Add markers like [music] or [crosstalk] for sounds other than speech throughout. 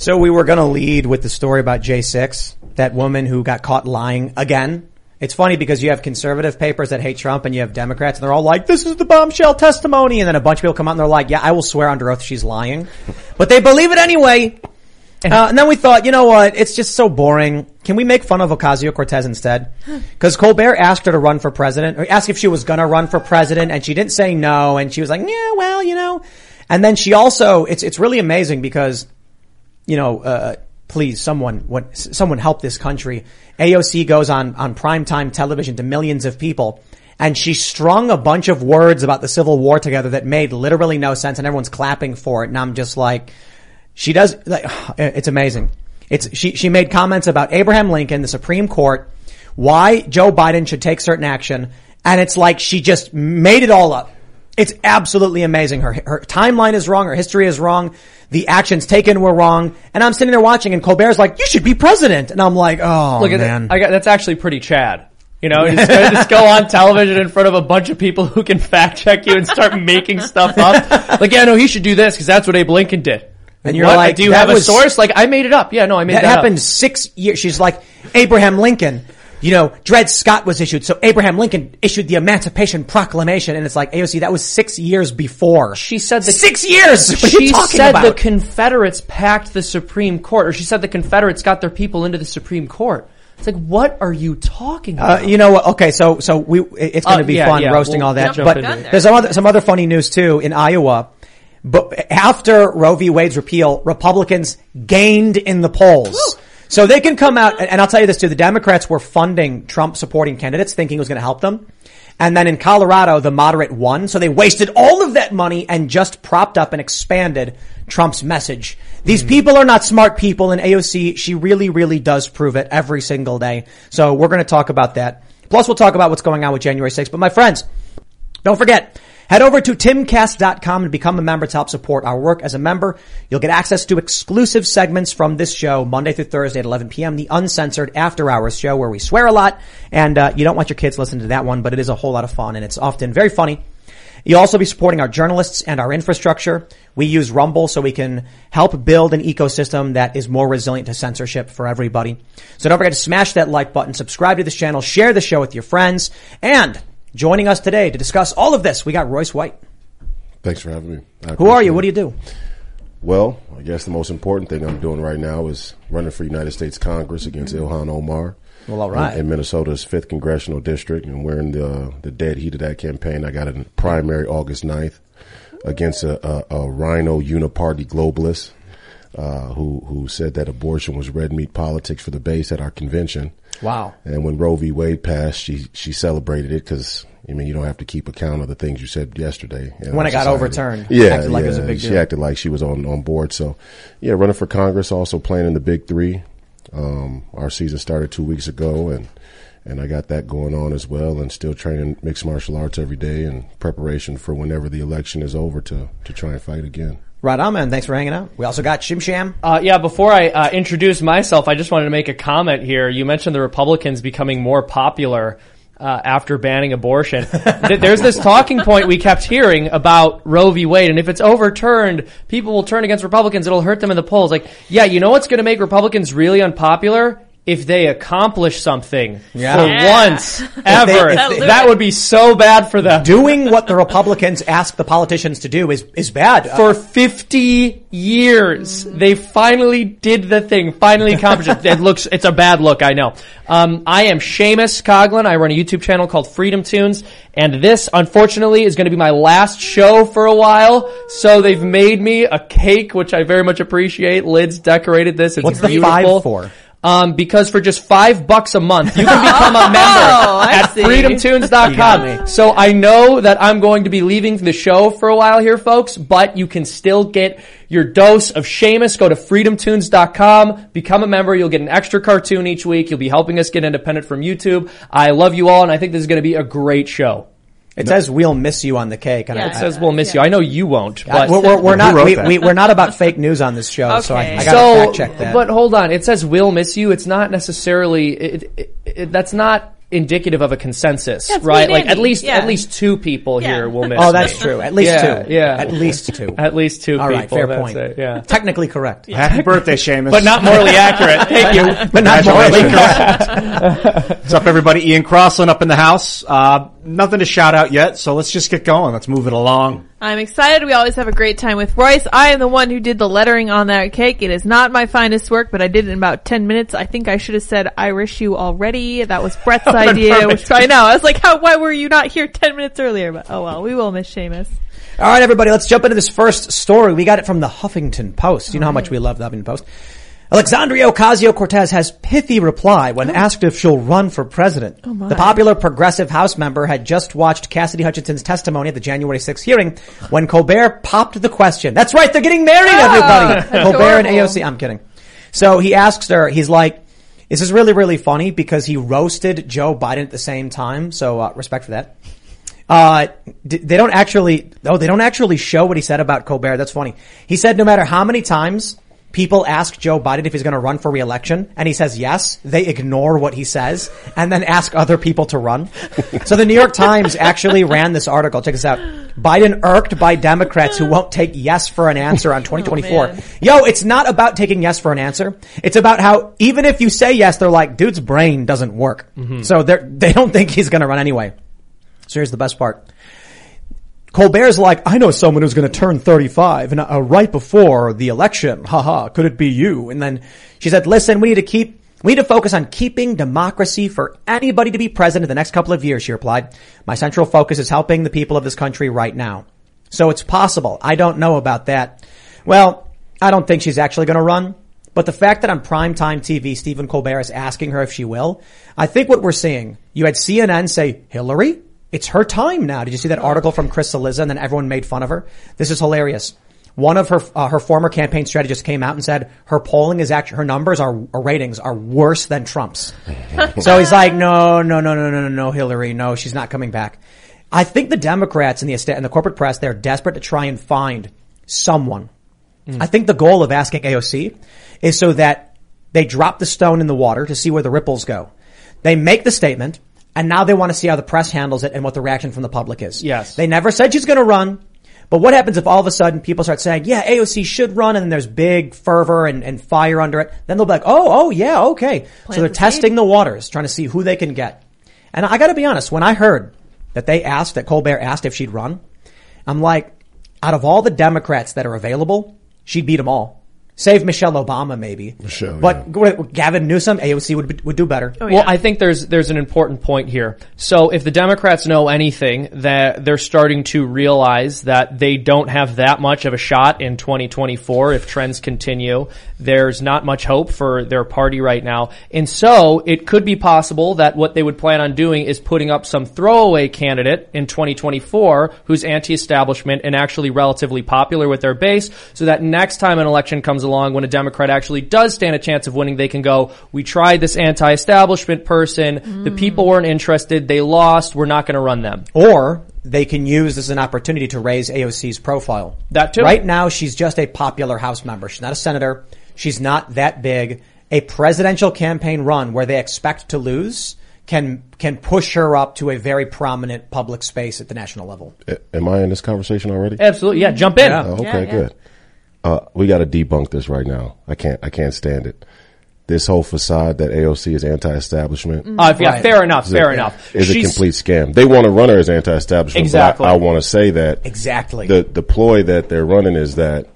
So we were going to lead with the story about J6, that woman who got caught lying again. It's funny because you have conservative papers that hate Trump and you have Democrats and they're all like, this is the bombshell testimony. And then a bunch of people come out and they're like, yeah, I will swear under oath she's lying. But they believe it anyway. [laughs] Uh, and then we thought, you know what? It's just so boring. Can we make fun of Ocasio-Cortez instead? Because Colbert asked her to run for president, or asked if she was going to run for president, and she didn't say no, and she was like, yeah, well, you know. And then she also, it's it's really amazing because, you know, uh, please, someone, what, someone help this country. AOC goes on on primetime television to millions of people. And she strung a bunch of words about the Civil War together that made literally no sense and everyone's clapping for it. And I'm just like, she does, like, [sighs] it's amazing. It's, she, she made comments about Abraham Lincoln, the Supreme Court, why Joe Biden should take certain action. And it's like she just made it all up. It's absolutely amazing. Her, her timeline is wrong. Her history is wrong. The actions taken were wrong. And I'm sitting there watching and Colbert's like, you should be president. And I'm like, oh Look at man. that. I got, that's actually pretty Chad. You know, just, go- just go on television in front of a bunch of people who can fact check you and start making stuff up. Like, yeah, no, he should do this because that's what Abe Lincoln did. And you're What? like, do you have a source? Like, I made it up. Yeah, no, I made that that, happened up. six years. She's like, Abraham Lincoln, you know, Dred Scott was issued. So Abraham Lincoln issued the Emancipation Proclamation. And it's like, AOC, that was six years before. She said the six years! What she said about? the Confederates packed the Supreme Court, or she said the Confederates got their people into the Supreme Court. It's like, what are you talking Uh, about? you know what? Okay, so so we it's going to Uh, be yeah, fun yeah, roasting we'll all that. But there's some other some other funny news too in Iowa. But after Roe v. Wade's repeal, Republicans gained in the polls. So they can come out, and I'll tell you this too, the Democrats were funding Trump supporting candidates thinking it was going to help them. And then in Colorado, the moderate won, so they wasted all of that money and just propped up and expanded Trump's message. These hmm. people are not smart people, and AOC, she really, really does prove it every single day. So we're going to talk about that. Plus, we'll talk about what's going on with January 6th. But my friends, don't forget, head over to timcast.com and become a member to help support our work as a member. You'll get access to exclusive segments from this show Monday through Thursday at 11 p.m., the uncensored after hours show where we swear a lot. And, uh, you don't want your kids listening to that one, but it is a whole lot of fun and it's often very funny. You'll also be supporting our journalists and our infrastructure. We use Rumble so we can help build an ecosystem that is more resilient to censorship for everybody. So don't forget to smash that like button, subscribe to this channel, share the show with your friends, and joining us today to discuss all of this, we got Royce White. Thanks for having me. Who are you? appreciate What do you do? Well, I guess the most important thing I'm doing right now is running for United States Congress against mm-hmm. Ilhan Omar. Well, all right. In, in Minnesota's fifth congressional district, and we're in the the dead heat of that campaign. I got a primary August 9th against a, a, a RINO uniparty globalist uh, who who said that abortion was red meat politics for the base at our convention. Wow. And when Roe v. Wade passed, she she celebrated it because I mean you don't have to keep account of the things you said yesterday. in When our it got overturned, yeah, acted like it was a yeah, big she acted like she was on on board. So, yeah, running for Congress, also playing in the Big Three. Um, our season started two weeks ago, and and I got that going on as well, and still training mixed martial arts every day in preparation for whenever the election is over to to try and fight again. Right on, man. Thanks for hanging out. We also got Shim Sham. Uh, yeah, before I uh, introduce myself, I just wanted to make a comment here. You mentioned the Republicans becoming more popular uh, after banning abortion. [laughs] There's this talking point we kept hearing about Roe v. Wade, and if it's overturned, people will turn against Republicans. It'll hurt them in the polls. Like, yeah, you know what's going to make Republicans really unpopular? If they accomplish something Yeah. for Yeah. once ever, if they- that would be so bad for them. Doing what the Republicans ask the politicians to do is is bad. For 50 years, they finally did the thing, finally accomplished it. It looks, it's a bad look, I know. Um, I am Seamus Coughlin. I run a YouTube channel called Freedom Tunes, and this, unfortunately, is going to be my last show for a while. So they've made me a cake, which I very much appreciate. Lids decorated this. It's What's the beautiful. five for? Um, because for just five bucks a month, you can become a [laughs] member Oh, at see. freedomtunes.com. So I know that I'm going to be leaving the show for a while here, folks, but you can still get your dose of Seamus. Go to freedomtunes.com, become a member. You'll get an extra cartoon each week. You'll be helping us get independent from YouTube. I love you all, and I think this is going to be a great show. It says we'll miss you on the cake. And Yeah. I, It says we'll miss you. I know you won't, but we're, we're, we're not We, we, we're not about fake news on this show, so I, I gotta so, fact check that. but hold on. It says we'll miss you. It's not necessarily. It, it, it, that's not indicative of a consensus, Yeah, right? Like at least Yeah. at least two people Yeah. here will miss. oh, that's me. true. At least Yeah, two. yeah. At least two. [laughs] At least two All people. right, fair that's point. it, yeah. Technically correct. [laughs] Happy birthday, Seamus. But not morally [laughs] accurate. Thank you. But not morally correct. What's up, everybody? Ian Crossland up in the house. Uh, nothing to shout out yet, so let's just get going. Let's move it along. I'm excited. We always have a great time with Royce. I am the one who did the lettering on that cake. It is not my finest work, but I did it in about 10 minutes. I think I should have said Irish you already. That was Brett's [laughs] idea, which I know. I was like, how, why were you not here 10 minutes earlier? But oh well, we will miss Seamus. All right, everybody, let's jump into this first story. We got it from the Huffington Post. You know how much we love the Huffington Post. Alexandria Ocasio-Cortez has pithy reply when asked if she'll run for president. my. the popular progressive House member had just watched Cassidy Hutchinson's testimony at the January 6th hearing when Colbert popped the question. That's right, they're getting married, everybody! Colbert and. AOC. I'm kidding. So he asks her, he's like, this is really, really funny because he roasted Joe Biden at the same time. So, uh, respect for that. Uh, they don't actually, oh, they don't actually show what he said about Colbert. That's funny. He said no matter how many times people ask Joe Biden if he's going to run for reelection and he says yes, they ignore what he says and then ask other people to run. [laughs] so the New York Times actually ran this article. Check this out. Biden irked by Democrats who won't take yes for an answer on [laughs] 2024. man. Yo, it's not about taking yes for an answer. It's about how even if you say yes, they're like, dude's brain doesn't work. Mm-hmm. So they're, they don't think he's going to run anyway. So here's the best part. Colbert's like, I know someone who's going to turn 35 and uh, right before the election. Haha, could it be you? And then she said, listen, we need to keep, we need to focus on keeping democracy for anybody to be president in the next couple of years, she replied. My central focus is helping the people of this country right now. So it's possible. I don't know about that. Well, I don't think she's actually going to run. But the fact that on primetime TV, Stephen Colbert is asking her if she will, I think what we're seeing, you had CNN say, Hillary? It's her time now. Did you see that article from Chris Cillizza and then everyone made fun of her? This is hilarious. One of her, uh, her former campaign strategists came out and said her polling is actually, her numbers are, or ratings are worse than Trump's. [laughs] so he's like, no, no, no, no, no, no, no, Hillary, no, she's not coming back. I think the Democrats and the estate and the corporate press, they're desperate to try and find someone. I think the goal of asking AOC is so that they drop the stone in the water to see where the ripples go. They make the statement and now they want to see how the press handles it and what the reaction from the public is. Yes. They never said she's going to run. But what happens if all of a sudden people start saying, yeah, AOC should run and then there's big fervor and, and fire under it. Then they'll be like, oh, oh yeah, okay. so they're the testing the waters, trying to see who they can get. And I gotta be honest, when I heard that they asked, that Colbert asked if she'd run, I'm like, out of all the Democrats that are available, she'd beat them all. Save Michelle Obama, maybe. Michelle, but Gavin Newsom, AOC would be- would do better. Oh, Well. I think there's there's an important point here. So if the Democrats know anything, that they're starting to realize that they don't have that much of a shot in 2024 if trends continue. There's not much hope for their party right now. And so it could be possible that what they would plan on doing is putting up some throwaway candidate in 2024 who's anti-establishment and actually relatively popular with their base so that next time an election comes along when a Democrat actually does stand a chance of winning, they can go, we tried this anti-establishment person. The people weren't interested. They lost. We're not going to run them. Or they can use this as an opportunity to raise AOC's profile. That too. Right now, she's just a popular House member. She's not a senator. She's not that big. A presidential campaign run where they expect to lose can can push her up to a very prominent public space at the national level. Am I in this conversation already? Absolutely. Yeah. Jump in. Oh, okay, Yeah, yeah. good. Uh, we got to debunk this right now. I can't. I can't stand it. This whole facade that AOC is anti-establishment Uh, yeah. Right. Fair enough. is Fair a, enough. is a She's- complete scam. They want to run her as anti-establishment. Exactly. But I, I want to say that Exactly. the the ploy that they're running is that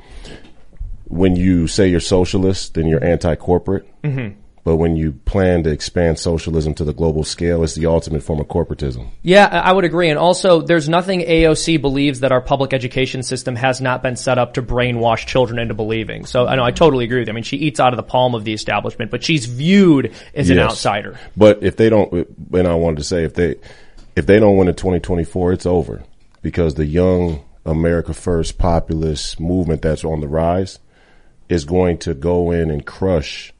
when you say you're socialist, then you're anti-corporate. Mm-hmm. But when you plan to expand socialism to the global scale, it's the ultimate form of corporatism. Yeah, I would agree. And also, there's nothing AOC believes that our public education system has not been set up to brainwash children into believing. So I know I totally agree with you. I mean, she eats out of the palm of the establishment, but she's viewed as an outsider. But if they don't, and I wanted to say, if they, if they don't win in 2024, it's over because the young America First populist movement that's on the rise is going to go in and crush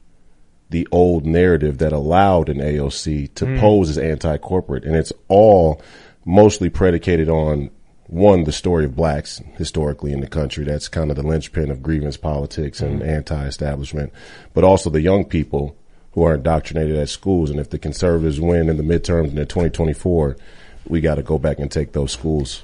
the old narrative that allowed an AOC to hmm. pose as anti-corporate. And it's all mostly predicated on one, the story of blacks historically in the country. That's kind of the linchpin of grievance politics and hmm. anti-establishment, but also the young people who are indoctrinated at schools. And if the conservatives win in the midterms in 2024, we got to go back and take those schools.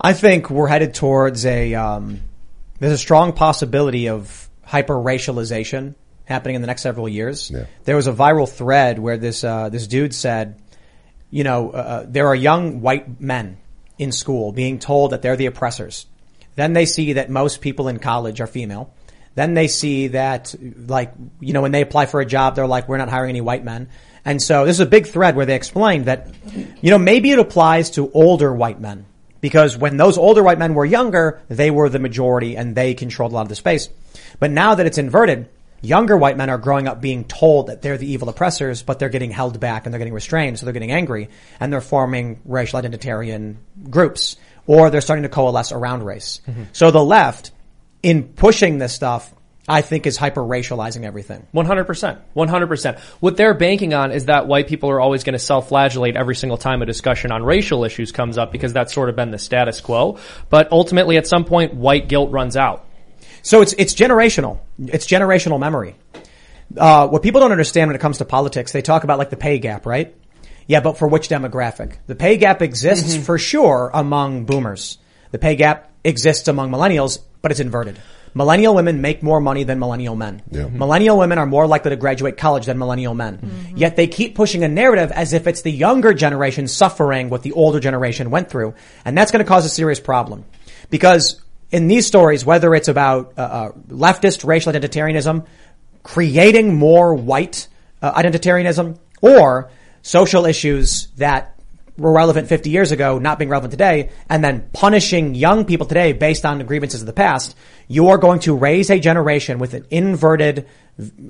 I think we're headed towards a um, there's a strong possibility of hyper racialization happening in the next several years. Yeah. There was a viral thread where this uh, this dude said, you know, uh, there are young white men in school being told that they're the oppressors. Then they see that most people in college are female. Then they see that, like, you know, when they apply for a job, they're like, we're not hiring any white men. And so this is a big thread where they explained that, you know, maybe it applies to older white men. Because when those older white men were younger, they were the majority and they controlled a lot of the space. But now that it's inverted, younger white men are growing up being told that they're the evil oppressors, but they're getting held back and they're getting restrained, so they're getting angry and they're forming racial identitarian groups or they're starting to coalesce around race. Mm-hmm. So the left, in pushing this stuff, I think is hyper racializing everything. One hundred percent, one hundred percent. What they're banking on is that white people are always going to self-flagellate every single time a discussion on racial issues comes up because that's sort of been the status quo. But ultimately, at some point, white guilt runs out. So it's it's generational. It's generational memory. Uh, what people don't understand when it comes to politics, they talk about like the pay gap, right? Yeah, but for which demographic? The pay gap exists for sure among boomers. The pay gap exists among millennials, but it's inverted. Millennial women make more money than millennial men. Millennial women are more likely to graduate college than millennial men. Yet they keep pushing a narrative as if it's the younger generation suffering what the older generation went through. And that's going to cause a serious problem. Because in these stories, whether it's about uh, uh, leftist racial identitarianism, creating more white uh, identitarianism, or social issues that were relevant 50 years ago not being relevant today, and then punishing young people today based on grievances of the past, you are going to raise a generation with an inverted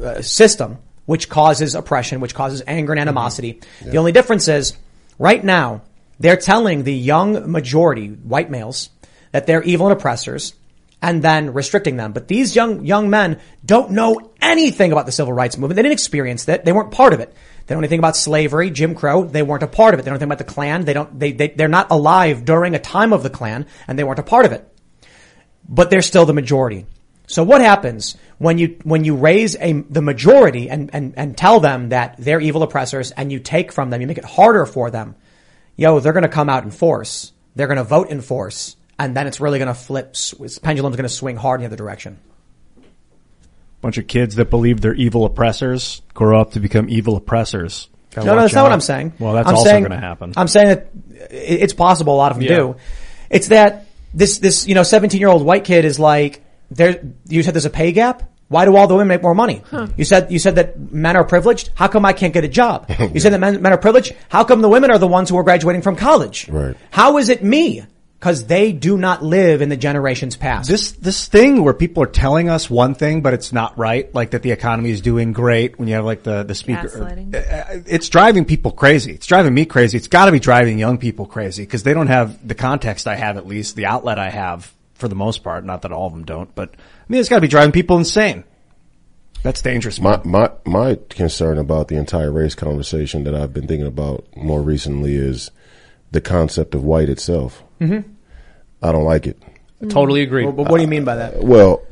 uh, system which causes oppression, which causes anger and animosity. The only difference is, right now, they're telling the young majority, white males, that they're evil and oppressors, and then restricting them. But these young young men don't know anything about the civil rights movement. They didn't experience that. They weren't part of it. They don't know anything about slavery, Jim Crow. They weren't a part of it. They don't know anything about the Klan. They don't. They, they they're not alive during a time of the Klan, and they weren't a part of it. But they're still the majority. So what happens when you when you raise a the majority and and and tell them that they're evil oppressors, and you take from them, you make it harder for them. Yo, they're going to come out in force. They're going to vote in force and then it's really going to flip. Pendulum's going to swing hard in the other direction. Bunch of kids that believe they're evil oppressors grow up to become evil oppressors. Gotta no, no, that's not what. I'm saying. Well, that's I'm also going to happen. I'm saying that it's possible. A lot of them Yeah. do. It's that this this you know 17 year old white kid is like there. You said there's a pay gap. Why do all the women make more money? You said you said that men are privileged. How come I can't get a job? [laughs] You said that men, men are privileged. How come the women are the ones who are graduating from college? Right. How is it me? Because they do not live in the generations past. This this thing where people are telling us one thing, but it's not right. Like that the economy is doing great. When you have like the the speaker, Uh, it's driving people crazy. It's driving me crazy. It's got to be driving young people crazy because they don't have the context I have, at least the outlet I have for the most part. Not that all of them don't, but I mean, it's got to be driving people insane. That's dangerous. My my my concern about the entire race conversation that I've been thinking about more recently is the concept of white itself. Mm-hmm. I don't like it. Totally agree. But what do you mean by that? Well,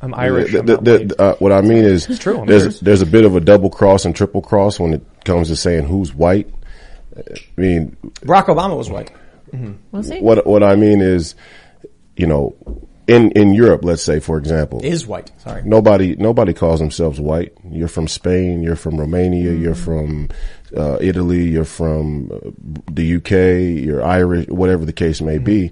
I'm Irish. The- I'm the- the- uh, what I mean is, It's true, I'm there's Irish. there's a bit of a double cross and triple cross when it comes to saying who's white. I mean, Barack Obama was white. Was he? what what I mean is, you know, in in Europe, let's say for example, Is white. Sorry. nobody nobody calls themselves white. You're from Spain. You're from Romania. You're from uh, Italy. You're from uh, the UK. You're Irish. Whatever the case may be.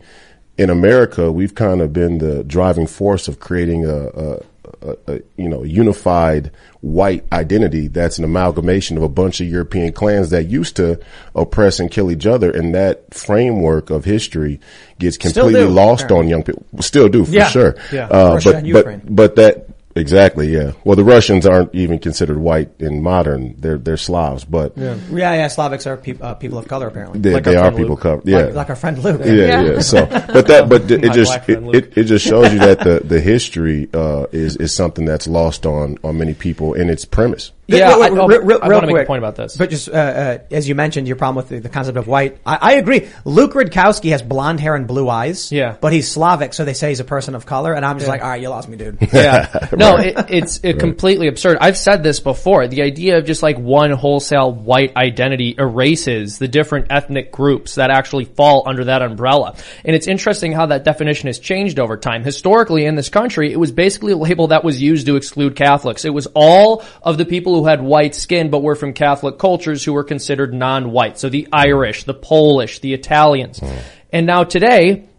In America, we've kind of been the driving force of creating a, a, a, a you know unified white identity that's an amalgamation of a bunch of European clans that used to oppress and kill each other, and that framework of history gets completely lost on young people. Still do for Yeah. sure. Yeah. Uh, but but but that exactly yeah. Well, the Russians aren't even considered white in modern. They're they're Slavs, but yeah, Yeah, yeah. Slavics are peop uh, people of color apparently. they, Like they are people Luke. covered. Yeah. Like, like our friend Luke. yeah, Yeah. yeah. So, but that, but it [laughs] just it, it, it just shows you that the [laughs] the history uh, is is something that's lost on on many people in its premise. Yeah, Wait, I- wait, oh, real- real- I wanna make a quick. point about this. But just uh, uh, as you mentioned, your problem with the, the concept of white, I, I agree. Luke Rudkowski has blonde hair and blue eyes. Yeah. but he's Slavic, so they say he's a person of color, and I'm just like, all right, you lost me, dude. [laughs] Yeah. No, it, [laughs] it's it completely absurd. I've said this before. The idea of just like one wholesale white identity erases the different ethnic groups that actually fall under that umbrella. And it's interesting how that definition has changed over time. Historically in this country, it was basically a label that was used to exclude Catholics. It was all of the people who had white skin but were from Catholic cultures who were considered non-white. So the Irish, the Polish, the Italians. Hmm. And now today,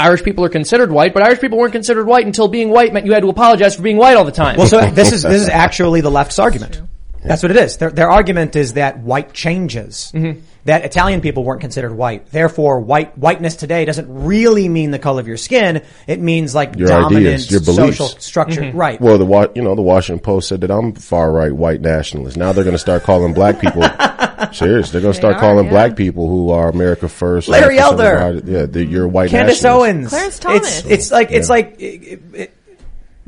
Irish people are considered white, but Irish people weren't considered white until being white meant you had to apologize for being white all the time. Well, so [laughs] this is this is [laughs] actually the left's argument. That's what it is. Their, their argument is that white changes. Mm-hmm. That Italian people weren't considered white. Therefore, white whiteness today doesn't really mean the color of your skin. It means like Your dominant ideas, your beliefs. social structure. Right. Well, the you know the Washington Post said that I'm far right white nationalist. Now they're going to start calling black people. [laughs] serious, they're going to start are, calling yeah. black people who are America first. Larry Elder. Yeah, the, you're white Candace. Owens. Clarence Thomas. It's, it's like it's like it, it,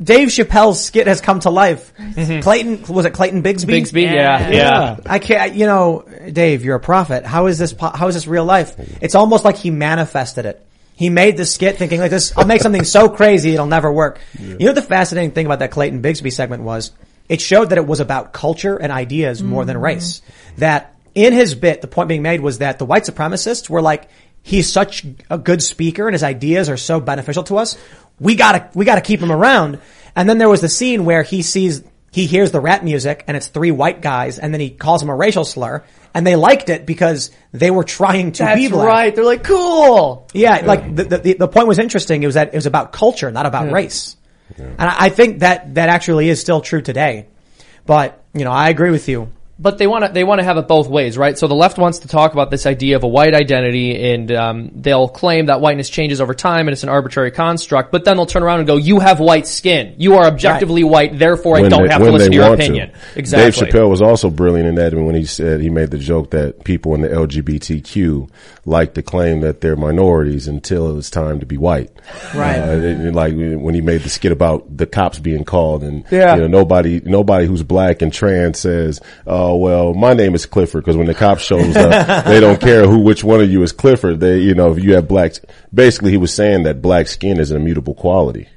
Dave Chappelle's skit has come to life. Mm-hmm. Mhm. Clayton was it Clayton Bigsby? Bigsby, yeah, yeah. I can't. You know, Dave, you're a prophet. How is this? How is this real life? It's almost like he manifested it. He made the skit thinking like this. I'll make something so crazy it'll never work. You know what the fascinating thing about that Clayton Bigsby segment was? It showed that it was about culture and ideas more than mm. race. That in his bit, the point being made was that the white supremacists were like, he's such a good speaker and his ideas are so beneficial to us. We gotta, we gotta keep him around. And then there was the scene where he sees, he hears the rap music and it's three white guys and then he calls him a racial slur and they liked it because they were trying to be That's black. right. They're like, cool. Yeah, like the, the the point was interesting. It was that it was about culture, not about race. And I, I think that that actually is still true today. But you know, I agree with you. But they want to they want to have it both ways, right? So the left wants to talk about this idea of a white identity, and um, they'll claim that whiteness changes over time and it's an arbitrary construct. But then they'll turn around and go, "You have white skin. You are objectively white. Therefore, I don't they, have to listen to your opinion." To. Exactly. Dave Chappelle was also brilliant in that when he said he made the joke that people in the LGBTQ like to claim that they're minorities until it's time to be white. Right. Uh, it- it- like when he made the skit about the cops being called and Yeah. you know nobody nobody who's black and trans says, "Oh well, my name is Clifford," because when the cop shows up, [laughs] they don't care who which one of you is Clifford. They you know if you have black. Basically, he was saying that black skin is an immutable quality.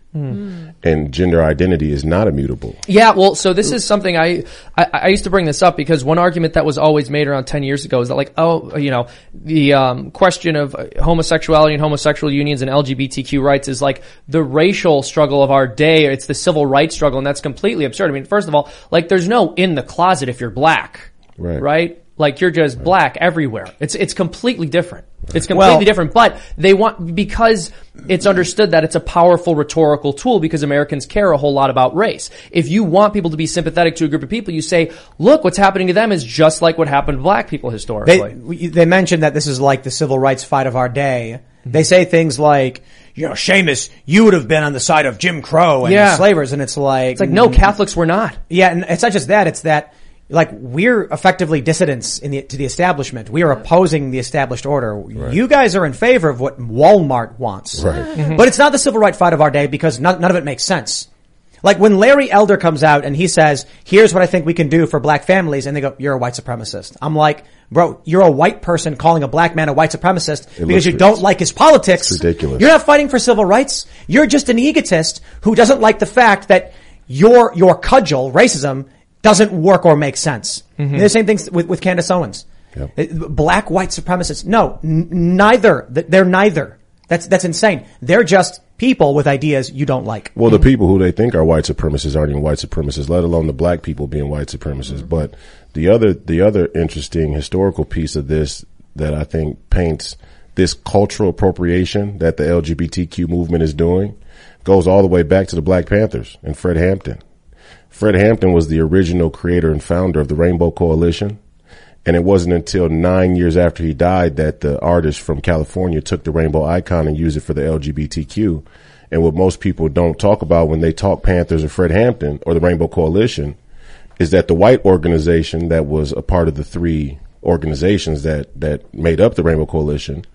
And gender identity is not immutable. Yeah, well, so this is something I, I I used to bring this up because one argument that was always made around ten years ago is that like oh you know the um, question of homosexuality and homosexual unions and LGBTQ rights is like the racial struggle of our day. It's the civil rights struggle, and that's completely absurd. I mean, first of all, like there's no in the closet if you're black, Right. Right? Like you're just black everywhere. It's it's completely different. It's completely Well- different. But they want because it's understood that it's a powerful rhetorical tool because Americans care a whole lot about race. If you want people to be sympathetic to a group of people, you say, "Look, what's happening to them is just like what happened to black people historically." They they mentioned that this is like the civil rights fight of our day. They say things like, you know, Seamus, you would have been on the side of Jim Crow and Yeah. slavers, and it's like, it's like no, mm. Catholics were not. Yeah, and it's not just that. It's that like we're effectively dissidents in the, to the establishment. We are opposing the established order. You guys are in favor of what Walmart wants. Right. [laughs] Mm-hmm. But it's not the civil rights fight of our day because none, none of it makes sense. Like when Larry Elder comes out and he says, here's what I think we can do for black families. And they go, you're a white supremacist. I'm like, bro, you're a white person calling a black man a white supremacist because you ri- don't like his politics. It's ridiculous. You're not fighting for civil rights. You're just an egotist who doesn't like the fact that your, your cudgel, racism, doesn't work or make sense. Mm-hmm. The same things with, with Candace Owens. Yep. Uh, Black white supremacists. No, n- neither. They're neither. That's, that's insane. They're just people with ideas you don't like. Well, the people who they think are white supremacists aren't even white supremacists, let alone the black people being white supremacists. But the other, the other interesting historical piece of this that I think paints this cultural appropriation that the LGBTQ movement is doing goes all the way back to the Black Panthers and Fred Hampton. Fred Hampton was the original creator and founder of the Rainbow Coalition. And it wasn't until nine years after he died that the artist from California took the rainbow icon and used it for the LGBTQ. And what most people don't talk about when they talk Panthers or Fred Hampton or the Rainbow Coalition is that the white organization that was a part of the three organizations that, that made up the Rainbow Coalition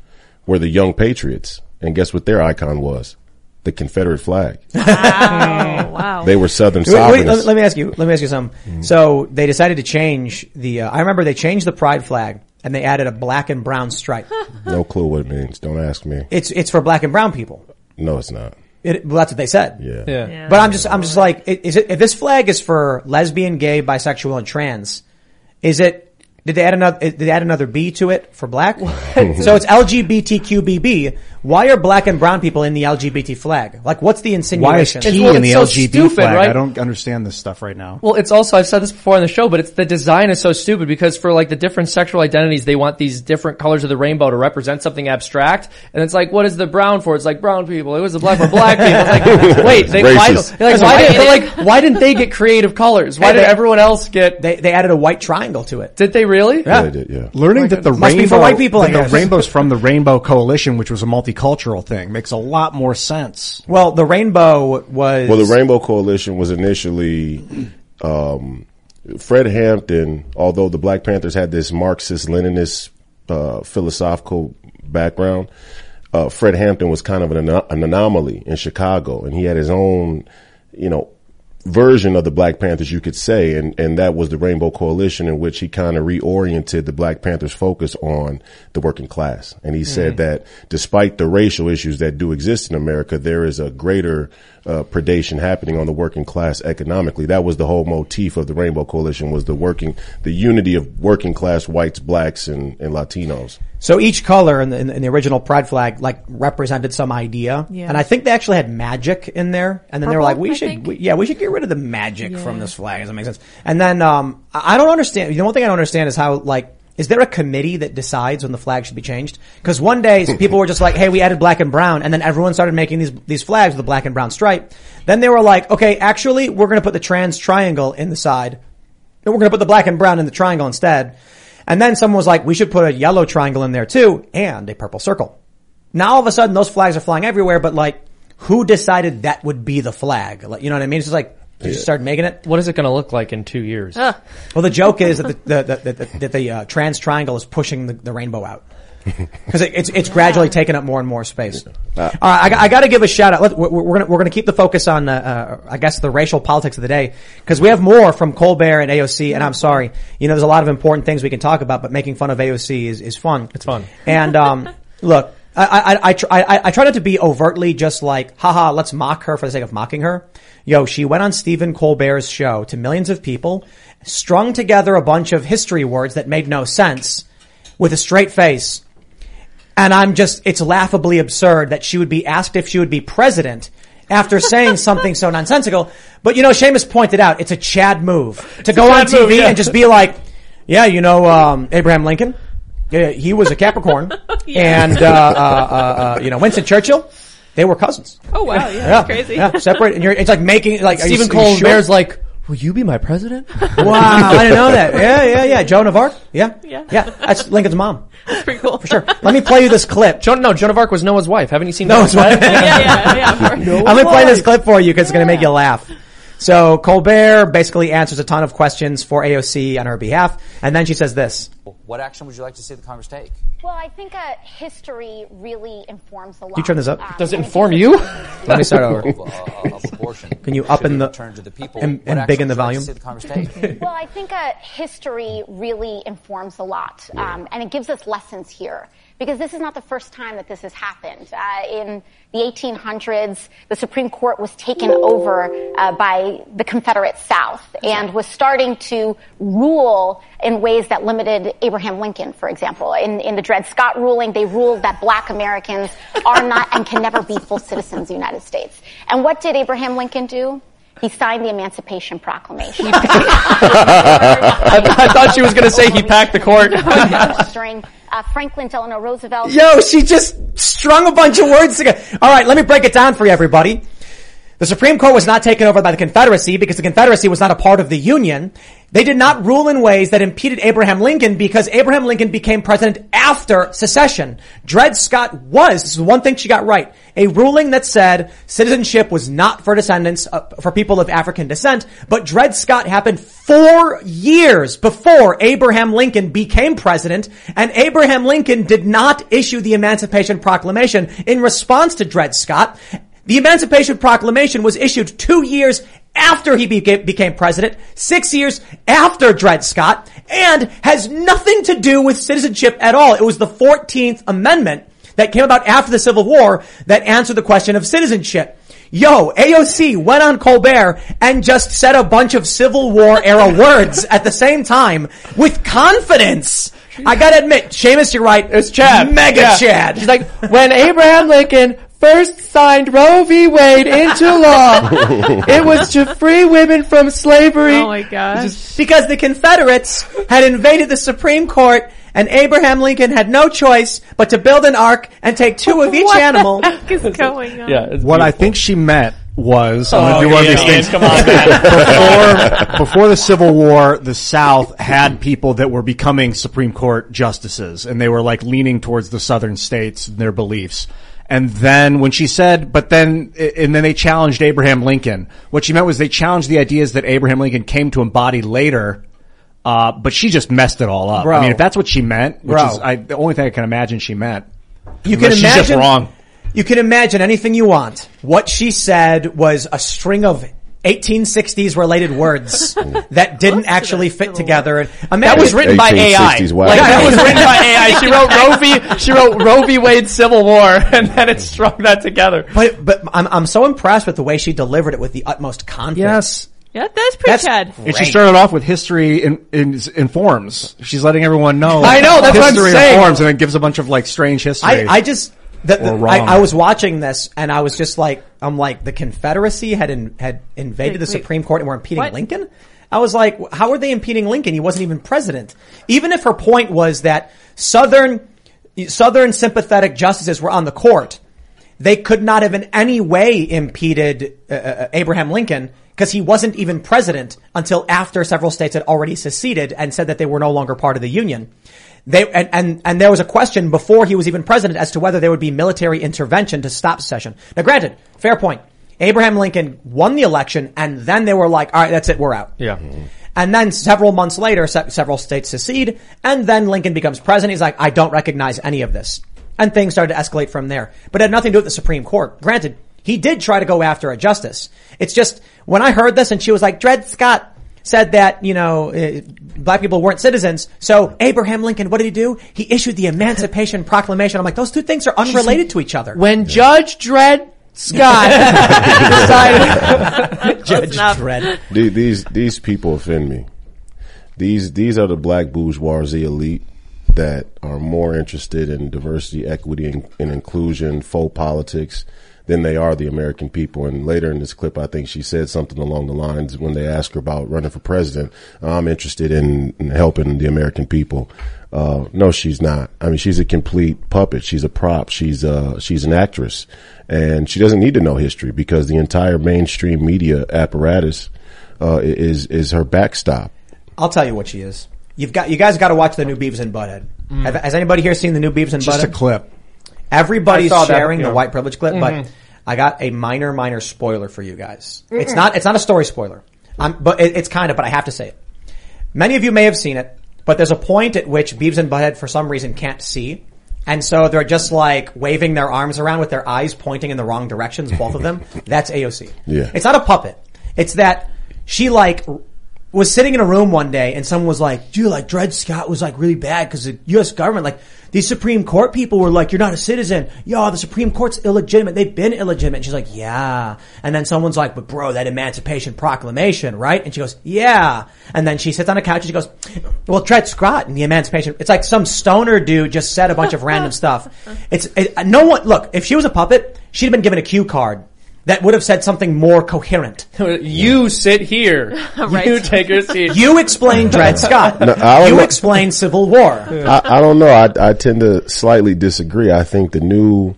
were the Young Patriots. And guess what their icon was? The Confederate flag. [laughs] Wow. [laughs] wow. They were Southern Wait, wait, let, let me ask you. Let me ask you something. So they decided to change the. Uh, I remember they changed the pride flag and they added a black and brown stripe. [laughs] no clue what it means. Don't ask me. it's it's for black and brown people. No, it's not. It, well, that's what they said. Yeah. Yeah. Yeah. But I'm just I'm just like, is it if this flag is for lesbian, gay, bisexual, and trans? Is it? Did they add another? Did they add another B to it for black? so it's LGBTQBB. Why are black and brown people in the LGBT flag? Like, what's the insinuation? Why is insinuation? T well, in the it's so LGB stupid, flag? right? I don't understand this stuff right now. Well, it's also, I've said this before on the show, but it's the design is so stupid because for like the different sexual identities, they want these different colors of the rainbow to represent something abstract. And it's like, what is the brown for? It's like brown people. It was the black for black people. It's like, [laughs] wait, they, why, like, why did, but like, why didn't they get creative colors? Why Hey, did they- everyone else get, they they added a white triangle to it. did they really? Yeah, they did, yeah. Learning that the Must be rainbow, for white people, the rainbow's from the Rainbow Coalition, which was a multicultural thing, makes a lot more sense. Well, the rainbow was Well, the Rainbow Coalition was initially um, Fred Hampton. Although the Black Panthers had this Marxist-Leninist uh, philosophical background, uh, Fred Hampton was kind of an, an anomaly in Chicago, and he had his own, you know, version of the Black Panthers, you could say, and, and that was the Rainbow Coalition in which he kind of reoriented the Black Panthers focus on the working class. And he said that despite the racial issues that do exist in America, there is a greater uh, predation happening on the working class economically. That was the whole motif of the Rainbow Coalition was the working, the unity of working class whites, blacks, and, and Latinos. So each color in the, in the- in the original pride flag like represented some idea, Yeah. and I think they actually had magic in there. And then they were like, "We I should, we, yeah, we should get rid of the magic Yeah. from this flag." Does that make sense? And then um, I I don't understand. The one thing I don't understand is how like. Is there a committee that decides when the flag should be changed? Because one day [laughs] people were just like, "Hey, we added black and brown," and then everyone started making these these flags with the black and brown stripe. Then they were like, "Okay, actually, we're going to put the trans triangle in the side, and we're going to put the black and brown in the triangle instead." And then someone was like, we should put a yellow triangle in there too and a purple circle. Now all of a sudden those flags are flying everywhere, but like, who decided that would be the flag? Like, you know what I mean? It's just like, you just started making it. What is it going to look like in two years? Ugh. Well, the joke is that the, the, the, the, that the uh, trans triangle is pushing the, the rainbow out. [laughs] Because it, it's it's gradually taking up more and more space. All right, I, I got to give a shout out. Let, we're, we're gonna we're gonna keep the focus on uh, uh, I guess the racial politics of the day because we have more from Colbert and AOC. And I'm sorry, you know, there's a lot of important things we can talk about, but making fun of AOC is is fun. It's fun. And um, [laughs] look, I I I, tr- I I- I try not to be overtly just like, haha, let's mock her for the sake of mocking her. Yo, she went on Stephen Colbert's show to millions of people, strung together a bunch of history words that made no sense with a straight face. And I'm just, it's laughably absurd that she would be asked if she would be president after saying [laughs] something so nonsensical. But you know, Seamus pointed out, it's a Chad move to go on TV move, yeah. and just be like, yeah, you know, um, Abraham Lincoln, yeah, he was a Capricorn, [laughs] and uh, uh, uh, uh, you know, Winston Churchill, they were cousins. Oh wow, yeah, that's crazy. Yeah, separate, and you're, it's like making like Stephen Colbert's sure? like, will you be my president? [laughs] [laughs] Wow, I didn't know that. Yeah, yeah, yeah. Joan of Arc. Yeah, Yeah. yeah. That's Lincoln's mom [laughs] That's pretty cool. for sure. Let me play you this clip. Joan, no, Joan of Arc was Noah's wife. Haven't you seen Noah's Noah's wife. yeah, yeah, yeah. I'm gonna play this clip for you because it's gonna make you laugh. So Colbert basically answers a ton of questions for AOC on her behalf, and then she says this. What action would you like to see the Congress take? Well, I think uh, history really informs a lot. you turn this up? Um, Does it inform you? Let me start over. Of, uh, of abortion. Can you up in the returned to the people. and, and big in the would you like volume? to the Congress take? [laughs] Well, I think uh, history really informs a lot, um, and it gives us lessons here. Because this is not the first time that this has happened. Uh, in the 1800s, the Supreme Court was taken over uh, by the Confederate South and was starting to rule in ways that limited Abraham Lincoln, for example. In, in the Dred Scott ruling, they ruled that black Americans are not and can never be full citizens of the United States. And what did Abraham Lincoln do? He signed the Emancipation Proclamation. [laughs] I, I thought she was going to say he packed the court. [laughs] during uh, Franklin Delano Roosevelt. Yo, she just strung a bunch of words together. All right, let me break it down for you, everybody. The Supreme Court was not taken over by the Confederacy because the Confederacy was not a part of the Union. They did not rule in ways that impeded Abraham Lincoln because Abraham Lincoln became president after secession. Dred Scott was, this is one thing she got right, a ruling that said citizenship was not for descendants, uh, for people of African descent, but Dred Scott happened four years before Abraham Lincoln became president, and Abraham Lincoln did not issue the Emancipation Proclamation in response to Dred Scott. The Emancipation Proclamation was issued two years after he beca- became president, six years after Dred Scott, and has nothing to do with citizenship at all. It was the 14th Amendment that came about after the Civil War that answered the question of citizenship. Yo, AOC went on Colbert and just said a bunch of Civil War era [laughs] words at the same time with confidence. I gotta admit, Seamus, you're right. It's Chad. Mega Yeah. Chad. She's like, when Abraham Lincoln first signed Roe v. Wade into [laughs] law, it was to [laughs] free women from slavery. Oh my gosh. because the Confederates had invaded the Supreme Court and Abraham Lincoln had no choice but to build an ark and take two of each what animal. the [laughs] heck is going on? Yeah, it's What I think she meant was, I'm Oh, going to do one of these Ian, things. come on, man. before, before the Civil War, the South had people that were becoming Supreme Court justices, and they were like leaning towards the Southern states and their beliefs. And then when she said, but then, and then they challenged Abraham Lincoln. What she meant was they challenged the ideas that Abraham Lincoln came to embody later. Uh, but she just messed it all up. Bro. I mean, if that's what she meant, which Bro. is I, the only thing I can imagine she meant. You can imagine wrong. You can imagine anything you want. What she said was a string of 1860s related words [laughs] that didn't actually fit together. And That was written by AI. wow. Like, that was written by AI. [laughs] She wrote Roe v. She wrote Roe v. Wade Civil War, [laughs] and then it strung that together. But but I'm I'm so impressed with the way she delivered it with the utmost confidence. Yes. Yeah, that's pretty That's And she started off with history in, in, informs. She's letting everyone know. I know, that's what I'm history saying. informs, and then gives a bunch of like strange history. I, I just the, the, I, I was watching this and I was just like I'm like the Confederacy had in, had invaded the Wait, wait. Supreme Court and were impeding What? Lincoln. I was like, how are they impeding Lincoln? He wasn't even president. Even if her point was that Southern Southern sympathetic justices were on the court, they could not have in any way impeded uh, uh, Abraham Lincoln because he wasn't even president until after several states had already seceded and said that they were no longer part of the Union. They, and, and, and there was a question before he was even president as to whether there would be military intervention to stop secession. Now granted, fair point. Abraham Lincoln won the election and then they were like, all right, that's it, we're out. Yeah. And then several months later, se- several states secede, and then Lincoln becomes president. He's like, I don't recognize any of this. And things started to escalate from there. But it had nothing to do with the Supreme Court. Granted, he did try to go after a justice. It's just, when I heard this and she was like, Dred Scott said that, you know, uh, black people weren't citizens. So Abraham Lincoln, what did he do? He issued the Emancipation Proclamation. I'm like, those two things are unrelated to each other. When Judge Dred Scott decided, Judge. Dredd. [laughs] These these people offend me. These these are the black bourgeoisie elite that are more interested in diversity, equity, and, and inclusion, faux politics, than they are the American people. And later in this clip, I think she said something along the lines when they asked her about running for president. I'm interested in, in helping the American people. Uh, no, she's not. I mean, she's a complete puppet. She's a prop. She's uh she's an actress, and she doesn't need to know history because the entire mainstream media apparatus uh, is is her backstop. I'll tell you what she is. You've got, you guys got to watch the new Beavis and Butthead. Have, has anybody here seen the new Beavis and just a Butthead? clip. Everybody's I that, sharing yeah. the white privilege clip, but I got a minor, minor spoiler for you guys. It's not, it's not a story spoiler. Um, but it, it's kind of, but I have to say it. Many of you may have seen it, but there's a point at which Beavis and Butthead for some reason can't see. And so they're just like waving their arms around with their eyes pointing in the wrong directions, both of them. [laughs] That's AOC. Yeah. It's not a puppet. It's that she like was sitting in a room one day and someone was like, dude, like Dred Scott was like really bad because the U.S. government, like these Supreme Court people were like, you're not a citizen. Yo, the Supreme Court's illegitimate. They've been illegitimate. She's like, yeah. And then someone's like, but bro, that Emancipation Proclamation, right? And she goes, yeah. And then she sits on a couch and she goes, well, Dred Scott and the Emancipation. It's like some stoner dude just said a bunch of random stuff. It's, it, no one, look, if she was a puppet, she'd have been given a cue card that would have said something more coherent. [laughs] you sit here. [laughs] Right. You [laughs] take your seat. You explain Dred Scott. No, you know. explain Civil War. I, I don't know. I, I tend to slightly disagree. I think the new,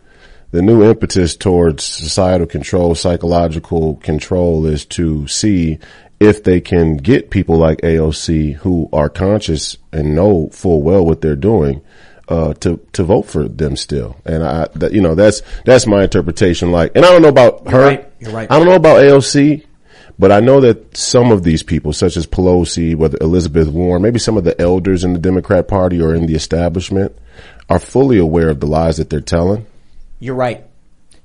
the new impetus towards societal control, psychological control is to see if they can get people like AOC who are conscious and know full well what they're doing, uh, to, to vote for them still. And I, that, you know, that's, that's my interpretation. Like, and I don't know about her. right. You're right. I don't know about AOC. But I know that some of these people, such as Pelosi, whether Elizabeth Warren, maybe some of the elders in the Democrat Party or in the establishment, are fully aware of the lies that they're telling. You're right.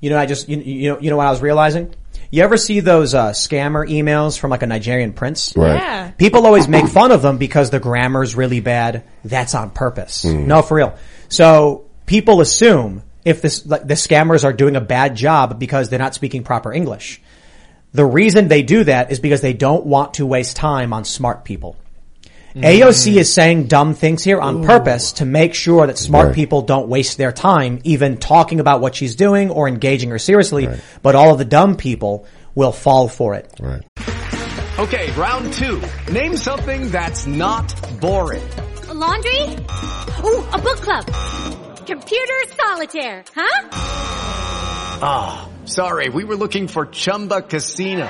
You know, I just, you, you know, you know what I was realizing? You ever see those, uh, scammer emails from like a Nigerian prince? Right. Yeah. People always make fun of them because the grammar's really bad. That's on purpose. No, for real. So people assume if this, like, the scammers are doing a bad job because they're not speaking proper English. The reason they do that is because they don't want to waste time on smart people. AOC is saying dumb things here on purpose to make sure that smart Right. people don't waste their time even talking about what she's doing or engaging her seriously, but all of the dumb people will fall for it. Right. Okay, round two. Name something that's not boring. laundry? Ooh, a book club. Computer solitaire, huh? Ah, sorry, we were looking for Chumba Casino.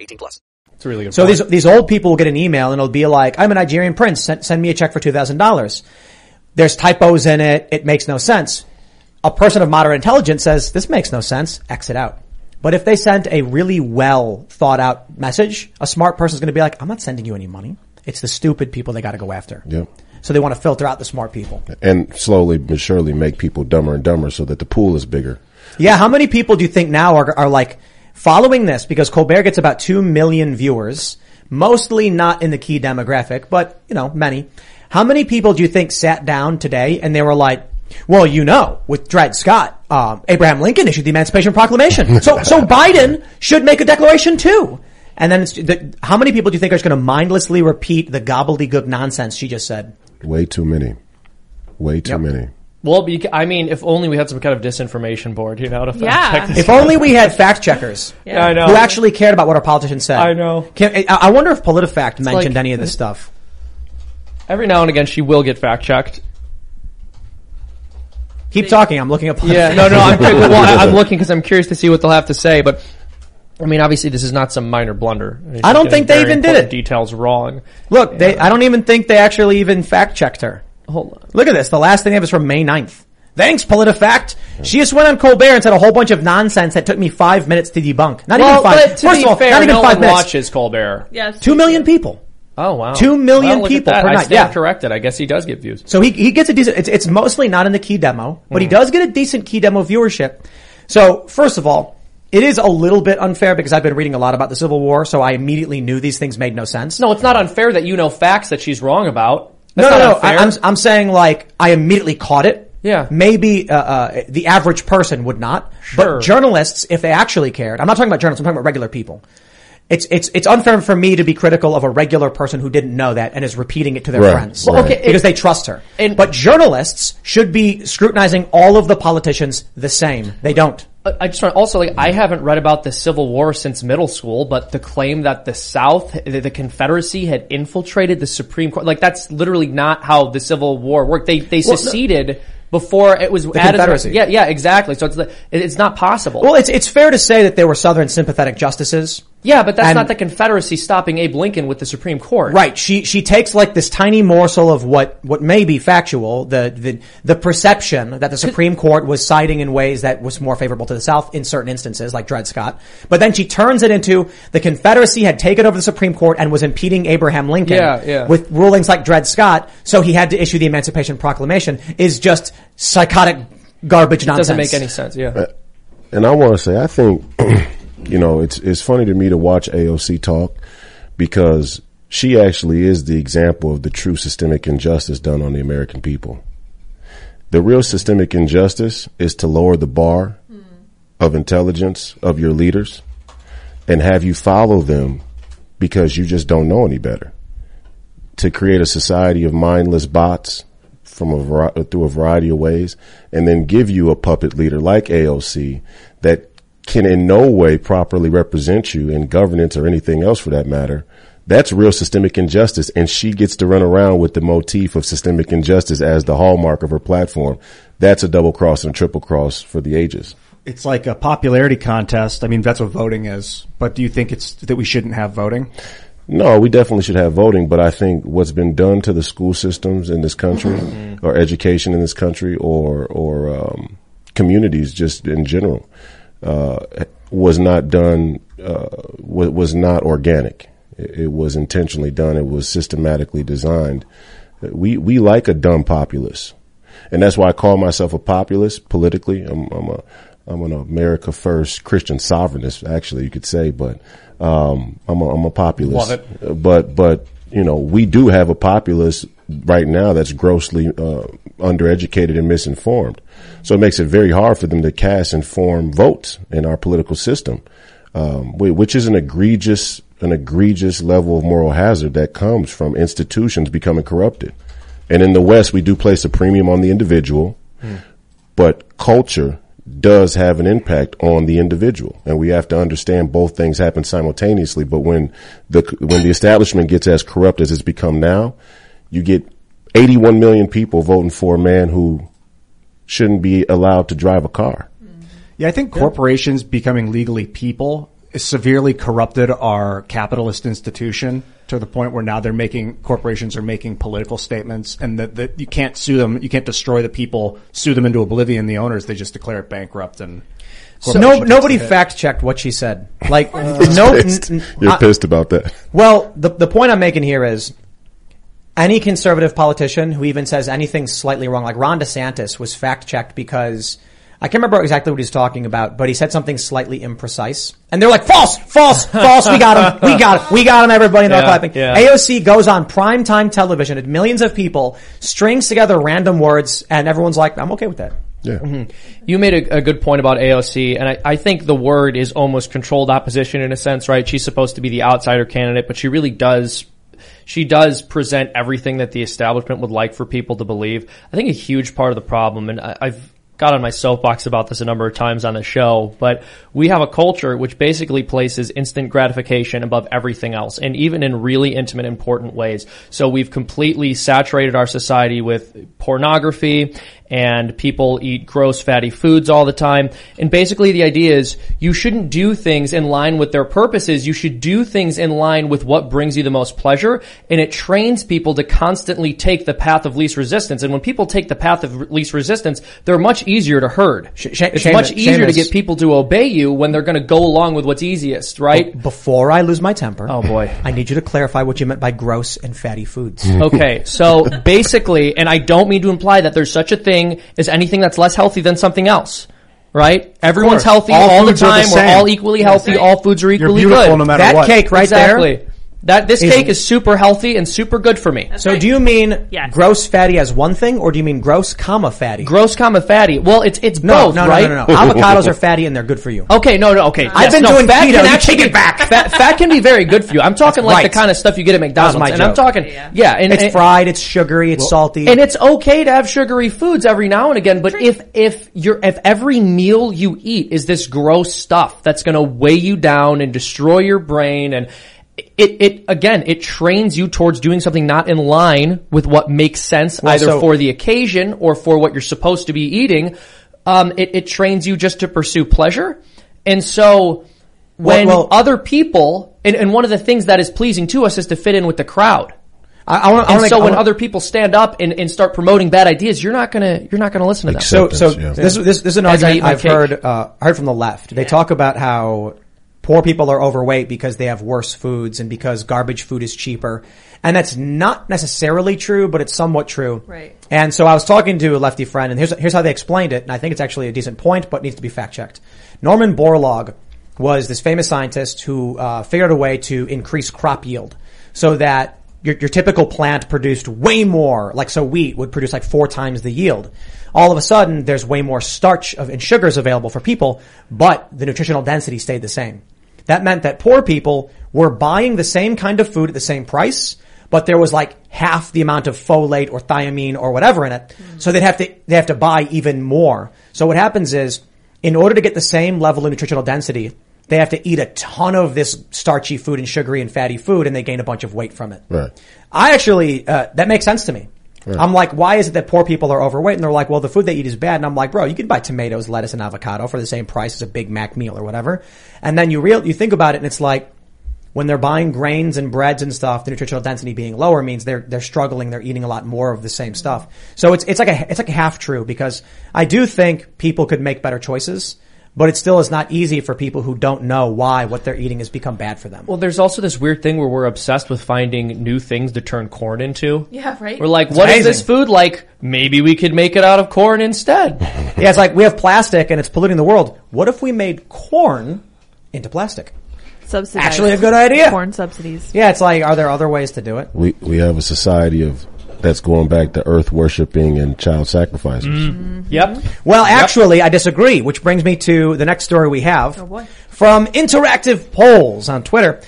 18 plus. It's a really good So point. these these old people will get an email and it'll be like, "I'm a Nigerian prince. Send, send me a check for two thousand dollars." There's typos in it. It makes no sense. A person of moderate intelligence says this makes no sense. Exit out. But if they sent a really well thought out message, a smart person is going to be like, "I'm not sending you any money. It's the stupid people they got to go after." Yep. So they want to filter out the smart people. And slowly but surely make people dumber and dumber so that the pool is bigger. Yeah, how many people do you think now are, are like following this? Because Colbert gets about 2 million viewers, mostly not in the key demographic, but, you know, many. How many people do you think sat down today and they were like, well, you know, with Dred Scott, um, Abraham Lincoln issued the Emancipation Proclamation. [laughs] So, so Biden should make a declaration too. And then it's, the, how many people do you think are just going to mindlessly repeat the gobbledygook nonsense she just said? Way too many. Way too Yep. many. Well, bec- I mean, if only we had some kind of disinformation board, you know, to fact Yeah. check this. If only we had fact checkers. [laughs] Yeah, I know. Who actually cared about what our politicians said. I know. Can, I I wonder if PolitiFact mentioned like- any of this stuff. Every now and again, she will get fact checked. Keep talking. I'm looking up. Yeah, no, no. I'm, well, [laughs] I, I'm looking because I'm curious to see what they'll have to say. But I mean, obviously, this is not some minor blunder. She's I don't getting think they very even did important it. Details wrong. Look, they, I don't even think they actually even fact checked her. Hold on. Look at this. The last thing they have is from May 9th. Thanks, PolitiFact. She just went on Colbert and said a whole bunch of nonsense that took me five minutes to debunk. Not well, even five. but to First be of all, fair, not even no five minutes. watches Colbert. Yes. Two million people. Oh wow, Two million Well, people per I night, yeah. corrected. I guess he does get views. So he, he gets a decent, it's, it's mostly not in the key demo, but he Hmm. does get a decent key demo viewership. So first of all, it is a little bit unfair because I've been reading a lot about the Civil War, so I immediately knew these things made no sense. No, it's not unfair that you know facts that she's wrong about. No, That's no, not no. unfair. I, I'm, I'm saying like, I immediately caught it. Yeah. Maybe uh, uh, the average person would not. Sure. But journalists, if they actually cared, I'm not talking about journalists. I'm talking about regular people. It's it's it's unfair for me to be critical of a regular person who didn't know that and is repeating it to their Right, friends. Well, okay, because they trust her. but journalists should be scrutinizing all of the politicians the same. They don't. I I just want to also like I haven't read about the Civil War since middle school, but the claim that the South, the, Confederacy, had infiltrated the Supreme Court, like that's literally not how the Civil War worked. They they Well, no- seceded before it was The added. Confederacy. Yeah, yeah, exactly. So it's it's not possible. Well, it's it's fair to say that there were Southern sympathetic justices. Yeah, but that's and- not the Confederacy stopping Abe Lincoln with the Supreme Court. Right. She she takes like this tiny morsel of what what may be factual, the the the perception that the Supreme Court was siding in ways that was more favorable to the South in certain instances, like Dred Scott. But then she turns it into the Confederacy had taken over the Supreme Court and was impeding Abraham Lincoln Yeah, yeah. with rulings like Dred Scott, so he had to issue the Emancipation Proclamation. Is just psychotic garbage It nonsense. doesn't make any sense. Yeah. Uh, and I want to say, I think, [clears throat] you know, it's it's funny to me to watch AOC talk because she actually is the example of the true systemic injustice done on the American people. The real systemic injustice is to lower the bar of intelligence of your leaders and have you follow them because you just don't know any better. To create a society of mindless bots from a through a variety of ways, and then give you a puppet leader like AOC that can in no way properly represent you in governance or anything else for that matter. That's real systemic injustice, and she gets to run around with the motif of systemic injustice as the hallmark of her platform. That's a double cross and a triple cross for the ages. It's like a popularity contest. I mean, that's what voting is. But do you think it's that we shouldn't have voting? No, we definitely should have voting, but I think what's been done to the school systems in this country, or education in this country, or or um, communities just in general, was not done. Uh, was, was not organic. It, it was intentionally done. It was systematically designed. We we like a dumb populace, and that's why I call myself a populist politically. I'm, I'm a I'm an America First Christian sovereignist, actually, you could say, but um, I'm, a, I'm a populist. But but you know, we do have a populace right now that's grossly uh, undereducated and misinformed. So it makes it very hard for them to cast informed votes in our political system, um, which is an egregious an egregious level of moral hazard that comes from institutions becoming corrupted. And in the West, we do place a premium on the individual, but culture does have an impact on the individual, and we have to understand both things happen simultaneously. But when the when the establishment gets as corrupt as it's become now, you get 81 million people voting for a man who shouldn't be allowed to drive a car. Yeah, I think corporations becoming legally people severely corrupted our capitalist institution to the point where now they're making corporations are making political statements and that, that you can't sue them, you can't destroy the people, sue them into oblivion. The owners they just declare it bankrupt and So no, nobody fact checked what she said. Like no, Pissed. n- n- You're I- pissed about that. Well, the the point I'm making here is any conservative politician who even says anything slightly wrong, like Ron DeSantis, was fact checked because I can't remember exactly what he's talking about, but he said something slightly imprecise, and they're like, "False, false, false! We got him, we got him, we got him!" Everybody, and they're Yeah, clapping. yeah. AOC goes on primetime television and millions of people strings together random words, and everyone's like, "I'm okay with that." Yeah. Mm-hmm. You made a, a good point about AOC, and I, I think the word is almost controlled opposition in a sense, right? She's supposed to be the outsider candidate, but she really does, she does present everything that the establishment would like for people to believe. I think a huge part of the problem, and I, I've got on my soapbox about this a number of times on the show, but we have a culture which basically places instant gratification above everything else, and even in really intimate, important ways. So we've completely saturated our society with pornography and people eat gross fatty foods all the time. And basically the idea is you shouldn't do things in line with their purposes. You should do things in line with what brings you the most pleasure. And it trains people to constantly take the path of least resistance. And when people take the path of least resistance, they're much easier to herd. sh- it's Seamus- much easier to get people to obey you when they're going to go along with what's easiest, right? Before I lose my temper, Oh boy. I need you to clarify what you meant by gross and fatty foods. Okay, so basically, and I don't mean to imply that there's such a thing as anything that's less healthy than something else. Right? Everyone's healthy All all, the are the time. We're all equally healthy. All foods are equally beautiful good. no matter that what. cake right exactly. there. That this Is- cake is super healthy and super good for me. So do you mean Yes. gross fatty as one thing, or do you mean gross comma fatty? Gross comma fatty. Well, it's it's no, both, no, no, right? no, no, no. [laughs] Avocados are fatty and they're good for you. Okay, no, no, okay. I've Yes, been no, doing fat keto, can you actually take it back. [laughs] Fat, fat can be very good for you. I'm talking like right. the kind of stuff you get at McDonald's, my and I'm joke. talking, yeah, and it's and- fried, it's sugary, it's salty. And it's okay to have sugary foods every now and again, but if if you're if every meal you eat is this gross stuff that's going to weigh you down and destroy your brain and it it again it trains you towards doing something not in line with what makes sense Well, either so- for the occasion or for what you're supposed to be eating. Um, it it trains you just to pursue pleasure, and so when Well- well- other people and, and one of the things that is pleasing to us is to fit in with the crowd. I, I want And so when other people stand up and, and start promoting bad ideas, you're not gonna you're not gonna listen to them. So, so this, this, this is an As argument I've cake. heard, uh, heard from the left. They talk about how poor people are overweight because they have worse foods and because garbage food is cheaper. And that's not necessarily true, but it's somewhat true. Right. And so I was talking to a lefty friend and here's, here's how they explained it. And I think it's actually a decent point, but needs to be fact checked. Norman Borlaug was this famous scientist who, uh, figured a way to increase crop yield so that your, your typical plant produced way more, like so wheat would produce like four times the yield. All of a sudden, there's way more starch of, and sugars available for people, but the nutritional density stayed the same. That meant that poor people were buying the same kind of food at the same price, but there was like half the amount of folate or thiamine or whatever in it. So they'd have to, they have to buy even more. So what happens is, in order to get the same level of nutritional density, they have to eat a ton of this starchy food and sugary and fatty food and they gain a bunch of weight from it. Right. I actually, uh, that makes sense to me. I'm like, why is it that poor people are overweight? And they're like, well, the food they eat is bad. And I'm like, bro, you can buy tomatoes, lettuce, and avocado for the same price as a Big Mac meal or whatever. And then you real, you think about it and it's like, when they're buying grains and breads and stuff, the nutritional density being lower means they're, they're struggling. They're eating a lot more of the same stuff. So it's, it's like a, it's like half true because I do think people could make better choices, but it still is not easy for people who don't know why what they're eating has become bad for them. Well, there's also this weird thing where we're obsessed with finding new things to turn corn into. Yeah, right. We're like, It's what is amazing. this food like? Maybe we could make it out of corn instead. [laughs] Yeah, it's like we have plastic and it's polluting the world. What if we made corn into plastic? Subsidized. Actually a good idea. Corn subsidies. Yeah, it's like, are there other ways to do it? We we have a society of that's going back to earth worshiping and child sacrifices. Mm-hmm. Yep. Well, actually, I disagree, which brings me to the next story we have boy. from Interactive Polls on Twitter.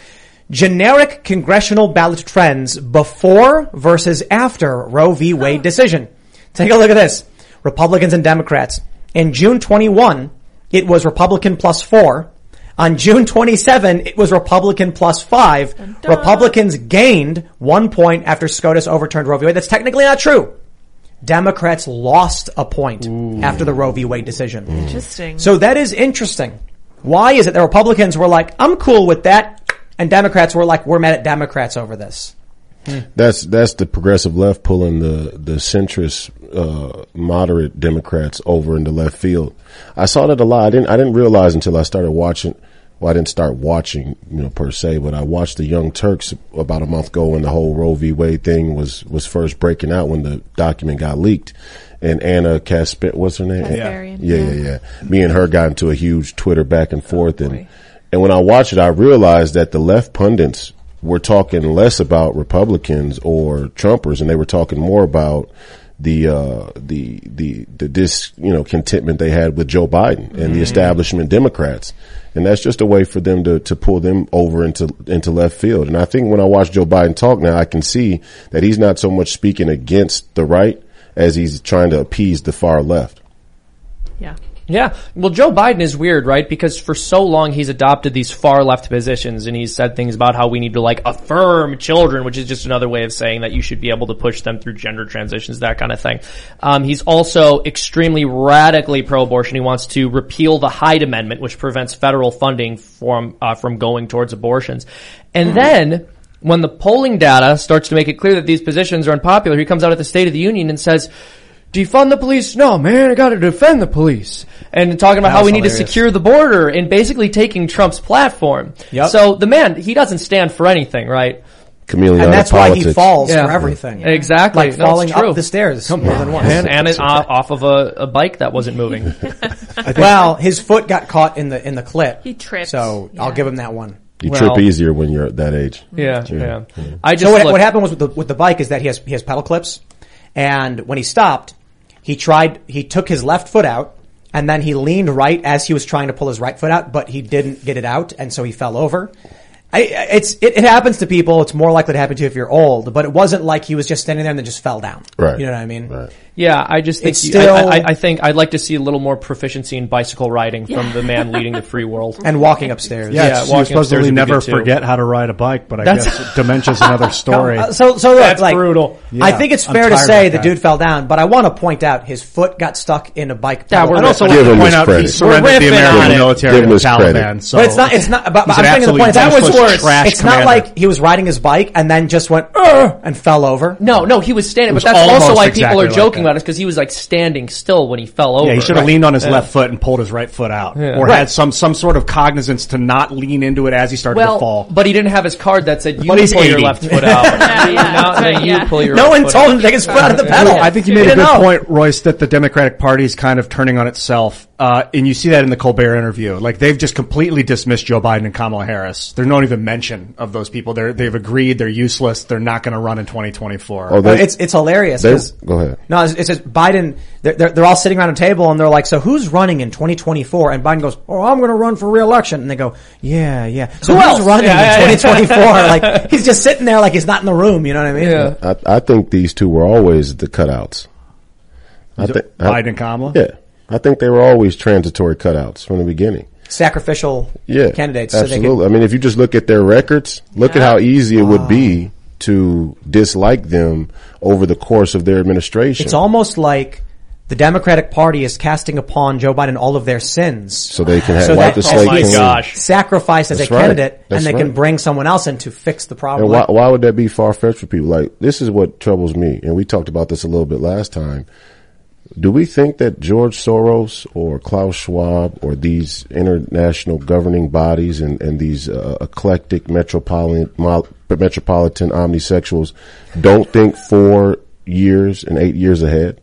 Generic congressional ballot trends before versus after Roe v. Wade decision. Take a look at this. Republicans and Democrats. In June 21, it was Republican plus four. On June 27, it was Republican plus five. Republicans gained one point after SCOTUS overturned Roe v. Wade. That's technically not true. Democrats lost a point after the Roe v. Wade decision. Interesting. So that is interesting. Why is it the Republicans were like, I'm cool with that, and Democrats were like, we're mad at Democrats over this? That's that's the progressive left pulling the the centrist uh, moderate Democrats over into the left field. I saw that a lot. I didn't I didn't realize until I started watching. Well, I didn't start watching, you know, per se, but I watched the Young Turks about a month ago when the whole Roe v. Wade thing was was first breaking out when the document got leaked. And Anna Casper, what's her name? Kasparian, Yeah, yeah, yeah. Me and her got into a huge Twitter back and forth, and and when I watched it, I realized that the left pundits were talking less about Republicans or Trumpers, and they were talking more about the uh, the the the dis you know contentment they had with Joe Biden and the Mhm. establishment Democrats, and that's just a way for them to to pull them over into into left field. And I think when I watch Joe Biden talk now, I can see that he's not so much speaking against the right as he's trying to appease the far left. Yeah. Yeah. Well, Joe Biden is weird, right? Because for so long he's adopted these far left positions and he's said things about how we need to like affirm children, which is just another way of saying that you should be able to push them through gender transitions, that kind of thing. Um, he's also extremely radically pro-abortion. He wants to repeal the Hyde Amendment, which prevents federal funding from, uh, from going towards abortions. And then, when the polling data starts to make it clear that these positions are unpopular, he comes out at the State of the Union and says, defund the police? No, man, I gotta defend the police. And talking about That how was we need to hilarious. secure the border and basically taking Trump's platform. Yep. So the man, he doesn't stand for anything, right? Chameleon And that's why he falls Yeah. for everything. Exactly. Like No, falling it's true. up the stairs more than once. And, and it, uh, off of a, a bike that wasn't moving. [laughs] well, his foot got caught in the in the clip. He tripped. So I'll Yeah. give him that one. You Well- trip easier when you're at that age. Yeah, yeah. yeah. I just so what, look- what happened was with the, with the bike is that he has he has pedal clips, and when he stopped, he tried he took his left foot out, and then he leaned right as he was trying to pull his right foot out, but he didn't get it out, and so he fell over. I, it's it, it happens to people. It's more likely to happen to you if you're old, but it wasn't like he was just standing there and then just fell down. Right. You know what I mean? Right. Yeah, I just think It's you- still- I, I, I think I'd like to see a little more proficiency in bicycle riding from the man [laughs] leading the free world And walking upstairs. Yeah, Yeah, it's- walking you supposedly upstairs would be never good, too. forget how to ride a bike, but I That's- guess dementia's another [laughs] story. Uh, So, so look, That's like, brutal. Yeah, I think it's I'm fair to tired say of the that. dude fell down, but I want to point out his foot got stuck in a bike. Yeah, pedal. we're I'd also Give like to him point his out he credit. surrendered We're the riffing American it. military Give to him the his credit. Taliban. So But it's not. It's not. But He's I'm an saying the point. absolutely That was useless worse. trash It's not commander. like he was riding his bike and then just went "Ugh," and fell over. No, no, he was standing, was but that's also almost why exactly people are like joking that. about it because he was like standing still when he fell over. Yeah, he should have Right. leaned on his Yeah. left foot and pulled his right foot out, Yeah. or Right. had some some sort of cognizance to not lean into it as he started Well, to fall. but he didn't have his card that said you But he's pull your left [laughs] foot out. [laughs] Yeah, yeah, Now- that's right, then you yeah. pull your No right one foot told out. him to take his foot out of the pedal. I think you He made a good know. point, Royce, that the Democratic Party is kind of turning on itself, uh, and you see that in the Colbert interview. Like they've just completely dismissed Joe Biden and Kamala Harris. There's not even mention of those people. They're, they've agreed they're useless. They're not going to run in 2024. Oh, Uh, they, it's it's hilarious. they, 'cause- go ahead. No, it's, it's just Biden. They're, they're they're all sitting around a table and they're like, "So who's running in 2024?" And Biden goes, "Oh, I'm going to run for re-election." And they go, "Yeah, yeah." So Who who's else? running Yeah, in yeah, yeah. 2024? [laughs] like he's just sitting there like he's not in the room. You know what I mean? Yeah. I, I think these two were always the cutouts. I think Biden and Kamala? Yeah, I think they were always transitory cutouts from the beginning. Sacrificial Yeah, candidates. So they absolutely. could, I mean, if you just look at their records, look at how easy it would be to dislike them over the course of their administration. it's almost like the Democratic Party is casting upon Joe Biden all of their sins. so they can have, So wipe that- the oh my clean. gosh. Sacrifice as That's a right. candidate, That's and they can bring someone else in to fix the problem. And why, why would that be far fetched for people? Like, this is what troubles me. And we talked about this a little bit last time. Do we think that George Soros or Klaus Schwab or these international governing bodies and, and these uh, eclectic metropolitan, metropolitan omnisexuals don't think four years and eight years ahead?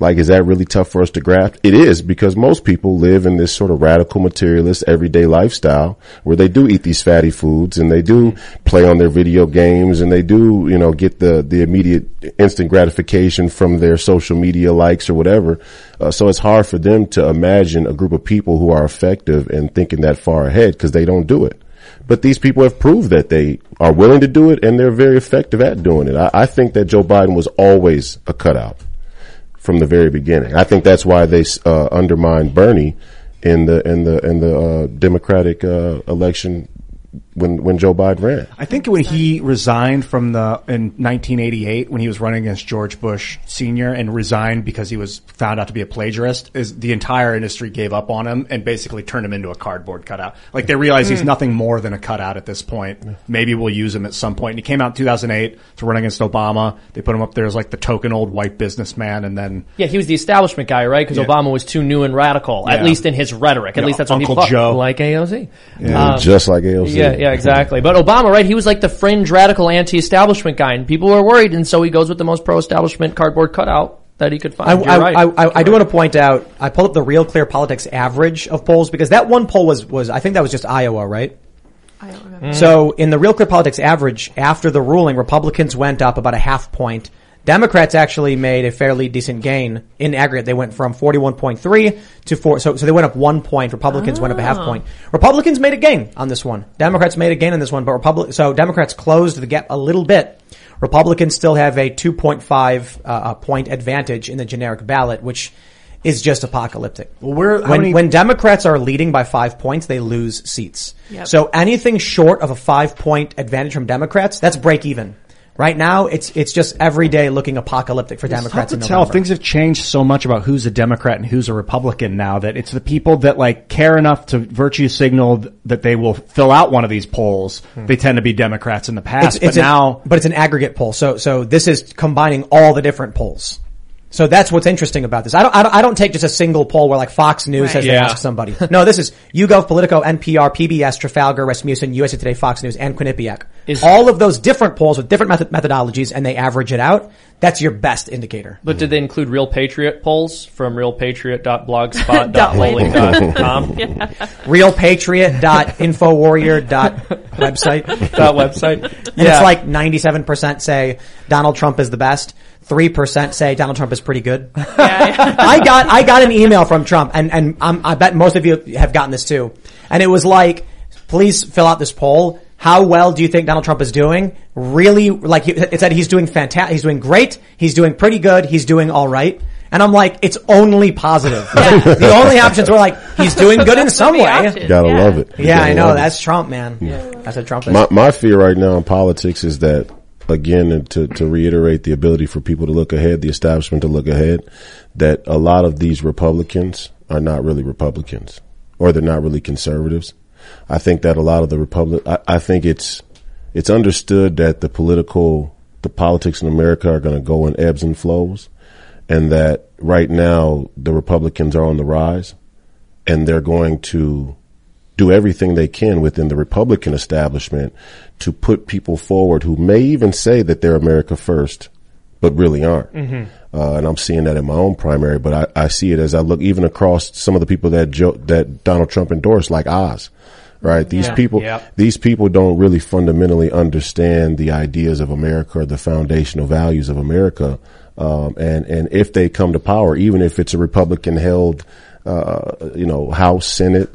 Like, is that really tough for us to grasp? It is because most people live in this sort of radical materialist everyday lifestyle where they do eat these fatty foods and they do play on their video games and they do, you know, get the, the immediate instant gratification from their social media likes or whatever. Uh, so it's hard for them to imagine a group of people who are effective and thinking that far ahead because they don't do it. But these people have proved that they are willing to do it and they're very effective at doing it. I, I think that Joe Biden was always a cutout from the very beginning. I think that's why they uh, undermined Bernie in the in the in the uh, Democratic uh, election when when Joe Biden ran. I think when he resigned from the in 1988 when he was running against George Bush Senior and resigned because he was found out to be a plagiarist, is the entire industry gave up on him and basically turned him into a cardboard cutout. Like they realized Hmm. he's nothing more than a cutout at this point. Maybe we'll use him at some point. And he came out in 2008 to run against Obama. They put him up there as like the token old white businessman, and then Yeah, he was the establishment guy, right? Because Yeah. Obama was too new and radical, at least in his rhetoric. At Yeah, least that's what Uncle people thought. Joe. like AOC. Yeah, Um, just like AOC. Yeah, yeah, exactly. But Obama, right? He was like the fringe radical anti-establishment guy, and people were worried, and so he goes with the most pro-establishment cardboard cutout that he could find. I, You're I, right. I, I, I do want to point out, I pulled up the Real Clear Politics average of polls because that one poll was, was, I think that was just Iowa, right? I don't remember. So in the Real Clear Politics average, after the ruling, Republicans went up about a half point. Democrats actually made a fairly decent gain in aggregate. They went from 41.3 to 4, so, so they went up one point. Republicans went up a half point. Republicans made a gain on this one. Democrats made a gain on this one, but Republic, so Democrats closed the gap a little bit. Republicans still have a 2.5 uh, uh, point advantage in the generic ballot, which is just apocalyptic. Well, where- how when, many- when Democrats are leading by five points, they lose seats. Yep. So anything short of a five point advantage from Democrats, that's break even. Right now, it's it's just every day looking apocalyptic for It's Democrats tough in to tell. Things have changed so much about who's a Democrat and who's a Republican now that it's the people that like care enough to virtue signal that they will fill out one of these polls. Hmm. They tend to be Democrats in the past, but an- now but it's an aggregate poll. So so this is combining all the different polls. So that's what's interesting about this. I don't, I don't, I don't take just a single poll where like Fox News Right. says Yeah. they ask somebody. [laughs] no, this is YouGov, Politico, NPR, PBS, Trafalgar, Rasmussen, USA Today, Fox News, and Quinnipiac. Is- all of those different polls with different method- methodologies and they average it out. That's your best indicator. but did they include Real Patriot polls from [laughs] realpatriot.blogspot.lolling.com? realpatriot.infowarrior. dot website. [laughs] That website. And Yeah. it's like 97% say Donald Trump is the best. 3% say Donald Trump is pretty good. [laughs] I got, I got an email from Trump and, and I'm, I bet most of you have gotten this too. And it was like, please fill out this poll. How well do you think Donald Trump is doing? Really, like it said he's doing fantastic, he's doing great, he's doing pretty good, he's doing alright. And I'm like, it's only positive. [laughs] the only options were like, he's doing good in some way. Gotta love it. You Yeah, I know. love it. That's Trump, man. That's what Trump. My, my fear right now in politics is that, again, to, to reiterate the ability for people to look ahead, the establishment to look ahead, that a lot of these Republicans are not really Republicans or they're not really conservatives. I think that a lot of the Republic, I, I think it's, it's understood that the political, the politics in America are going to go in ebbs and flows and that right now the Republicans are on the rise and they're going to do everything they can within the Republican establishment to put people forward who may even say that they're America first, but really aren't. Mhm. Uh, and I'm seeing that in my own primary, but I, I see it as I look even across some of the people that Joe, that Donald Trump endorsed, like Oz. Right? These Yeah. people, Yep. these people don't really fundamentally understand the ideas of America or the foundational values of America. Um, and, and if they come to power, even if it's a Republican held, uh, you know, House, Senate,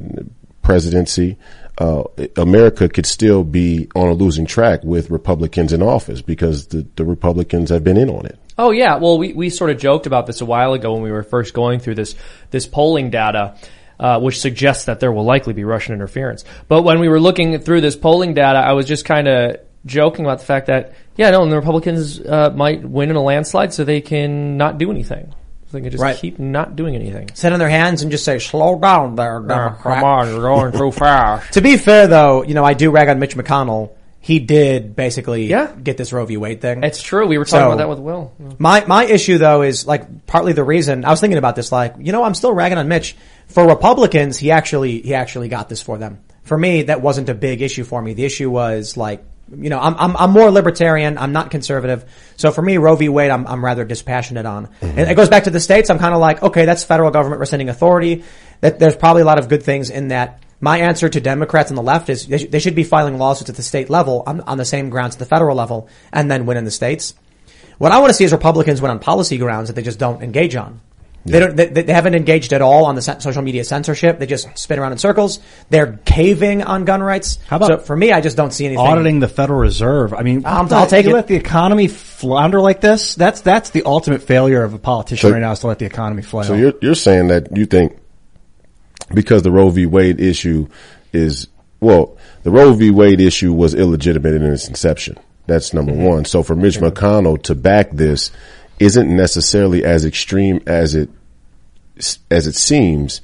presidency, uh, America could still be on a losing track with Republicans in office because the, the Republicans have been in on it. Oh yeah, well we, we sort of joked about this a while ago when we were first going through this this polling data, uh, which suggests that there will likely be Russian interference. But when we were looking through this polling data, I was just kind of joking about the fact that yeah, no, and the Republicans uh, might win in a landslide, so they can not do anything. So they can just Right. keep not doing anything. Sit on their hands and just say, slow down there, Democrat. come on, you're going too fast. [laughs] to be fair though, you know, I do rag on Mitch McConnell. He did basically yeah. get this Roe v. Wade thing. It's true. We were talking about that with Will. My my issue though is like partly the reason I was thinking about this. Like you know I'm still ragging on Mitch. For Republicans, he actually he actually got this for them. For me, that wasn't a big issue for me. The issue was like you know I'm I'm, I'm more libertarian. I'm not conservative. So for me, Roe v. Wade, I'm I'm rather dispassionate on. Mm-hmm. And it goes back to the states. I'm kind of like okay, that's federal government rescinding authority. That there's probably a lot of good things in that. My answer to Democrats on the left is they, sh- they should be filing lawsuits at the state level on, on the same grounds at the federal level and then win in the states. What I want to see is Republicans win on policy grounds that they just don't engage on. They don't. They, they haven't engaged at all on the social media censorship. They just spin around in circles. They're caving on gun rights. How about so for me? I just don't see anything. auditing the Federal Reserve. I mean, I'll- I'll take you it. let the economy flounder like this. That's that's the ultimate failure of a politician So- right now is to let the economy flail. So you're you're saying that you think because the Roe v. Wade issue is well, the Roe v. Wade issue was illegitimate in its inception. That's number Mm-hmm. one. So for Mitch McConnell to back this isn't necessarily as extreme as it as it seems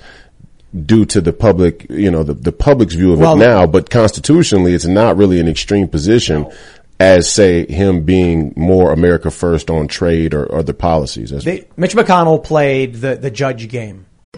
due to the public, you know, the, the public's view of Well- it now, but constitutionally it's not really an extreme position as say him being more America first on trade or other policies. They, Mitch McConnell played the the judge game.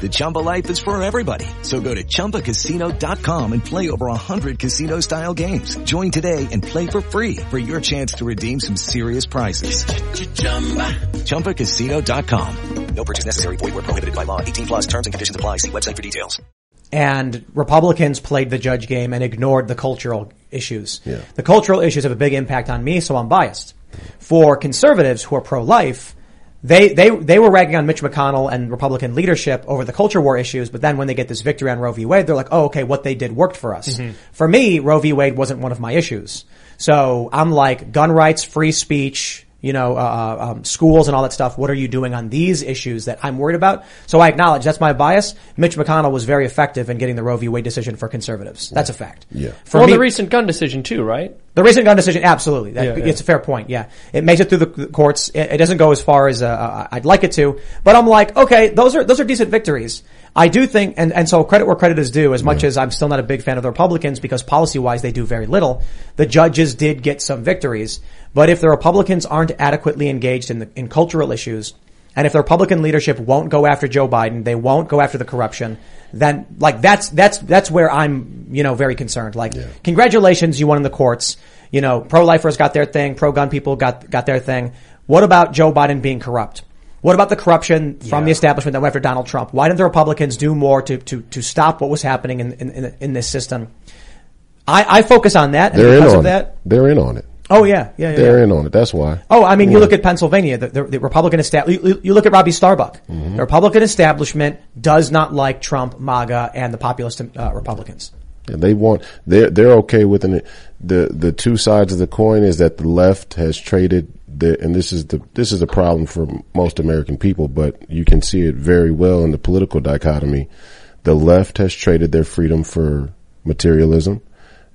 The Chumba life is for everybody. So go to ChumbaCasino.com and play over 100 casino-style games. Join today and play for free for your chance to redeem some serious prizes. ChumbaCasino.com. No purchase necessary. Void were prohibited by law. 18 plus terms and conditions apply. See website for details. and Republicans played the judge game and ignored the cultural issues. Yeah. The cultural issues have a big impact on me, so I'm biased. For conservatives who are pro-life, they, they, they were ragging on Mitch McConnell and Republican leadership over the culture war issues, but then when they get this victory on Roe v. Wade, they're like, oh, okay, what they did worked for us. Mhm. For me, Roe v. Wade wasn't one of my issues. So I'm like, gun rights, free speech, you know, uh, um, schools and all that stuff. What are you doing on these issues that I'm worried about? So I acknowledge that's my bias. Mitch McConnell was very effective in getting the Roe v. Wade decision for conservatives. That's a fact. Yeah. For well, me, the recent gun decision too, right? the recent gun decision, absolutely. That, Yeah, yeah. It's a fair point. Yeah, it makes it through the the courts. It, it doesn't go as far as uh, uh, I'd like it to, but I'm like, okay, those are those are decent victories. I do think, and, and so credit where credit is due. As much as I'm still not a big fan of the Republicans because policy wise they do very little, the judges did get some victories. But if the Republicans aren't adequately engaged in the in cultural issues, and if the Republican leadership won't go after Joe Biden, they won't go after the corruption, then like that's that's that's where I'm you know very concerned. Like, congratulations, you won in the courts. You know, pro-lifers got their thing, pro-gun people got got their thing. What about Joe Biden being corrupt? What about the corruption from the establishment that went after Donald Trump? Why didn't the Republicans do more to to to stop what was happening in in, in, in this system? I, I focus on that, and They're in on of that, it. They're in on it. oh yeah, yeah, yeah. They're yeah. in on it. That's why. Oh, I mean, you look at Pennsylvania, the, the, the Republican establishment, you, you look at Robbie Starbuck. Mm-hmm. The Republican establishment does not like Trump, MAGA, and the populist uh, Republicans. Yeah, they want they're they're okay with it. The the two sides of the coin is that the left has traded the and this is the this is a problem for most American people, but you can see it very well in the political dichotomy. The left has traded their freedom for materialism,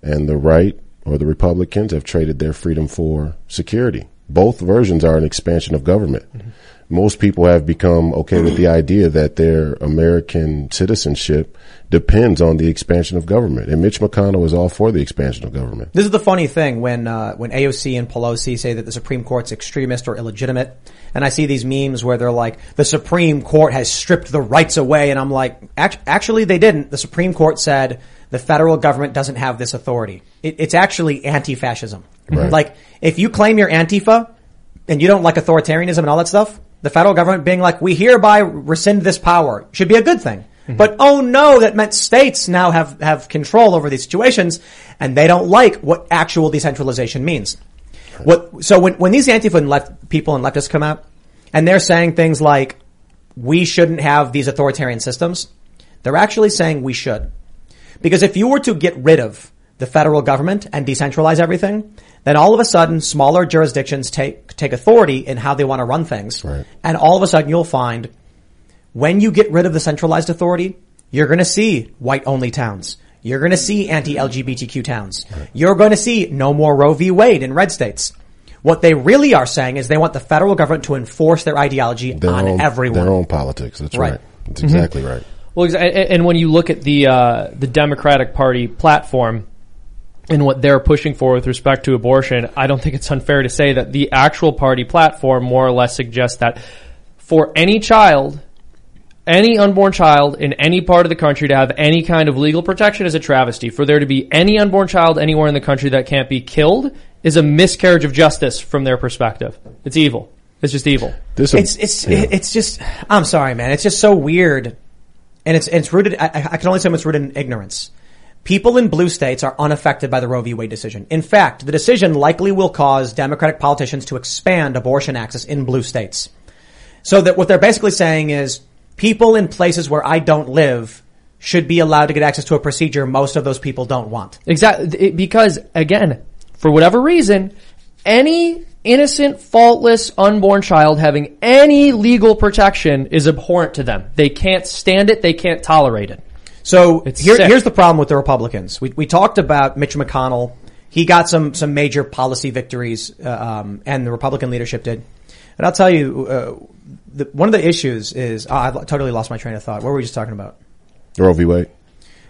and the right or the Republicans have traded their freedom for security. Both versions are an expansion of government. Mm-hmm. Most people have become okay with the idea that their American citizenship depends on the expansion of government. And Mitch McConnell is all for the expansion of government. This is the funny thing when uh, when AOC and Pelosi say that the Supreme Court's extremist or illegitimate, and I see these memes where they're like, "The Supreme Court has stripped the rights away," and I'm like, "Act- "Actually, they didn't. The Supreme Court said the federal government doesn't have this authority. It, it's actually anti-fascism. Right. Like, if you claim you're Antifa and you don't like authoritarianism and all that stuff, the federal government being like, "We hereby rescind this power," should be a good thing. Mm-hmm. But oh no, that meant states now have, have control over these situations and they don't like what actual decentralization means. What, so when, when these Antifa and left people and leftists come out and they're saying things like, we shouldn't have these authoritarian systems, they're actually saying we should. Because if you were to get rid of the federal government and decentralize everything, then all of a sudden smaller jurisdictions take, take authority in how they want to run things. And all of a sudden you'll find when you get rid of the centralized authority, you're going to see white only towns. You're going to see anti-LGBTQ towns. You're going to see no more Roe v. Wade in red states. What they really are saying is they want the federal government to enforce their ideology Their on own, everyone. Their own politics. That's Right. right. That's exactly right. Well, and and when you look at the uh, the Democratic Party platform and what they're pushing for with respect to abortion, I don't think it's unfair to say that the actual party platform more or less suggests that for any child, any unborn child in any part of the country to have any kind of legal protection is a travesty. For there to be any unborn child anywhere in the country that can't be killed is a miscarriage of justice from their perspective. It's evil. It's just evil. This it's it's it's just I'm sorry, man. It's just so weird, and it's it's rooted. I, I can only say it's rooted in ignorance. People in blue states are unaffected by the Roe v. Wade decision. In fact, the decision likely will cause Democratic politicians to expand abortion access in blue states. So that what they're basically saying is people in places where I don't live should be allowed to get access to a procedure most of those people don't want. Exactly. Because again, for whatever reason, any innocent, faultless, unborn child having any legal protection is abhorrent to them. They can't stand it. They can't tolerate it. So It's here, here's the problem with the Republicans. We, we talked about Mitch McConnell. He got some some major policy victories, uh, um, and the Republican leadership did. And I'll tell you, uh, the, one of the issues is oh, I totally lost my train of thought. What were we just talking about? Roe v. Wade.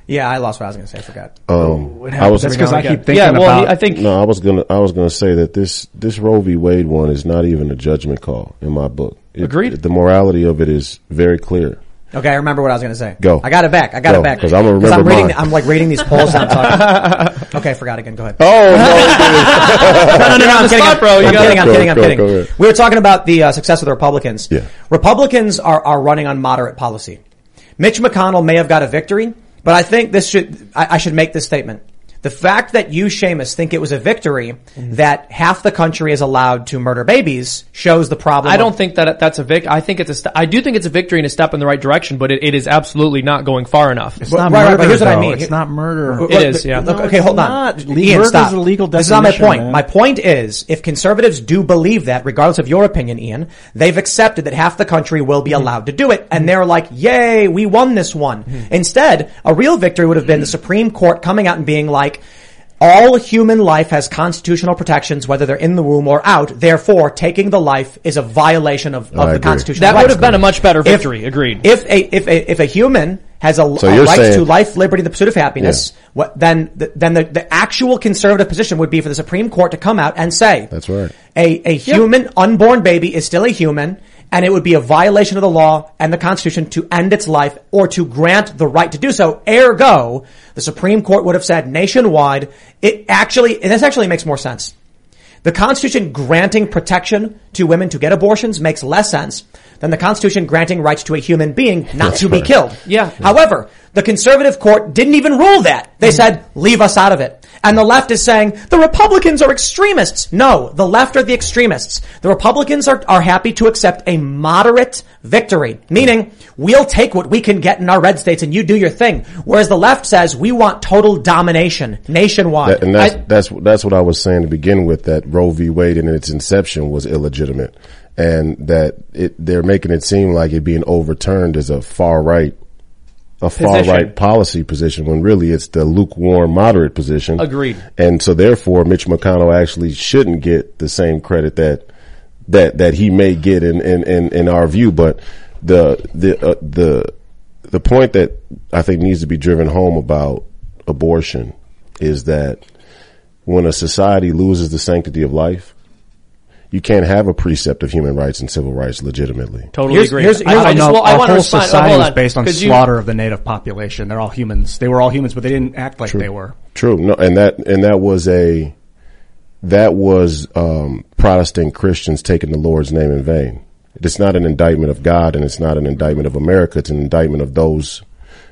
Yeah, I lost what I was going to say. I forgot. Um, What I was happens every now and again? Yeah, well, he- I think- no, I was gonna, I was gonna say that this, this Roe v. Wade one is not even a judgment call in my book. It- Agreed. The morality of it is very clear. Okay, I remember what I was going to say. Go. I got it back. I got Go, it back 'cause I'ma remember I'm reading. mine. I'm like reading these polls. and I'm talking. [laughs] okay, I forgot again. Go ahead. Oh no, no, no, no, [laughs] on I'm kidding. spot, I'm, bro. You I'm got kidding. it. I'm Go, kidding. I'm go, kidding. go. We were talking about the uh, success of the Republicans. Yeah. Republicans are are running on moderate policy. Mitch McConnell may have got a victory, but I think this should. I, I should make this statement. The fact that you, Seamus, think it was a victory that half the country is allowed to murder babies shows the problem. I don't think that that's a vic. I think it's a. St- I do think it's a victory and a step in the right direction, but it, it is absolutely not going far enough. It's not right, right, murder. but here's what I mean. It's not murder. Look, It is, yeah. No, okay, hold on. not. Le- Ian, murder stop. is a legal This is not my point. man. My point is, if conservatives do believe that, regardless of your opinion, Ian, they've accepted that half the country will Mm-hmm. be allowed to do it, and they're like, "Yay, we won this one." Mm-hmm. Instead, a real victory would have been the Supreme Court coming out and being like. All human life has constitutional protections, whether they're in the womb or out. Therefore, taking the life is a violation of, of I the agree. Constitution. That rights. would have been a much better If- victory. Agreed. If a if a if a human has a, So a right saying- to life, liberty, the pursuit of happiness, what, then the, then the, the actual conservative position would be for the Supreme Court to come out and say That's right. a a human unborn baby is still a human. And it would be a violation of the law and the Constitution to end its life or to grant the right to do so. Ergo, the Supreme Court would have said nationwide, it actually, this actually makes more sense. The Constitution granting protection to women to get abortions makes less sense than the Constitution granting rights to a human being not That's to be killed. Yeah. However, the conservative court didn't even rule that. They mm-hmm. said, leave us out of it. And the left is saying, the Republicans are extremists. No, the left are the extremists. The Republicans are, are happy to accept a moderate victory, meaning we'll take what we can get in our red states and you do your thing. Whereas the left says we want total domination nationwide. That, and that's, I- that's, that's what I was saying to begin with, that Roe v. Wade in its inception was illegitimate. And that it, they're making it seem like it being overturned is a far right, a far right policy position when really it's the lukewarm moderate position. Agreed. And so therefore Mitch McConnell actually shouldn't get the same credit that, that, that he may get in, in, in, in our view. But the, the, uh, the, the point that I think needs to be driven home about abortion is that when a society loses the sanctity of life, you can't have a precept of human rights and civil rights legitimately. Totally Here's- agree. here's- I, here's- I I just, know well, I our want to whole respond. society hold was on. based on 'Cause you- slaughter of the native population. They're all humans. They were all humans, but they didn't act like they were. True. No, and that, and that was a, that was, um, Protestant Christians taking the Lord's name in vain. It's not an indictment of God and it's not an indictment of America. It's an indictment of those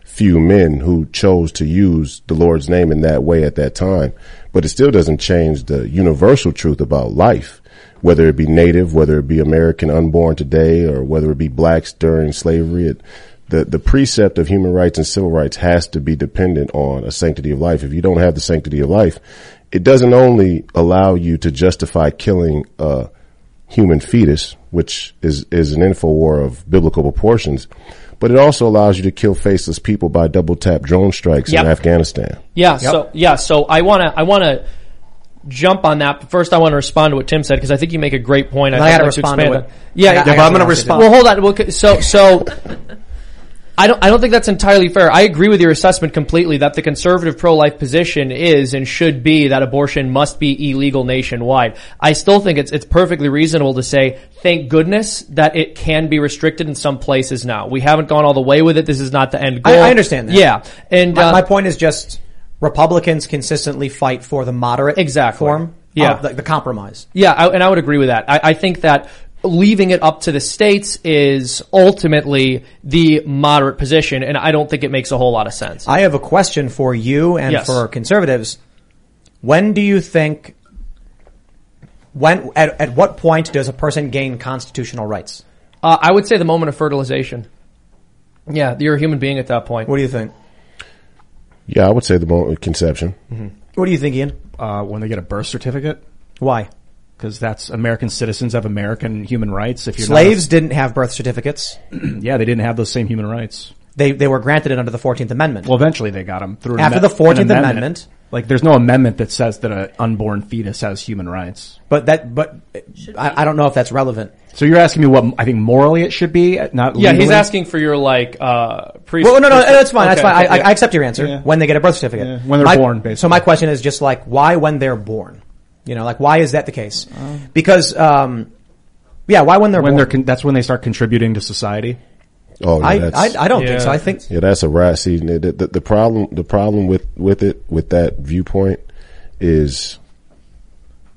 few men who chose to use the Lord's name in that way at that time. But it still doesn't change the universal truth about life, whether it be native, whether it be American unborn today, or whether it be blacks during slavery. It, the, the precept of human rights and civil rights has to be dependent on a sanctity of life. If you don't have the sanctity of life, it doesn't only allow you to justify killing a human fetus, which is, is an infowar of biblical proportions, but it also allows you to kill faceless people by double tap drone strikes Yep. in Afghanistan. Yeah. So yeah. So I want to. I want to jump on that. But first, I want to respond to what Tim said because I think you make a great point. I I'd gotta like to respond to expand what- Yeah. I, yeah I, but I'm gonna else to respond. do. Well, hold on. Well, so so. I don't, I don't think that's entirely fair. I agree with your assessment completely that the conservative pro-life position is and should be that abortion must be illegal nationwide. I still think it's, it's perfectly reasonable to say, thank goodness that it can be restricted in some places now. We haven't gone all the way with it. This is not the end goal. I, I understand that. Yeah. And, my, uh, my point is just Republicans consistently fight for the moderate Exactly. form, Yeah. of the, the compromise. Yeah, I, and I would agree with that. I, I think that leaving it up to the states is ultimately the moderate position, and I don't think it makes a whole lot of sense. I have a question for you and Yes. for conservatives. When do you think? When at, at what point does a person gain constitutional rights? Uh, I would say the moment of fertilization. Yeah, you're a human being at that point. What do you think? Yeah, I would say the moment of conception. What do you think, Ian? Uh, when they get a birth certificate, Why? because that's American citizens have American human rights. If you're Slaves didn't have birth certificates. [clears throat] yeah, they didn't have those same human rights. They they were granted it under the Fourteenth Amendment. Well, eventually they got them through an After amen- the 14th an Amendment. Like, there's no amendment that says that an unborn fetus has human rights. but that but I, I don't know if that's relevant. So you're asking me what I think morally it should be, not Yeah, he's asking for your like uh pre. Well, no, no, that's fine. That's Okay, fine. I, okay, I, I accept your answer. Yeah. When they get a birth certificate, Yeah, when they're My- born, basically. So my question is just like, why when they're born? You know, like why is that the case? because, um, yeah, why when they're when born? they're con- that's when they start contributing to society. Oh, yeah, I, I I don't think so. I think yeah, that's a rat. See, the, the, the problem, the problem with, with it, with that viewpoint is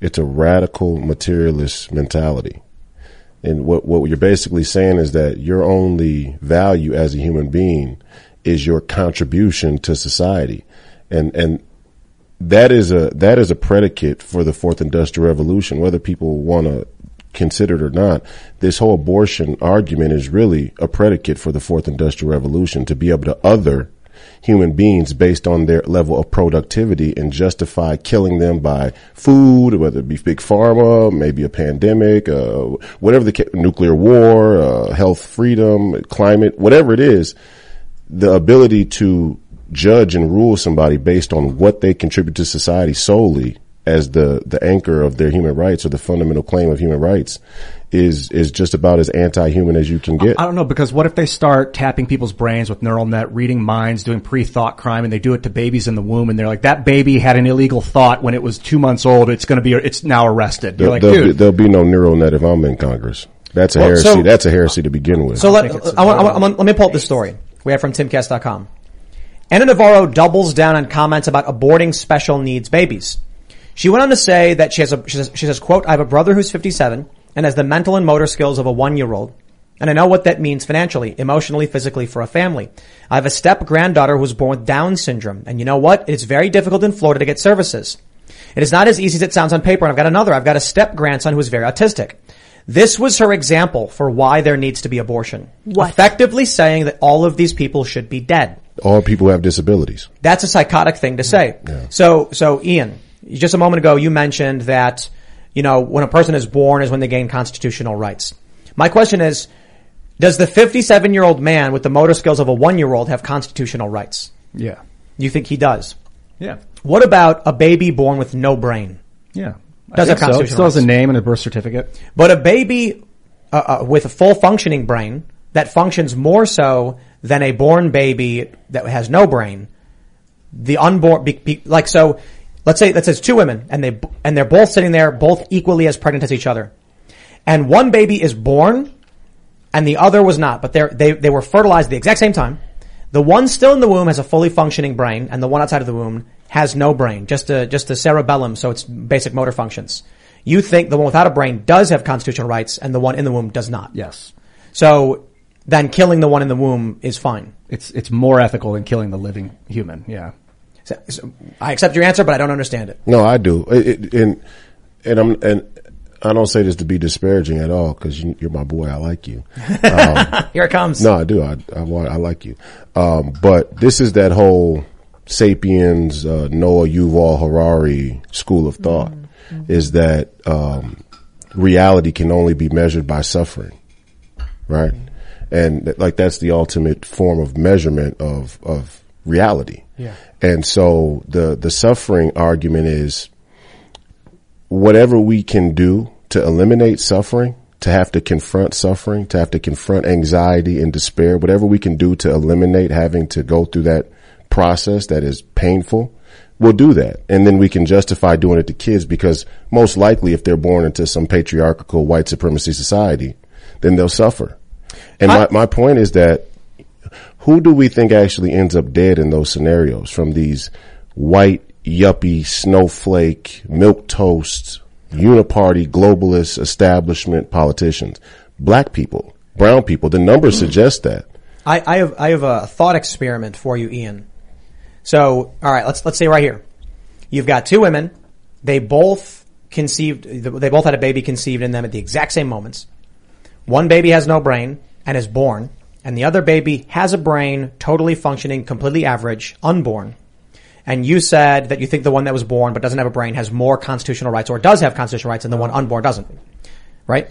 it's a radical materialist mentality. And what, what you're basically saying is that your only value as a human being is your contribution to society. And, and that is a that is a predicate for the fourth industrial revolution, whether people want to consider it or not. This whole abortion argument is really a predicate for the fourth industrial revolution to be able to other human beings based on their level of productivity and justify killing them by food, whether it be big pharma, maybe a pandemic, uh, whatever the ca- nuclear war, uh, health freedom, climate, whatever it is, the ability to judge and rule somebody based on what they contribute to society solely as the, the anchor of their human rights or the fundamental claim of human rights is, is just about as anti-human as you can get. I don't know because what if they start tapping people's brains with neural net, reading minds, doing pre-thought crime, and they do it to babies in the womb, and they're like, that baby had an illegal thought when it was two months old. It's going to be, it's now arrested. You're There, like, there'll, be, dude, there'll be no neural net if I'm in Congress. That's a Well, heresy. so- That's a heresy to begin with. So let, I want, I want, I want- let me pull up the story we have from timcast.com. Ana Navarro doubles down on comments about aborting special needs babies. She went on to say that she has a, she says, she says, quote, I have a brother who's 57 and has the mental and motor skills of a one year old. And I know what that means financially, emotionally, physically for a family. I have a step granddaughter who was born with Down syndrome. And you know what? It's very difficult in Florida to get services. It is not as easy as it sounds on paper. And I've got another. I've got a step grandson who is very autistic. This was her example for why there needs to be abortion. What? Effectively saying that all of these people should be dead. All people who have disabilities. That's a psychotic thing to say. So, so Ian, just a moment ago you mentioned that, you know, when a person is born is when they gain constitutional rights. My question is, does the 57 year old man with the motor skills of a one year old have constitutional rights? yeah, You think he does? yeah, What about a baby born with no brain? yeah. I Does have so. It constitutional still has a name and a birth certificate. But a baby uh, uh, with a full functioning brain that functions more so than a born baby that has no brain, the unborn, be, be, like so, let's say let's say it's two women and they and they're both sitting there, both equally as pregnant as each other, and one baby is born, and the other was not, but they they they were fertilized at the exact same time. The one still in the womb has a fully functioning brain, and the one outside of the womb has no brain, just a just a cerebellum, so it's basic motor functions. You think the one without a brain does have constitutional rights, and the one in the womb does not. Yes. So then killing the one in the womb is fine. It's it's more ethical than killing the living human. Yeah. So- I accept your answer, but I don't understand it. No, I do. It, it, and and I'm and I don't say this to be disparaging at all because you, you're my boy. I like you. Um, [laughs] Here it comes. no, I do. I I, want, I like you. Um, but this is that whole sapiens uh, Noah Yuval Harari school of thought is that um, reality can only be measured by suffering, right? And that- like that's the ultimate form of measurement of of reality. Yeah. And so the the suffering argument is whatever we can do to eliminate suffering, to have to confront suffering, to have to confront anxiety and despair, whatever we can do to eliminate having to go through that process that is painful, we'll do that. And then we can justify doing it to kids because most likely if they're born into some patriarchal white supremacy society, then they'll suffer. And my, my point is that who do we think actually ends up dead in those scenarios from these white yuppie snowflake milk toast uniparty globalist establishment politicians black people brown people the numbers hmm. suggest that I, I have I have a thought experiment for you, Ian. So, all right, let's let's say right here, you've got two women. They both conceived. They both had a baby conceived in them at the exact same moments. One baby has no brain and is born, and the other baby has a brain, totally functioning, completely average, unborn. And you said that you think the one that was born but doesn't have a brain has more constitutional rights, or does have constitutional rights, and the one unborn doesn't. Right?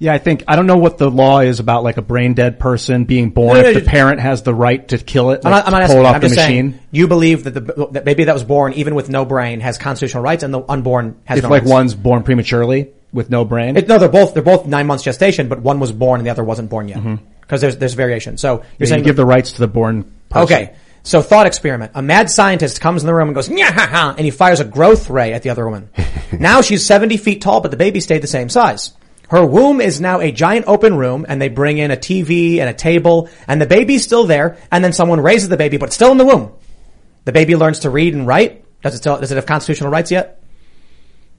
Yeah, I think I don't know what the law is about like a brain dead person being born No, no, if the just- parent has the right to kill it, I'm not, I'm not to asking. pull it I'm off the just machine. saying you believe that the that baby that was born, even with no brain, has constitutional rights, and the unborn has if no like rights. one's born prematurely with no brain. It, no, they're both they're both nine months gestation, but one was born and the other wasn't born yet mm-hmm. Because there's there's variation. So you're saying you give the rights to the born person. okay. So thought experiment. A mad scientist comes in the room and goes, "Nya ha ha," and he fires a growth ray at the other woman. [laughs] now she's 70 feet tall, but the baby stayed the same size. Her womb is now a giant open room and they bring in a TV and a table and the baby's still there and then someone raises the baby, but still in the womb. The baby learns to read and write. Does it still, does it have constitutional rights yet?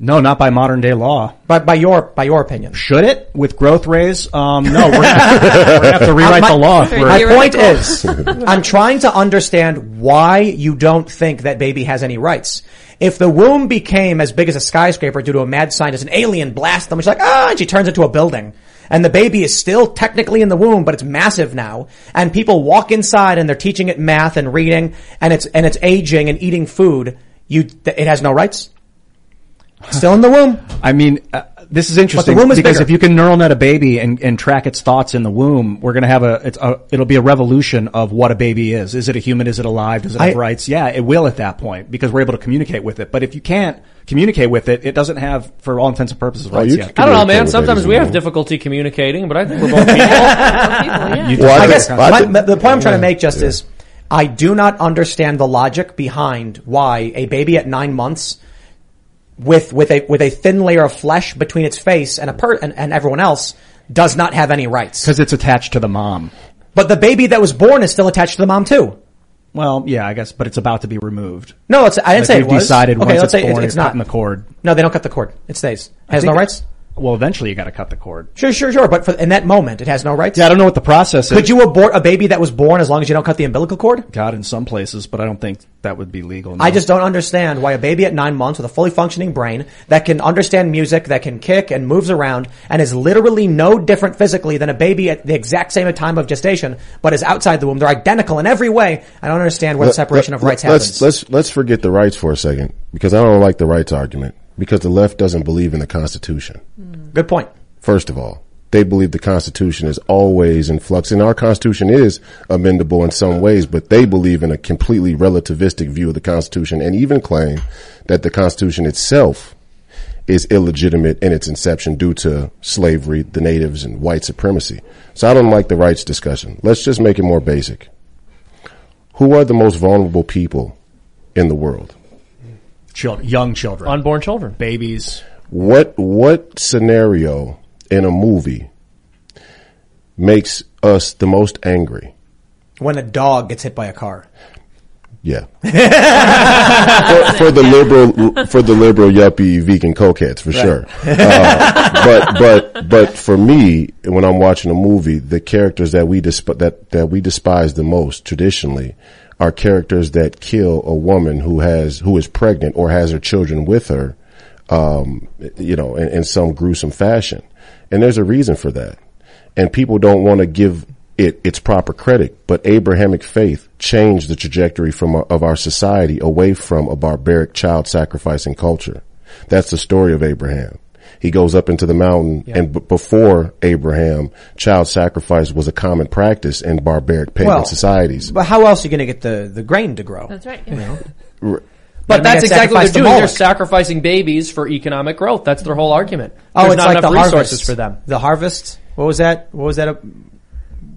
No, not by modern day law. By, by your, by your opinion. Should it with growth rays? Um, no, we're gonna, we're gonna have to [laughs] rewrite My- the law. My point is, I'm trying to understand why you don't think that baby has any rights. If the womb became as big as a skyscraper due to a mad scientist, an alien blast them, she's like, ah, and she turns into a building. And the baby is still technically in the womb, but it's massive now. And people walk inside and they're teaching it math and reading and it's, and it's aging and eating food. You, it has no rights. Still in the womb. I mean, uh, this is interesting womb is because bigger. if you can neural net a baby and, and track its thoughts in the womb, we're going to have a, it's a, it'll be a revolution of what a baby is. Is it a human? Is it alive? Does it have I- rights? Yeah, it will at that point because we're able to communicate with it. But if you can't communicate with it, it doesn't have, for all intents and purposes, rights you yet. I don't know, man. Sometimes we have the difficulty communicating, but I think we're both [laughs] people. You Well, I I guess my, the point I'm trying to make just is, I do not understand the logic behind why a baby at nine months with, with a, with a thin layer of flesh between its face and a per, and, and everyone else does not have any rights. Because it's attached to the mom. But the baby that was born is still attached to the mom too. Well, yeah, I guess, but it's about to be removed. No, it's, I didn't Like say it we've was. decided okay, once it's born, it's, not. cutting the cord. No, they don't cut the cord. It stays. It has no rights? Well, eventually you got to cut the cord. Sure, sure, sure. But for, in that moment, it has no rights? Yeah, I don't know what the process is. Could you abort a baby that was born as long as you don't cut the umbilical cord? God, in some places, but I don't think that would be legal. no. I just don't understand why a baby at nine months with a fully functioning brain that can understand music, that can kick and moves around and is literally no different physically than a baby at the exact same time of gestation, but is outside the womb. They're identical in every way. I don't understand where the separation let- of rights let's, happens. Let's let's forget the rights for a second because I don't like the rights argument because the left doesn't believe in the Constitution. Mm. Good point. First of all, they believe the Constitution is always in flux, and our Constitution is amendable in some ways, but they believe in a completely relativistic view of the Constitution and even claim that the Constitution itself is illegitimate in its inception due to slavery, the natives, and white supremacy. So I don't like the rights discussion. Let's just make it more basic. Who are the most vulnerable people in the world? Children, young children, Unborn children. babies. What what scenario in a movie makes us the most angry? When a dog gets hit by a car. Yeah. [laughs] for, for the liberal, for the liberal yuppie vegan cokeheads, for sure. Uh, but, but, but for me, when I'm watching a movie, the characters that we desp- that, that we despise the most traditionally are characters that kill a woman who has, who is pregnant or has her children with her, um, you know, in, in some gruesome fashion. And there's a reason for that. And people don't want to give it its proper credit, but Abrahamic faith changed the trajectory from our, of our society away from a barbaric child sacrificing culture. That's the story of Abraham. He goes up into the mountain and b- before Abraham, child sacrifice was a common practice in barbaric pagan Well, societies. But how else are you going to get the, the grain to grow? That's right. You know? [laughs] R- But that's exactly what they're the doing. They're sacrificing babies for economic growth. That's their whole argument. Oh, There's it's not like enough the resources harvest for them. The harvest. What was that? What was that? A,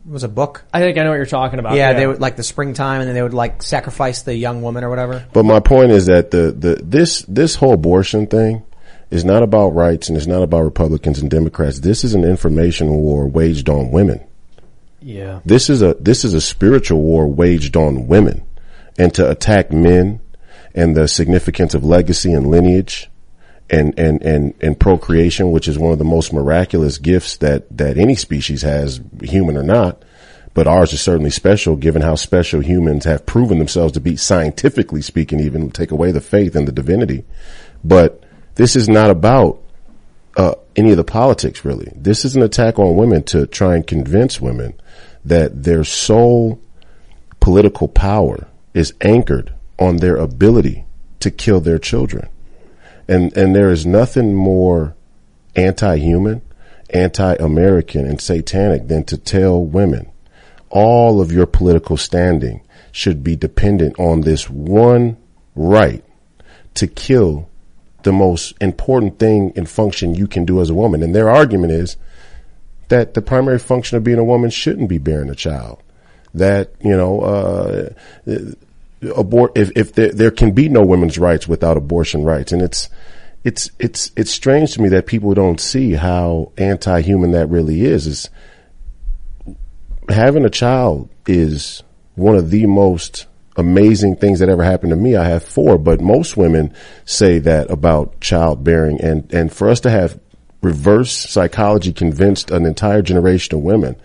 was a book. I think I know what you're talking about. yeah, they would like the springtime, and then they would like sacrifice the young woman or whatever. But my point is that the, the this this whole abortion thing is not about rights and it's not about Republicans and Democrats. This is an information war waged on women. Yeah. This is a this is a spiritual war waged on women, and to attack men and the significance of legacy and lineage. And, and, and, and procreation, which is one of the most miraculous gifts that, that any species has, human or not. But ours is certainly special given how special humans have proven themselves to be scientifically speaking, even take away the faith and the divinity. But this is not about uh, any of the politics really. This is an attack on women to try and convince women that their sole political power is anchored on their ability to kill their children. And, and there is nothing more anti-human, anti-American and satanic than to tell women all of your political standing should be dependent on this one right to kill the most important thing and function you can do as a woman. And their argument is that the primary function of being a woman shouldn't be bearing a child. That, you know, uh, abort, if, if there, there can be no women's rights without abortion rights. And it's, it's, it's, it's strange to me that people don't see how anti-human that really is, is having a child is one of the most amazing things that ever happened to me. I have four, but most women say that about childbearing and, and for us to have reverse psychology convinced an entire generation of women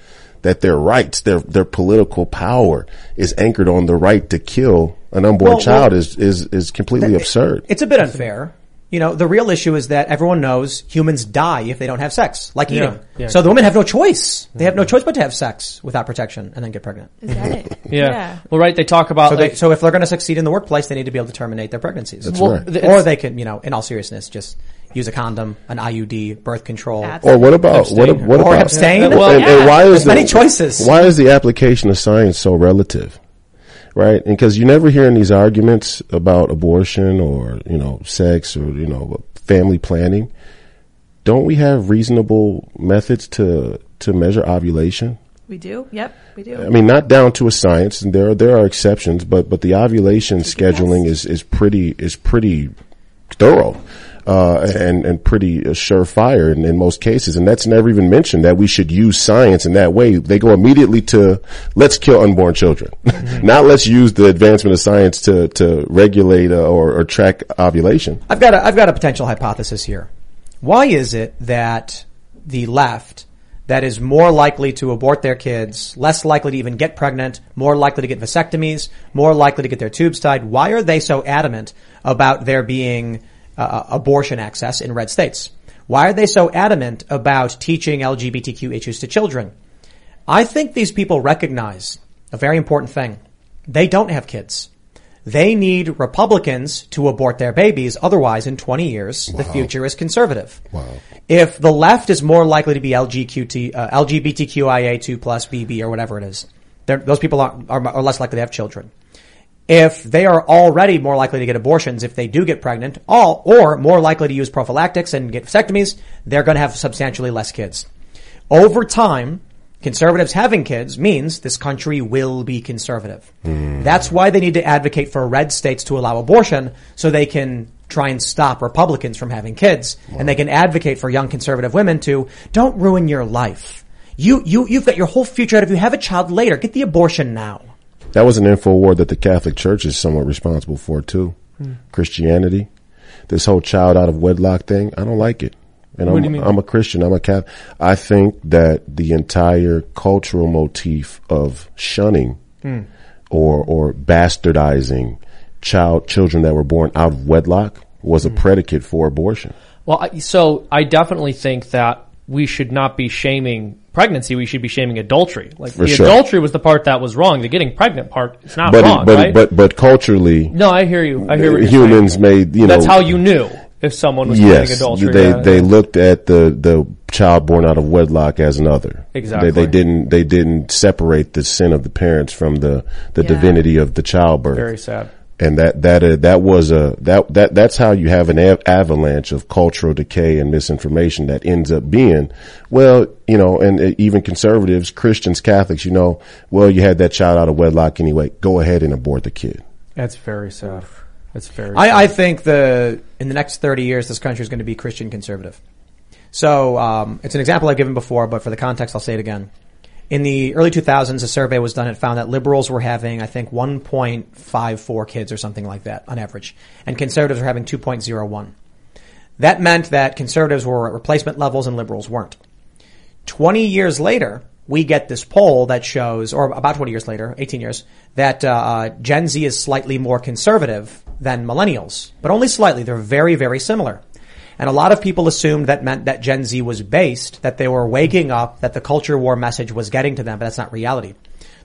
that their rights, their their political power is anchored on the right to kill an unborn Well, child well, is is is completely absurd. It's a bit unfair. You know, the real issue is that everyone knows humans die if they don't have sex, like Yeah. eating. Yeah. So the women have no choice. They have no mm-hmm. choice but to have sex without protection and then get pregnant. Is that it? [laughs] Yeah. Well, right. They talk about So, like, they, so if they're going to succeed in the workplace, they need to be able to terminate their pregnancies. That's Well, right. Or they can, you know, in all seriousness, just use a condom, an IUD, birth control. Or what about what, Abstain. what or about abstain? And, and why is There's the, many choices. Why is the application of science so relative? Right, and because you never hear in these arguments about abortion or you know sex or you know family planning, don't we have reasonable methods to to measure ovulation? We do. Yep, we do. I mean, not down to a science, and there are, there are exceptions, but but the ovulation scheduling is is pretty is pretty thorough. Uh, and, and pretty uh, surefire in, in most cases. And that's never even mentioned that we should use science in that way. They go immediately to let's kill unborn children. [laughs] Not let's use the advancement of science to, to regulate uh, or, or track ovulation. I've got a, I've got a potential hypothesis here. Why is it that the left that is more likely to abort their kids, less likely to even get pregnant, more likely to get vasectomies, more likely to get their tubes tied, why are they so adamant about there being uh, abortion access in red states? Why are they so adamant about teaching LGBTQ issues to children? I think these people recognize a very important thing. They don't have kids. They need Republicans to abort their babies. Otherwise, in 20 years, the future is conservative. Wow. If the left is more likely to be LGQT, uh, LGBTQIA2 plus BB or whatever it is, those people are, are, are less likely to have children. If they are already more likely to get abortions if they do get pregnant, all, or more likely to use prophylactics and get vasectomies, they're going to have substantially less kids. Over time, conservatives having kids means this country will be conservative. Hmm. That's why they need to advocate for red states to allow abortion so they can try and stop Republicans from having kids. And they can advocate for young conservative women to don't ruin your life. You, you, you've got your whole future out of you. Have a child later. Get the abortion now. That was an info war that the Catholic Church is somewhat responsible for too. Hmm. Christianity, this whole child out of wedlock thing, I don't like it. And What I'm, do you mean? I'm a Christian. I'm a Catholic. I think that the entire cultural motif of shunning Hmm. or or bastardizing child children that were born out of wedlock was Hmm. a predicate for abortion. Well, I, so I definitely think that we should not be shaming pregnancy. We should be shaming adultery. Like For the sure. adultery was the part that was wrong. The getting pregnant part is not but wrong, but right? but but culturally, no, I hear you. I hear what you're humans saying. made you know That's how you knew if someone was committing yes, adultery. they yeah. they looked at the the child born out of wedlock as another. Exactly. They, they didn't they didn't separate the sin of the parents from the the Yeah. divinity of the childbirth. Very sad. And that that uh, that was a that that that's how you have an av- avalanche of cultural decay and misinformation that ends up being well, you know, and uh, even conservatives, Christians, Catholics, you know, well, you had that child out of wedlock anyway. Go ahead and abort the kid. That's very sad. That's very. sad. I, I think the in the next thirty years, this country is going to be Christian conservative. So um, it's an example I've given before, but for the context, I'll say it again. In the early 2000s, a survey was done. It found that liberals were having, I think, 1.54 kids or something like that on average, and conservatives were having 2.01. That meant that conservatives were at replacement levels and liberals weren't. 20 years later, we get this poll that shows, or about 20 years later, 18 years, that uh, uh, Gen Z is slightly more conservative than millennials, but only slightly. They're very, very similar. And a lot of people assumed that meant that Gen Z was based, that they were waking up, that the culture war message was getting to them, but that's not reality.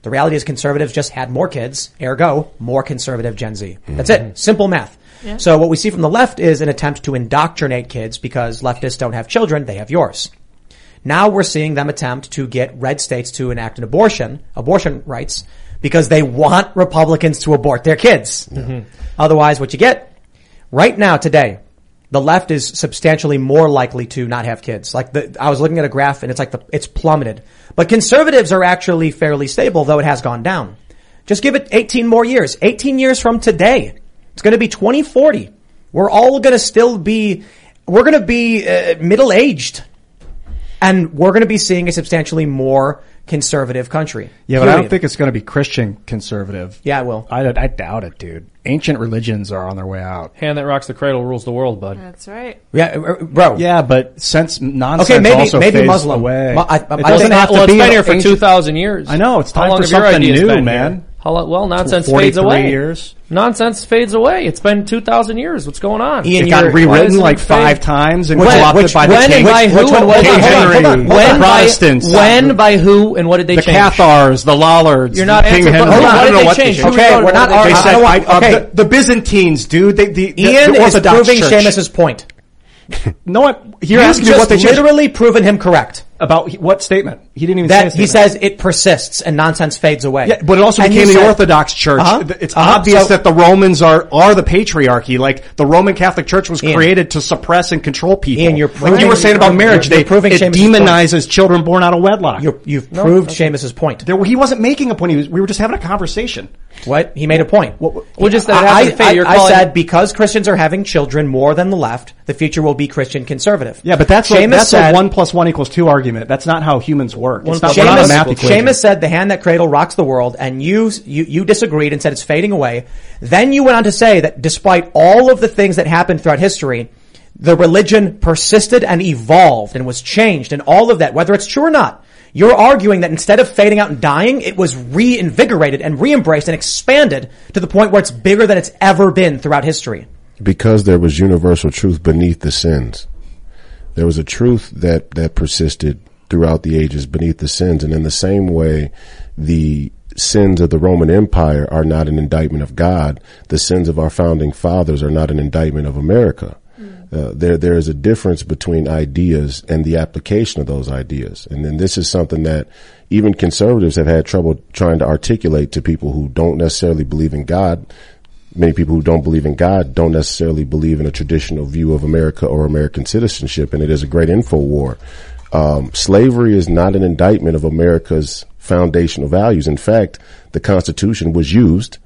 The reality is conservatives just had more kids, ergo, more conservative Gen Z. Mm-hmm. That's it. Simple math. Yeah. So what we see from the left is an attempt to indoctrinate kids because leftists don't have children, they have yours. Now we're seeing them attempt to get red states to enact an abortion, abortion rights, because they want Republicans to abort their kids. Mm-hmm. Otherwise, what you get right now, today, the left is substantially more likely to not have kids. Like the, I was looking at a graph and it's like the, it's plummeted. But conservatives are actually fairly stable, though it has gone down. Just give it 18 more years. 18 years from today. It's going to be 2040. We're all going to still be, we're going to be uh, middle aged. And we're going to be seeing a substantially more conservative country. Yeah, but I don't think it's going to be Christian conservative. Yeah, it will. I, I doubt it, dude. Ancient religions are on their way out. Hand that rocks the cradle rules the world, bud. That's right. Yeah, uh, bro. Yeah, but since nonsense Okay, maybe- also maybe fades Muslim. away. Mu- I- I- it doesn't think- have to well, be it's been here for ancient- two thousand years. I know it's How time long for have your something ideas new, been man. here? How long, well, nonsense fades away. years. Nonsense fades away. It's been two thousand years. What's going on? Ian, It got rewritten like it fade? five times and Which- co-opted which- by the when King, and by who which and one- what? King hold on, Henry, hold on. the When Protestants, when by who and what did they the change? The Cathars, the Lollards. You're not King answering- Henry. hold on, what did they change? they Okay, we're not. What They they said I- uh, okay. the, the Byzantines, dude. They, the, the, Ian the is proving Church. Seamus's point. No, what? You're asking me just what they changed literally proven him correct. About what statement? He didn't even say That say he says it persists and nonsense fades away. Yeah, but it also And became the said- Orthodox Church. Uh-huh. It's Uh-huh. obvious So- that the Romans are are the patriarchy. Like the Roman Catholic Church was Ian. created to suppress and control people. Ian, you're like you were saying about you're- marriage, you're they proving it Seamus's point. demonizes children born out of wedlock. You're, you've proved Seamus's point. There, he wasn't making a point. He was, we were just having a conversation. What? He made a point. Well, just that it I, has to fade. I, I said because Christians are having children more than the left, the future will be Christian conservative. Yeah, but that's a, Seamus that's said, a one plus one equals two argument. That's not how humans work. It's not, Seamus, not a math equation. Seamus said the hand that cradle rocks the world, and you, you you disagreed and said it's fading away. Then you went on to say that despite all of the things that happened throughout history, the religion persisted and evolved and was changed, and all of that, whether it's true or not. You're arguing that instead of fading out and dying, it was reinvigorated and re-embraced and expanded to the point where it's bigger than it's ever been throughout history. because there was universal truth beneath the sins. There was a truth that, that persisted throughout the ages beneath the sins. And in the same way, the sins of the Roman Empire are not an indictment of God. The sins of our founding fathers are not an indictment of America. Uh, there, there is a difference between ideas and the application of those ideas. And then this is something that even conservatives have had trouble trying to articulate to people who don't necessarily believe in God many people who don't believe in God don't necessarily believe in a traditional view of America or American citizenship, and it is a great info war. Um, slavery is not an indictment of America's foundational values. In fact, the Constitution was used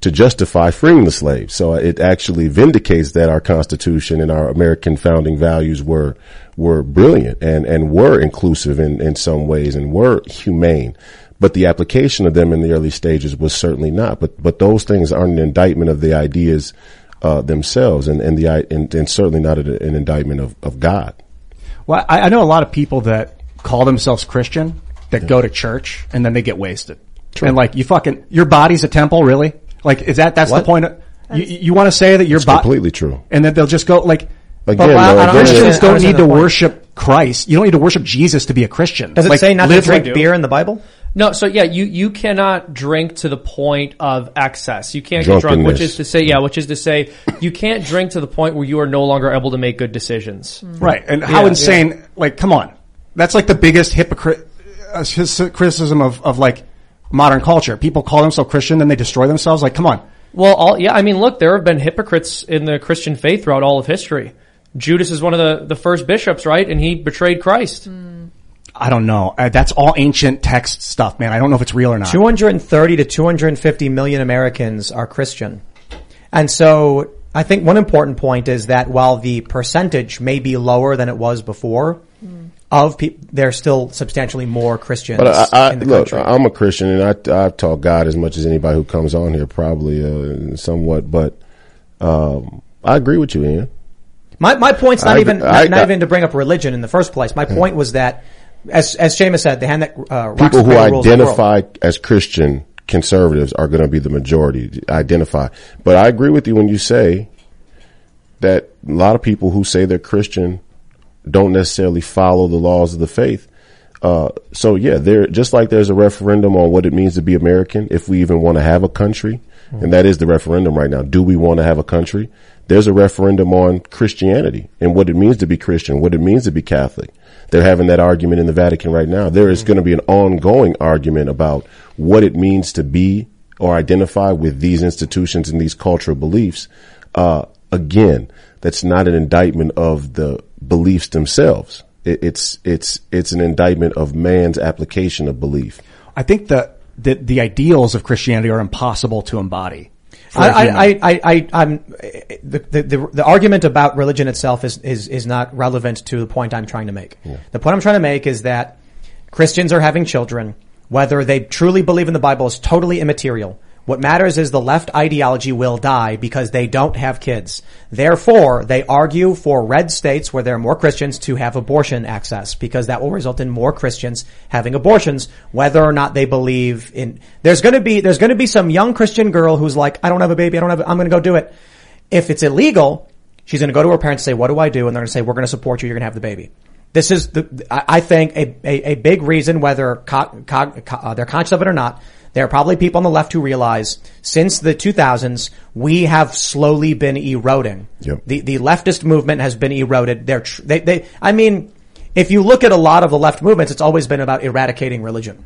to justify freeing the slaves. So it actually vindicates that our Constitution and our American founding values were were brilliant and and were inclusive in in some ways and were humane but the application of them in the early stages was certainly not. But but those things aren't an indictment of the ideas uh, themselves, and and the and, and certainly not a, an indictment of, of God. Well, I, I know a lot of people that call themselves Christian that go to church and then they get wasted. And like you fucking, your body's a temple, really? Like, is that, that's What? the point of, you, you want to say that your It's body, completely true. and then they'll just go like, Again, but though, I Christians don't need to point. worship Christ. You don't need to worship Jesus to be a Christian. Does it Like, say not to drink like- beer in the Bible? No, so yeah, you, you cannot drink to the point of excess. You can't get drunk, which is to say, yeah, which is to say, you can't drink to the point where you are no longer able to make good decisions. Right. And how Yeah, insane, like, come on. That's like the biggest hypocrite, uh, criticism of, of like modern culture. People call themselves Christian, then they destroy themselves. Like, come on. Well, all, yeah, I mean, look, there have been hypocrites in the Christian faith throughout all of history. Judas is one of the, the first bishops, right? And he betrayed Christ. I don't know. Uh, that's all ancient text stuff, man. I don't know if it's real or not. 230 to 250 million Americans are Christian. And so I think one important point is that while the percentage may be lower than it was before, of people, there's still substantially more Christians But I, I in the look, country. I'm a Christian, and I I've taught God as much as anybody who comes on here, probably uh, somewhat. But um, I agree with you, Ian. My my point's not I- even I- not, not I- even to bring up religion in the first place. My point was that, as as Seamus said, the hand that uh, people who cradle the world. identify as Christian conservatives are going to be the majority. Identify, but I agree with you when you say that a lot of people who say they're Christian don't necessarily follow the laws of the faith. Uh, so yeah, there just like there's a referendum on what it means to be American, if we even want to have a country, and that is the referendum right now. Do we want to have a country? There's a referendum on Christianity and what it means to be Christian, what it means to be Catholic. They're having that argument in the Vatican right now. There is going to be an ongoing argument about what it means to be or identify with these institutions and these cultural beliefs. Uh, again, that's not an indictment of the beliefs themselves. It, it's it's it's an indictment of man's application of belief. I think that the, the ideals of Christianity are impossible to embody. I. I, I, I, I'm, the, the, the, the argument about religion itself is, is, is not relevant to the point I'm trying to make. The point I'm trying to make is that Christians are having children. Whether they truly believe in the Bible is totally immaterial. What matters is the left ideology will die because they don't have kids. Therefore, they argue for red states where there are more Christians to have abortion access because that will result in more Christians having abortions, whether or not they believe in, there's gonna be, there's gonna be some young Christian girl who's like, I don't have a baby, I don't have, a, I'm gonna go do it. If it's illegal, she's gonna go to her parents and say, what do I do? And they're gonna say, we're gonna support you, you're gonna have the baby. This is the, I I think a, a, a big reason whether co- co- co- uh, they're conscious of it or not. There are probably people on the left who realize since the 2000s, we have slowly been eroding. Yep. The, the leftist movement has been eroded. They're, tr- they, they, I mean, if you look at a lot of the left movements, it's always been about eradicating religion.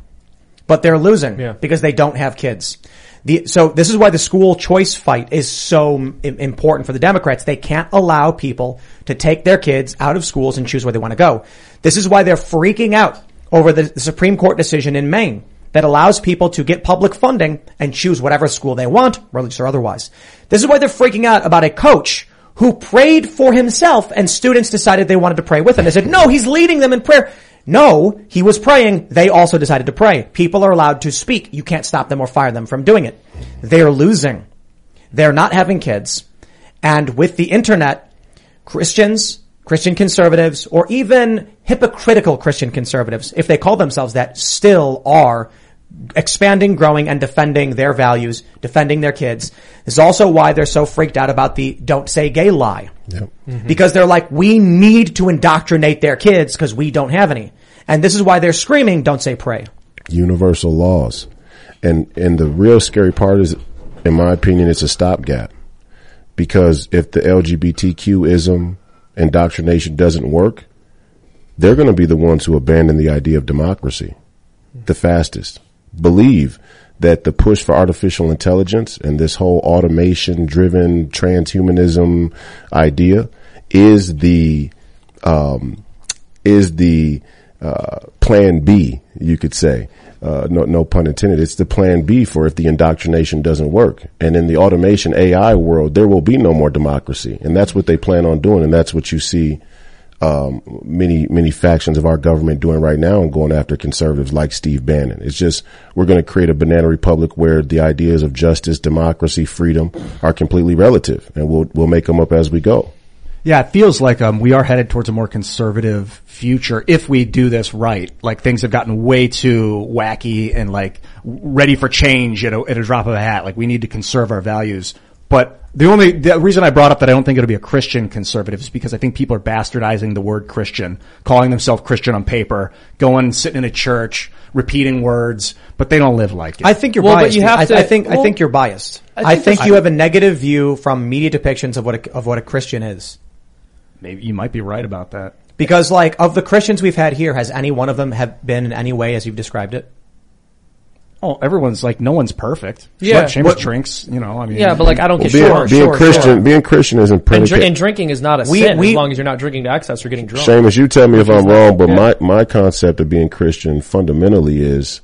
But they're losing because they don't have kids. The, so this is why the school choice fight is so im- important for the Democrats. They can't allow people to take their kids out of schools and choose where they want to go. This is why they're freaking out over the, the Supreme Court decision in Maine that allows people to get public funding and choose whatever school they want, religious or otherwise. This is why they're freaking out about a coach who prayed for himself and students decided they wanted to pray with him. They said, no, he's leading them in prayer. No, he was praying. They also decided to pray. People are allowed to speak. You can't stop them or fire them from doing it. They're losing. They're not having kids. And with the internet, Christians, Christian conservatives, or even hypocritical Christian conservatives, if they call themselves that, still are expanding, growing, and defending their values, defending their kids. This is also why they're so freaked out about the don't say gay lie. Yep. Because they're like, we need to indoctrinate their kids because we don't have any. And this is why they're screaming, don't say pray. universal laws. And and the real scary part is, in my opinion, it's a stopgap. Because if the LGBTQism indoctrination doesn't work, they're going to be the ones who abandon the idea of democracy the fastest. Believe that the push for artificial intelligence and this whole automation driven transhumanism idea is the um, is the uh, plan B, you could say. Uh, no, no pun intended. It's the plan B for if the indoctrination doesn't work. And in the automation AI world, there will be no more democracy. And that's what they plan on doing. And that's what you see, um, many, many factions of our government doing right now and going after conservatives like Steve Bannon. It's just, we're going to create a banana republic where the ideas of justice, democracy, freedom are completely relative and we'll, we'll make them up as we go. Yeah, it feels like um, we are headed towards a more conservative future if we do this right. Like things have gotten way too wacky and like ready for change at a, at a drop of a hat. Like we need to conserve our values. But the only the reason I brought up that I don't think it'll be a Christian conservative is because I think people are bastardizing the word Christian, calling themselves Christian on paper, going sitting in a church, repeating words, but they don't live like it. I think you're Well, but biased. you have I, to- I think I think you're biased. I I think think, you have a negative view from media depictions of what a, of what a Christian is. Maybe you might be right about that. Because like of the Christians we've had here, has any one of them have been in any way as you've described it? Oh, everyone's like, no one's perfect. Yeah. Seamus What- drinks, you know, I mean. Yeah, but like I don't Well, get being, sure, being sure, Christian, sure. being Christian isn't And, dr- and drinking is not a We- sin we- as long as you're not drinking to excess or getting drunk. Seamus, you tell me if I'm wrong, but yeah. my, my concept of being Christian fundamentally is,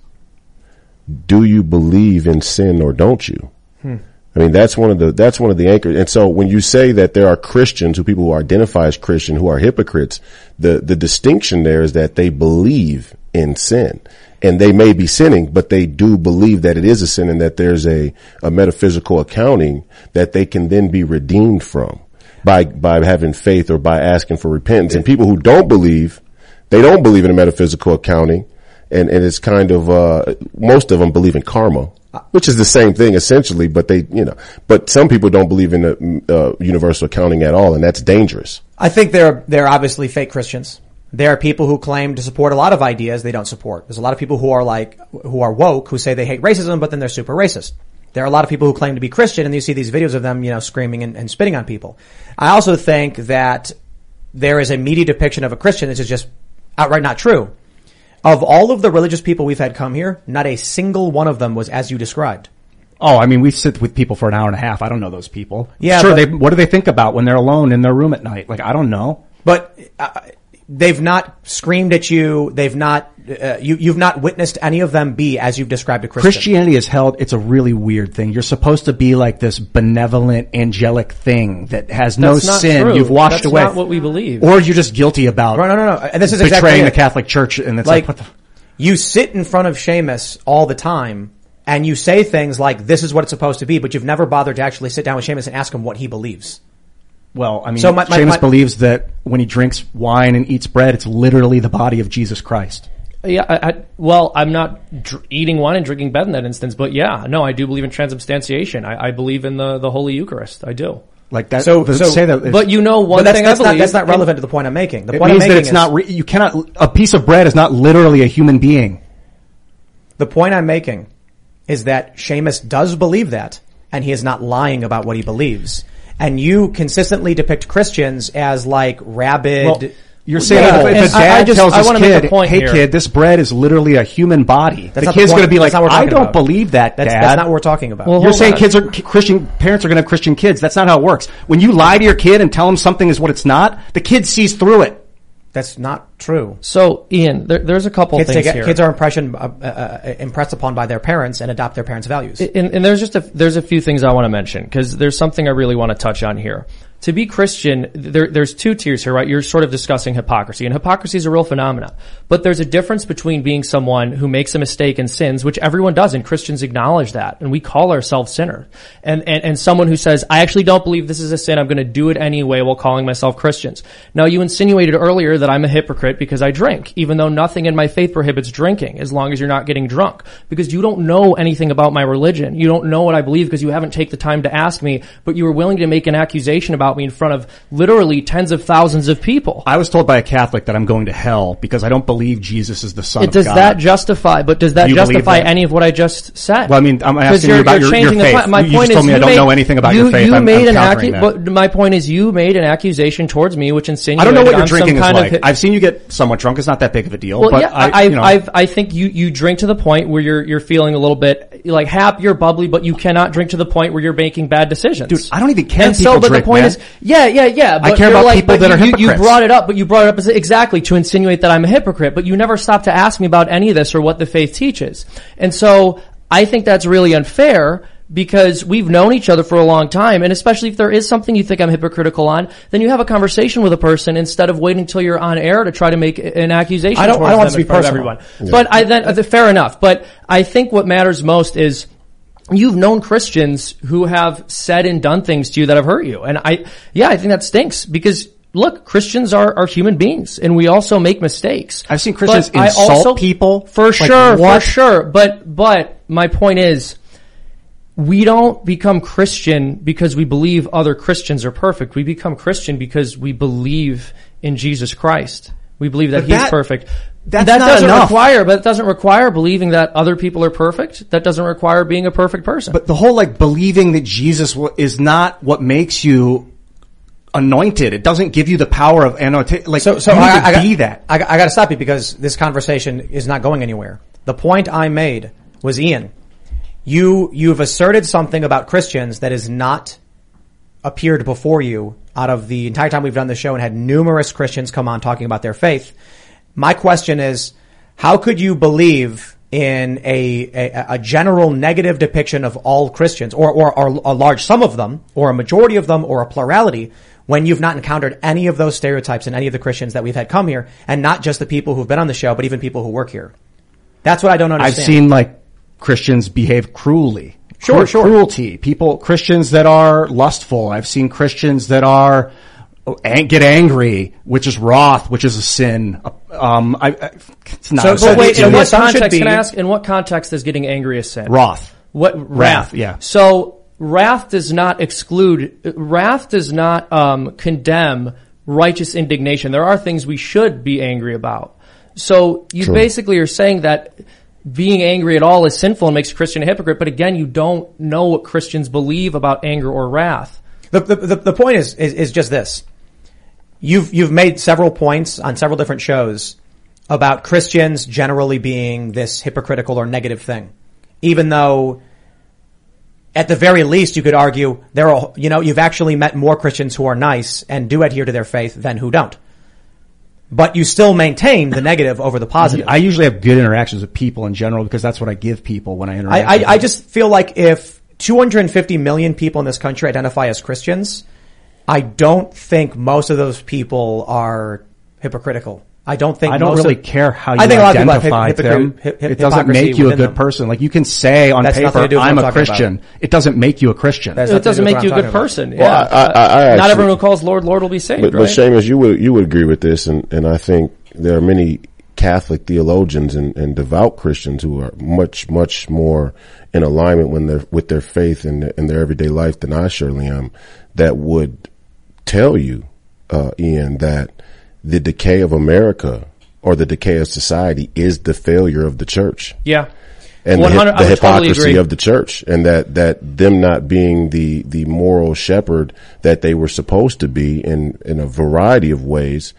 do you believe in sin or don't you? Hmm. I mean, that's one of the, that's one of the anchors. And so when you say that there are Christians who people who identify as Christian who are hypocrites, the, the distinction there is that they believe in sin. And they may be sinning, but they do believe that it is a sin and that there's a, a metaphysical accounting that they can then be redeemed from by, by having faith or by asking for repentance. And people who don't believe, they don't believe in a metaphysical accounting. And, and it's kind of, uh, most of them believe in karma, which is the same thing essentially, but they, you know, but some people don't believe in uh, universal accounting at all. And that's dangerous. I think they're they're obviously fake Christians. There are people who claim to support a lot of ideas they don't support. There's a lot of people who are like who are woke who say they hate racism, but then they're super racist. There are a lot of people who claim to be Christian, and you see these videos of them, you know, screaming and, and spitting on people. I also think that there is a media depiction of a Christian that is just outright not true. Of all of the religious people we've had come here, not a single one of them was as you described. Oh, I mean, we sit with people for an hour and a half. I don't know those people. Yeah, sure. but- they, what do they think about when they're alone in their room at night? Like, I don't know. But uh, they've not screamed at you. They've not uh, you, you've not witnessed any of them be as you've described a Christian. Christianity is held, it's a really weird thing. You're supposed to be like this benevolent, angelic thing that has no not sin. true. You've washed away. That's away. not what we believe. Or you're just guilty about No, no, no, no. And this is betraying exactly the. Catholic Church. And it's like, like, what the? you sit in front of Seamus all the time and you say things like, this is what it's supposed to be, but you've never bothered to actually sit down with Seamus and ask him what he believes. Well, I mean, So my- my- Seamus my- believes that when he drinks wine and eats bread, it's literally the body of Jesus Christ. Yeah, I, I, well, I'm not dr- eating wine and drinking bread in that instance, but yeah, no, I do believe in transubstantiation. I, I believe in the, the Holy Eucharist. I do. Like that. So- so- say that? But you know one that's, thing that's I not, that's not relevant to the point I'm making. The it point means I'm that it's is, not. Re- you cannot. A piece of bread is not literally a human being. the point I'm making is that Seamus does believe that and he is not lying about what he believes. And you consistently depict Christians as like rabid. Well, you're saying Yeah, that if, and if a I- I dad just- tells I his a kid, point "Hey, here." kid, this bread is literally a human body," That's the kid's going to be like, that's not what we're "I don't about. believe that, that's, dad." that's not what we're talking about. Well, You're saying on. kids are Christian parents are going to have Christian kids. That's not how it works. When you lie to your kid and tell him something is what it's not, the kid sees through it. That's not true. So, Ian, there, there's a couple Kids, things here. kids are impression, uh, uh, uh, impressed upon by their parents and adopt their parents' values. and, and there's just a, there's a few things I want to mention because there's something I really want to touch on here. To be Christian, there, there's two tiers here, right? You're sort of discussing hypocrisy, and hypocrisy is a real phenomenon. But there's a difference between being someone who makes a mistake and sins, which everyone does, and Christians acknowledge that, and we call ourselves sinners, and and, and someone who says, "I actually don't believe this is a sin. I'm to do it anyway," while calling myself Christians. Now, you insinuated earlier that I'm a hypocrite because I drink, even though nothing in my faith prohibits drinking, as long as you're not getting drunk, because you don't know anything about my religion. You don't know what I believe because you haven't taken the time to ask me, but you were willing to make an accusation about me in front of literally tens of thousands of people. I was told by a Catholic that I'm going to hell because I don't believe Jesus is the Son It, of does God. that justify? But does that You justify that? any of what I just said? Well, I mean, I'm asking you're- you about you're your, your faith. point. My you point just told is me I you don't made- know anything about you, your faith. You I'm, made I'm an accu- that. but my point is you made an accusation towards me, which insinuated I don't know what your I'm drinking is like. I've seen you get somewhat drunk. It's not that big of a deal. Well, but yeah, I, you know, I think you, you drink to the point where you're, you're feeling a little bit like happy or bubbly, but you cannot drink to the point where you're making bad decisions. Dude, I don't even care And so, but drink, the point man. is, yeah, yeah, yeah. I care about like, people that you, are hypocrites. You brought it up, but you brought it up as exactly to insinuate that I'm a hypocrite, but you never stopped to ask me about any of this or what the faith teaches. And so, I think that's really unfair because we've known each other for a long time, and especially if there is something you think I'm hypocritical on, then you have a conversation with a person instead of waiting until you're on air to try to make an accusation. I don't- I don't want to be in front of personal. everyone. But I then uh, fair enough. But I think what matters most is you've known Christians who have said and done things to you that have hurt you, and I yeah I think that stinks because. Look, Christians are, are human beings, and we also make mistakes. I've seen Christians But I insult also- people. for Like, sure, what? for sure. But but my point is, we don't become Christian because we believe other Christians are perfect. We become Christian because we believe in Jesus Christ. We believe that But He's perfect. That's that doesn't enough. require, but it doesn't require believing that other people are perfect. That doesn't require being a perfect person. But the whole like believing that Jesus is not what makes you anointed. It doesn't give you the power of anointed. Like So, so I, I, got- that. I, I got to stop you because this conversation is not going anywhere. The point I made was Ian. You you've asserted something about Christians that is not appeared before you out of the entire time we've done the show and had numerous Christians come on talking about their faith. My question is, how could you believe in a, a, a general negative depiction of all Christians or, or, or a large sum of them or a majority of them or a plurality when you've not encountered any of those stereotypes in any of the Christians that we've had come here and not just the people who've been on the show, but even people who work here? That's what I don't understand. I've seen like Christians behave cruelly. Sure, Cru- sure. Cruelty. People, Christians that are lustful. I've seen Christians that are get angry, which is wrath, which is a sin. Um, I, I it's not. So- sin. wait, in what context be- can I ask? In what context is getting angry a sin? wrath. What wrath? Wrath, yeah. So wrath does not exclude. Wrath does not um, condemn righteous indignation. There are things we should be angry about. So you True. basically are saying that being angry at all is sinful and makes a Christian a hypocrite. But again, you don't know what Christians believe about anger or wrath. The, the, the, the point is, is, is just this. You've, you've made several points on several different shows about Christians generally being this hypocritical or negative thing. Even though, at the very least, you could argue there are, you know, you've actually met more Christians who are nice and do adhere to their faith than who don't. but you still maintain the negative over the positive. I usually have good interactions with people in general because that's what I give people when I interact. I, with I, I just feel like if 250 million people in this country identify as Christians, I don't think most of those people are hypocritical. I don't think I don't really of- care how you I think a lot of people have identify hyp- them. hip- it doesn't make you a good them. person. Like you can say on That's paper, do with what "I'm I'm a Christian." about. It doesn't make you a Christian. That's it doesn't make you a good person. Yeah. Well, I- I- I Not everyone who calls Lord, Lord will be saved, But, right? but Seamus, you would you would agree with this, and, and I think there are many Catholic theologians and, and devout Christians who are much much more in alignment when they're with their faith in in their everyday life than I surely am. That would tell you, uh, Ian, that the decay of America or the decay of society is the failure of the church yeah. and the, 100 hy- I the would totally hypocrisy of the church and that, that them not being the, the moral shepherd that they were supposed to be in, in a variety of ways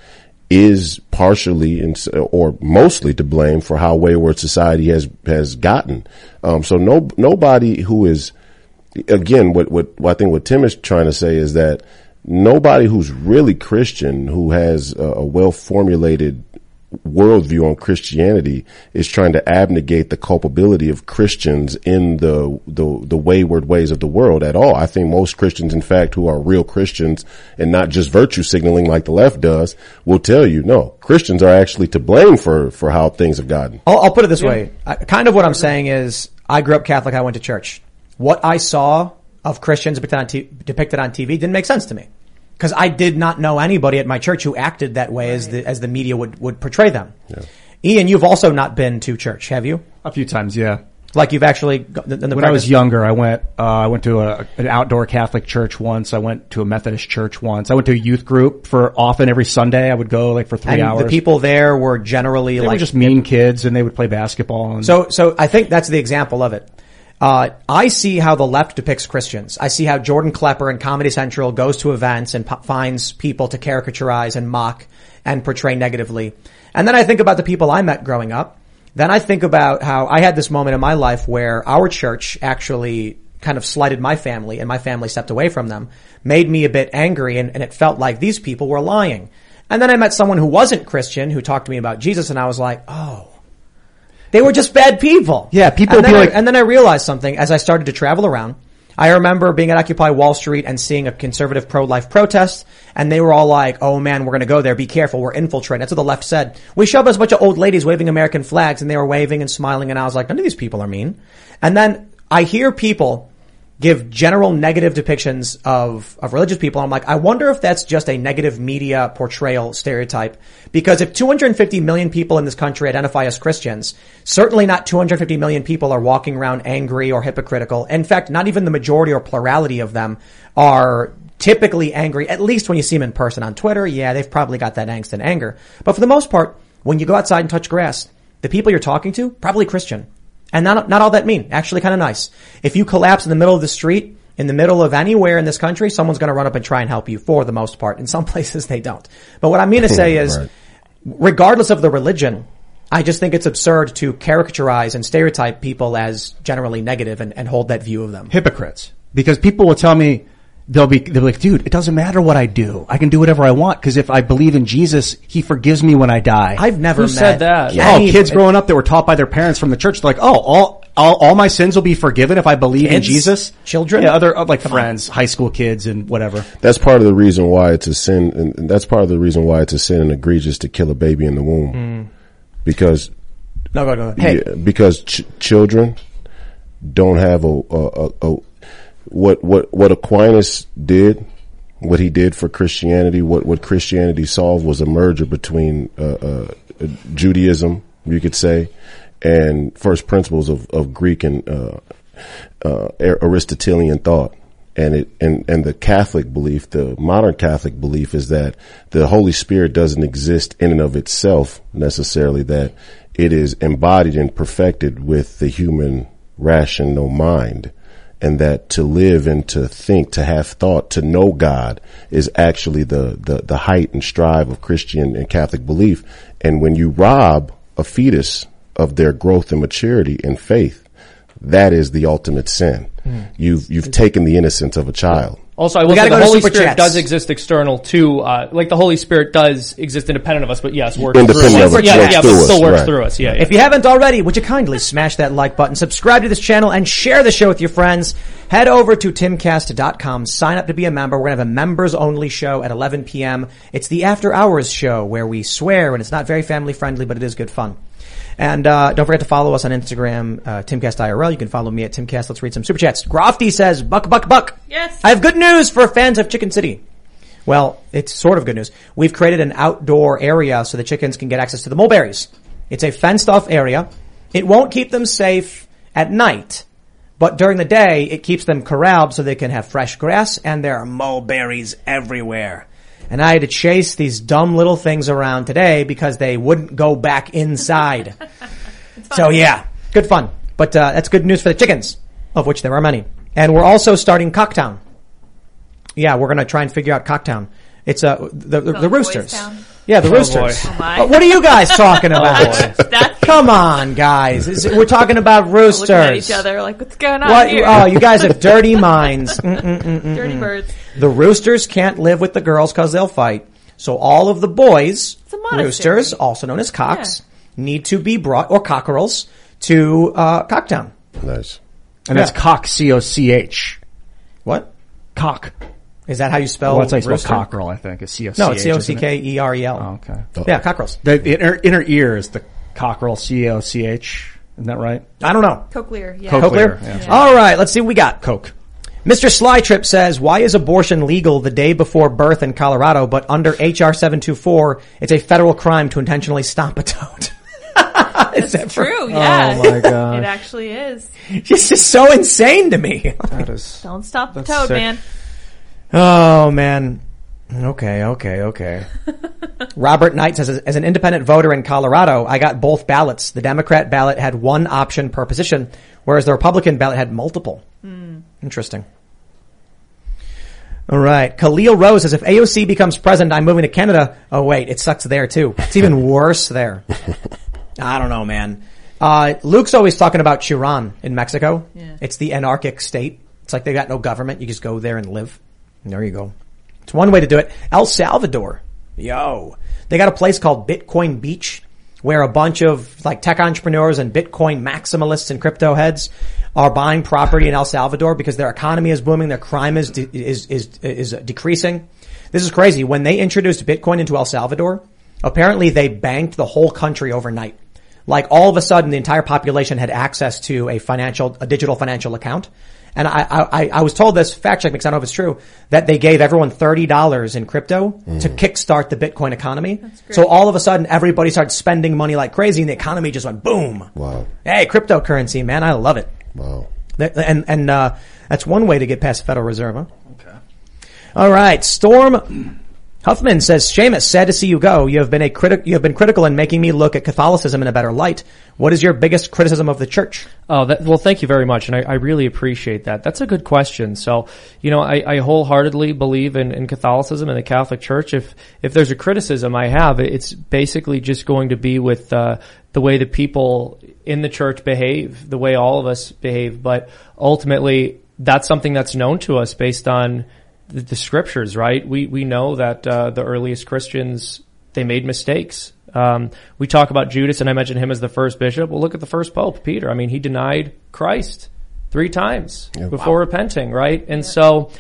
is partially and or mostly to blame for how wayward society has, has gotten. Um, so no, nobody who is, again, what, what, what I think what Tim is trying to say is that nobody who's really Christian, who has a, a well formulated worldview on Christianity is trying to abnegate the culpability of Christians in the, the, the wayward ways of the world at all. I think most Christians, in fact, who are real Christians and not just virtue signaling like the left does, will tell you, no, Christians are actually to blame for, for how things have gotten. I'll, I'll put it this way. I, kind of what I'm saying is, I grew up Catholic. I went to church. What I saw of Christians depicted on, t- depicted on TV didn't make sense to me because I did not know anybody at my church who acted that way as the as the media would would portray them. Ian, you've also not been to church, have you? A few times, yeah. Like you've actually go- in the when I was younger, I went. Uh, I went to a, an outdoor Catholic church once. I went to a Methodist church once. I went to a youth group for often every Sunday. I would go like for three and hours. the people there were generally they like were just mean kids, and they would play basketball. And So, so I think that's the example of it. Uh, I see how the left depicts Christians. I see how Jordan Klepper in Comedy Central goes to events and po- finds people to caricaturize and mock and portray negatively. And then I think about the people I met growing up. Then I think about how I had this moment in my life where our church actually kind of slighted my family and my family stepped away from them, made me a bit angry and, and it felt like these people were lying. And then I met someone who wasn't Christian who talked to me about Jesus and I was like, oh, they were just bad people. Yeah, people and then be I- like- and then I realized something as I started to travel around. I remember being at Occupy Wall Street and seeing a conservative pro-life protest, and they were all like, "Oh man, we're going to go there. Be careful. We're infiltrating." That's what the left said. We showed up as a bunch of old ladies waving American flags, and they were waving and smiling, and I was like, "None of these people are mean." And then I hear people give general negative depictions of, of religious people. I'm like, I wonder if that's just a negative media portrayal stereotype. Because if 250 million people in this country identify as Christians, certainly not 250 million people are walking around angry or hypocritical. In fact, not even the majority or plurality of them are typically angry, at least when you see them in person on Twitter. Yeah, they've probably got that angst and anger. But for the most part, when you go outside and touch grass, the people you're talking to, probably Christian. And not, not all that mean. Actually kind of nice. If you collapse in the middle of the street, in the middle of anywhere in this country, someone's going to run up and try and help you for the most part. In some [laughs] places they don't. But what I mean to say [laughs] is, Right. regardless of the religion, I just think it's absurd to caricaturize and stereotype people as generally negative and, and hold that view of them. hypocrites because people will tell me they'll be they'll be like, dude, it doesn't matter what I do. I can do whatever I want because if I believe in Jesus, He forgives me when I die. I've never Who met said that? oh, any- kids growing up that were taught by their parents from the church, they're like, oh, all all, all my sins will be forgiven if I believe in Jesus. Children? yeah, other uh, like friends, high school kids, and whatever. That's part of the reason why it's a sin, and and that's part of the reason why it's a sin and egregious to kill a baby in the womb. Because No, go, go. Hey, Yeah, because ch- children don't have a, a, a, a what what what Aquinas did, what he did for Christianity, what what Christianity solved was a merger between uh, uh, Judaism, you could say, and first principles of of Greek and uh, uh, Aristotelian thought. And it and and the Catholic belief, the modern Catholic belief, is that the Holy Spirit doesn't exist in and of itself necessarily. That it is embodied and perfected with the human rational mind, and that to live and to think, to have thought, to know God is actually the the the height and strive of Christian and Catholic belief. And when you rob a fetus of their growth and maturity in faith, that is the ultimate sin. You've you've taken the innocence of a child. Also, I will We say gotta the Holy Spirit Chats. does exist external to, uh, like the Holy Spirit does exist independent of us, but yes, works Independent through us. us, Yeah, works yeah, through but us, still works right. through us. Yeah, yeah. If you haven't already, would you kindly smash that like button, subscribe to this channel, and share the show with your friends? Head over to timcast.com, sign up to be a member. We're going to have a members only show at 11 p.m. It's the after hours show where we swear and it's not very family friendly, but it is good fun. And uh, don't forget to follow us on Instagram, uh, TimCastIRL. You can follow me at TimCast. Let's read some super chats. Grofty says, "Buck, buck, buck." Yes. I have good news for fans of Chicken City. Well, it's sort of good news. We've created an outdoor area so the chickens can get access to the mulberries. It's a fenced off area. It won't keep them safe at night, but during the day it keeps them corralled so they can have fresh grass and there are mulberries everywhere. And I had to chase these dumb little things around today because they wouldn't go back inside. [laughs] so yeah, good fun. But uh, that's good news for the chickens, of which there are many. And we're also starting Cocktown. Yeah, we're gonna try and figure out Cocktown. It's uh, the the, the roosters. Yeah, the Oh, roosters. Oh, my. What are you guys talking Oh, [laughs] about? boy. That's Come on, guys. Is it- we're talking about roosters. looking at each other like, what's going on What? here? Oh, you guys have dirty [laughs] minds. Mm-mm-mm-mm-mm. Dirty mm. birds. The roosters can't live with the girls because they'll fight. So all of the boys, roosters, also known as cocks, need to be brought, or cockerels, to uh, Cocktown. Nice. And that's cock, C-O-C-H. What? Cock. Is that how you spell Well, that's how you spell cockerel, I think. It's C-O-C-H. No, it's isn't it? C-O-C-K-E-R-E-L. Oh, okay. Yeah, cockerels. The inner, inner ear is the cockerel, C-O-C-H. Isn't that right? I don't know. Cochlear, yeah. Cochlear. Cochlear? yeah. All right, let's see what we got. Coke. Mr. Slytrip says, why is abortion legal the day before birth in Colorado, but under HR 724, it's a federal crime to intentionally stomp a toad? [laughs] is that True, oh yeah. Oh my [laughs] gosh. It actually is. This is so insane to me. [laughs] That is. Don't stop the toad, sick. man. Oh man. Okay, okay, okay. Robert Knight says, as an independent voter in Colorado, I got both ballots. The Democrat ballot had one option per position, whereas the Republican ballot had multiple. Hmm. Interesting. All right. Khalil Rose says, if AOC becomes president, I'm moving to Canada. Oh wait, it sucks there too. It's even [laughs] worse there. I don't know, man. Uh, Luke's always talking about Cherán in Mexico. Yeah. It's the anarchic state. It's like they got no government. You just go there and live. And there you go. It's one way to do it. El Salvador. Yo. They got a place called Bitcoin Beach where a bunch of like tech entrepreneurs and Bitcoin maximalists and crypto heads are buying property in El Salvador because their economy is booming, their crime is, de- is, is, is decreasing. This is crazy. When they introduced Bitcoin into El Salvador, apparently they banked the whole country overnight. Like all of a sudden the entire population had access to a financial, a digital financial account. And I, I, I was told this, fact check me 'cause I don't know if it's true, that they gave everyone $30 in crypto to kickstart the Bitcoin economy. So all of a sudden everybody started spending money like crazy and the economy just went boom. Wow. Hey, cryptocurrency, man, I love it. Wow. And, and, uh, that's one way to get past the Federal Reserve, huh? Okay. All right. Storm Huffman says, Seamus, sad to see you go. You have been a critic, you have been critical in making me look at Catholicism in a better light. What is your biggest criticism of the church? Oh, that, well, thank you very much, and I, I really appreciate that. That's a good question. So, you know, I, I wholeheartedly believe in, in Catholicism and the Catholic Church. If if there's a criticism I have, it's basically just going to be with uh, the way the people in the church behave, the way all of us behave. But ultimately, that's something that's known to us based on the, the scriptures, right? We we know that uh, the earliest Christians they made mistakes. Um, we talk about Judas, and I mentioned him as the first bishop. Well, look at the first pope, Peter. I mean, he denied Christ three times before repenting, right? And so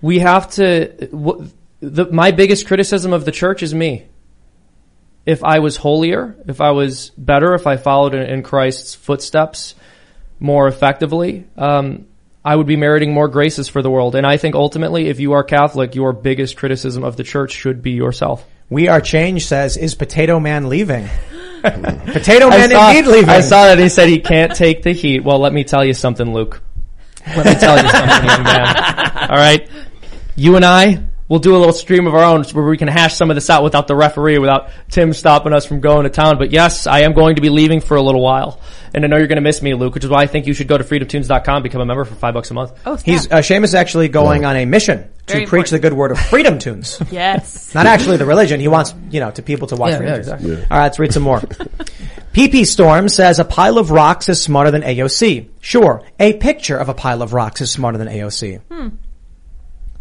we have to. W- the, my biggest criticism of the church is me. If I was holier, if I was better, if I followed in, in Christ's footsteps more effectively, um, I would be meriting more graces for the world. And I think ultimately, if you are Catholic, your biggest criticism of the church should be yourself. We Are Change says, is Potato Man leaving? [laughs] Potato Man saw, indeed leaving. I saw that he said he can't take the heat. Well, let me tell you something, Luke. Let me tell you something, man. [laughs] All right. You and I we'll do a little stream of our own where we can hash some of this out without the referee, without Tim stopping us from going to town. But yes, I am going to be leaving for a little while. And I know you're going to miss me, Luke, which is why I think you should go to freedomtunes.com, become a member for five bucks a month. Oh, He's uh, Seamus is actually going on a mission to Very preach the good word of freedom tunes. [laughs] Yes. Not actually the religion. He wants you know to people to watch Yeah, freedom yeah, tunes. exactly. All right, let's read some more. [laughs] PP Storm says a pile of rocks is smarter than AOC. Sure, a picture of a pile of rocks is smarter than AOC. Hmm.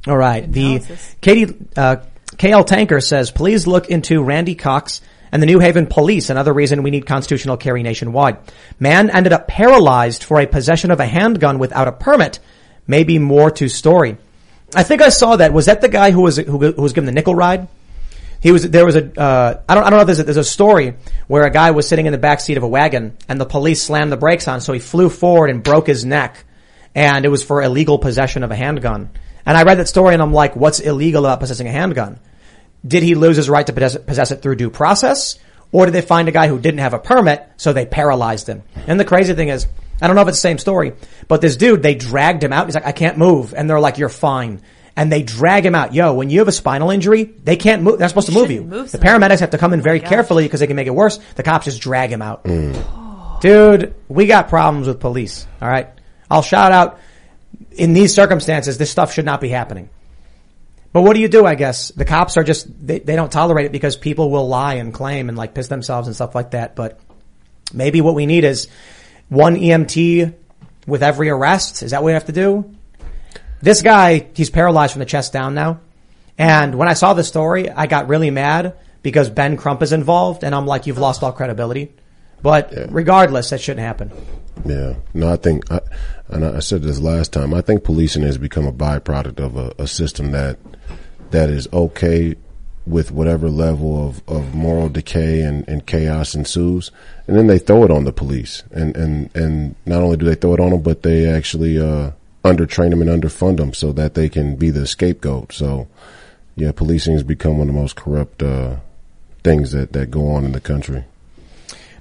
All right. The Katie uh, KL Tanker says, please look into Randy Cox and the New Haven Police. Another reason we need constitutional carry nationwide. Man ended up paralyzed for a possession of a handgun without a permit. Maybe more to story. I think I saw that. Was that the guy who was who, who was given the nickel ride? He was there was a uh, I don't I don't know if there's a, there's a story where a guy was sitting in the back seat of a wagon and the police slammed the brakes on, so he flew forward and broke his neck, and it was for illegal possession of a handgun. And I read that story and I'm like, what's illegal about possessing a handgun? Did he lose his right to possess, possess it through due process? Or did they find a guy who didn't have a permit, so they paralyzed him? And the crazy thing is, I don't know if it's the same story, but this dude, they dragged him out. He's like, I can't move. And they're like, you're fine. And they drag him out. Yo, when you have a spinal injury, they can't move. They're supposed to move you. move the paramedics have to come in very carefully because they can make it worse. The cops just drag him out. Mm. Dude, we got problems with police. All right. I'll shout out in these circumstances, this stuff should not be happening. But what do you do? I guess the cops are just, they, they don't tolerate it because people will lie and claim and like piss themselves and stuff like that. But maybe what we need is one EMT with every arrest. Is that what we have to do? This guy, he's paralyzed from the chest down now. And when I saw the story, I got really mad because Ben Crump is involved and I'm like, you've lost all credibility. But regardless, that shouldn't happen. Yeah, no, I think, I, and I said this last time. I think policing has become a byproduct of a, a system that that is okay with whatever level of, of moral decay and, and chaos ensues, and then they throw it on the police, and and and not only do they throw it on them, but they actually uh, undertrain them and underfund them so that they can be the scapegoat. So, yeah, policing has become one of the most corrupt uh, things that that go on in the country.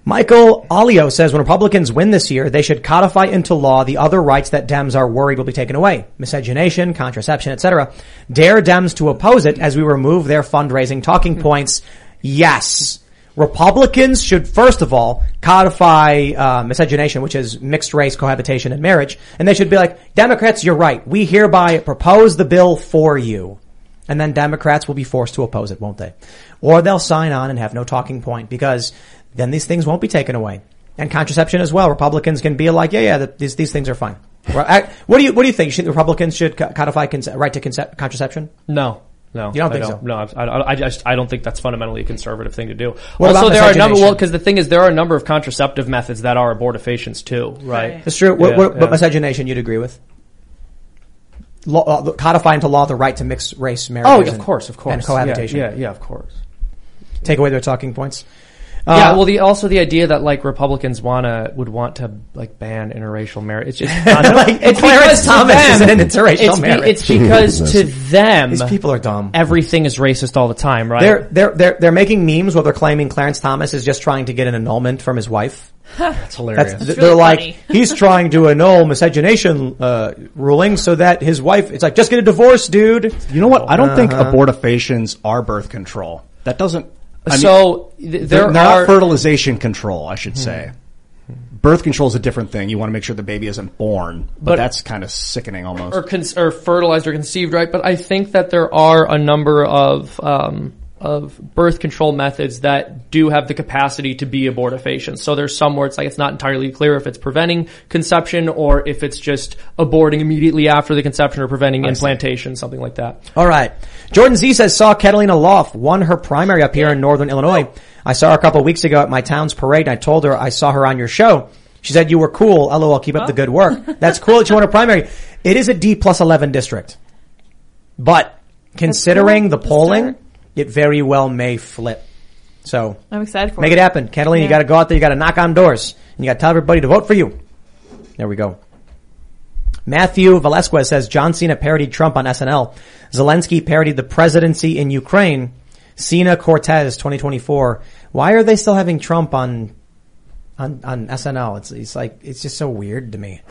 Michael Alio says when Republicans win this year, they should codify into law the other rights that Dems are worried will be taken away. Miscegenation, contraception, etc. Dare Dems to oppose it as we remove their fundraising talking points. Yes. Republicans should first of all codify uh, miscegenation, which is mixed race cohabitation and marriage, and they should be like, Democrats, you're right. We hereby propose the bill for you. And then Democrats will be forced to oppose it, won't they? Or they'll sign on and have no talking point because then these things won't be taken away. And contraception as well. Republicans can be like, yeah, yeah, the, these, these things are fine. What do you, what do you think? Should Republicans should codify conce- right to conce- contraception? No. No, You don't I think so? No, I, I, I just I don't think that's fundamentally a conservative thing to do. What also, there are a number. Well, because the thing is, there are a number of contraceptive methods that are abortifacients too, right? That's true. What, Yeah, what, yeah. what miscegenation you'd agree with? Law, uh, codify into law the right to mixed race marriage. Oh, of course, of course, And cohabitation. Yeah, yeah, yeah, of course. Take away their talking points. Yeah, Uh, well, the also the idea that like Republicans wanna would want to like ban interracial marriage. It's just [laughs] Like, it's Clarence because to Thomas them- is an interracial it's be- it's because to them, These people are dumb. Everything is racist all the time, right? They're, they're, they're, they're making memes where they're claiming Clarence Thomas is just trying to get an annulment from his wife. That's hilarious. That's, they're like, he's [laughs] trying to annul miscegenation, uh, ruling so that his wife, it's like, just get a divorce, dude. You know what? I don't think Uh-huh. abortifations are birth control. That doesn't. I So, they're, there not are- fertilization control. I should say. Birth control is a different thing. You want to make sure the baby isn't born, but, But- that's kind of sickening almost. or, con- or fertilized or conceived, right? But I think that there are a number of um, of birth control methods that do have the capacity to be abortifacients. So there's some where it's like it's not entirely clear if it's preventing conception or if it's just aborting immediately after the conception or preventing implantation, something like that. All right. Jordan Z says saw Catalina Lauf won her primary up here in Northern Illinois. I saw her a couple weeks ago at my town's parade and I told her I saw her on your show. She said you were cool. LOL, keep up the good work. That's cool that you won a primary. It is a D plus 11 district. But considering the polling, it very well may flip. So I'm excited for make it. it happen. Catalina, you Yeah. gotta go out there, you gotta knock on doors, and you gotta tell everybody to vote for you. There we go. Matthew Velasquez says John Cena parodied Trump on SNL. Zelensky parodied the presidency in Ukraine. Cena Cortez 2024. Why are they still having Trump on on on SNL? It's it's like it's just so weird to me. [laughs]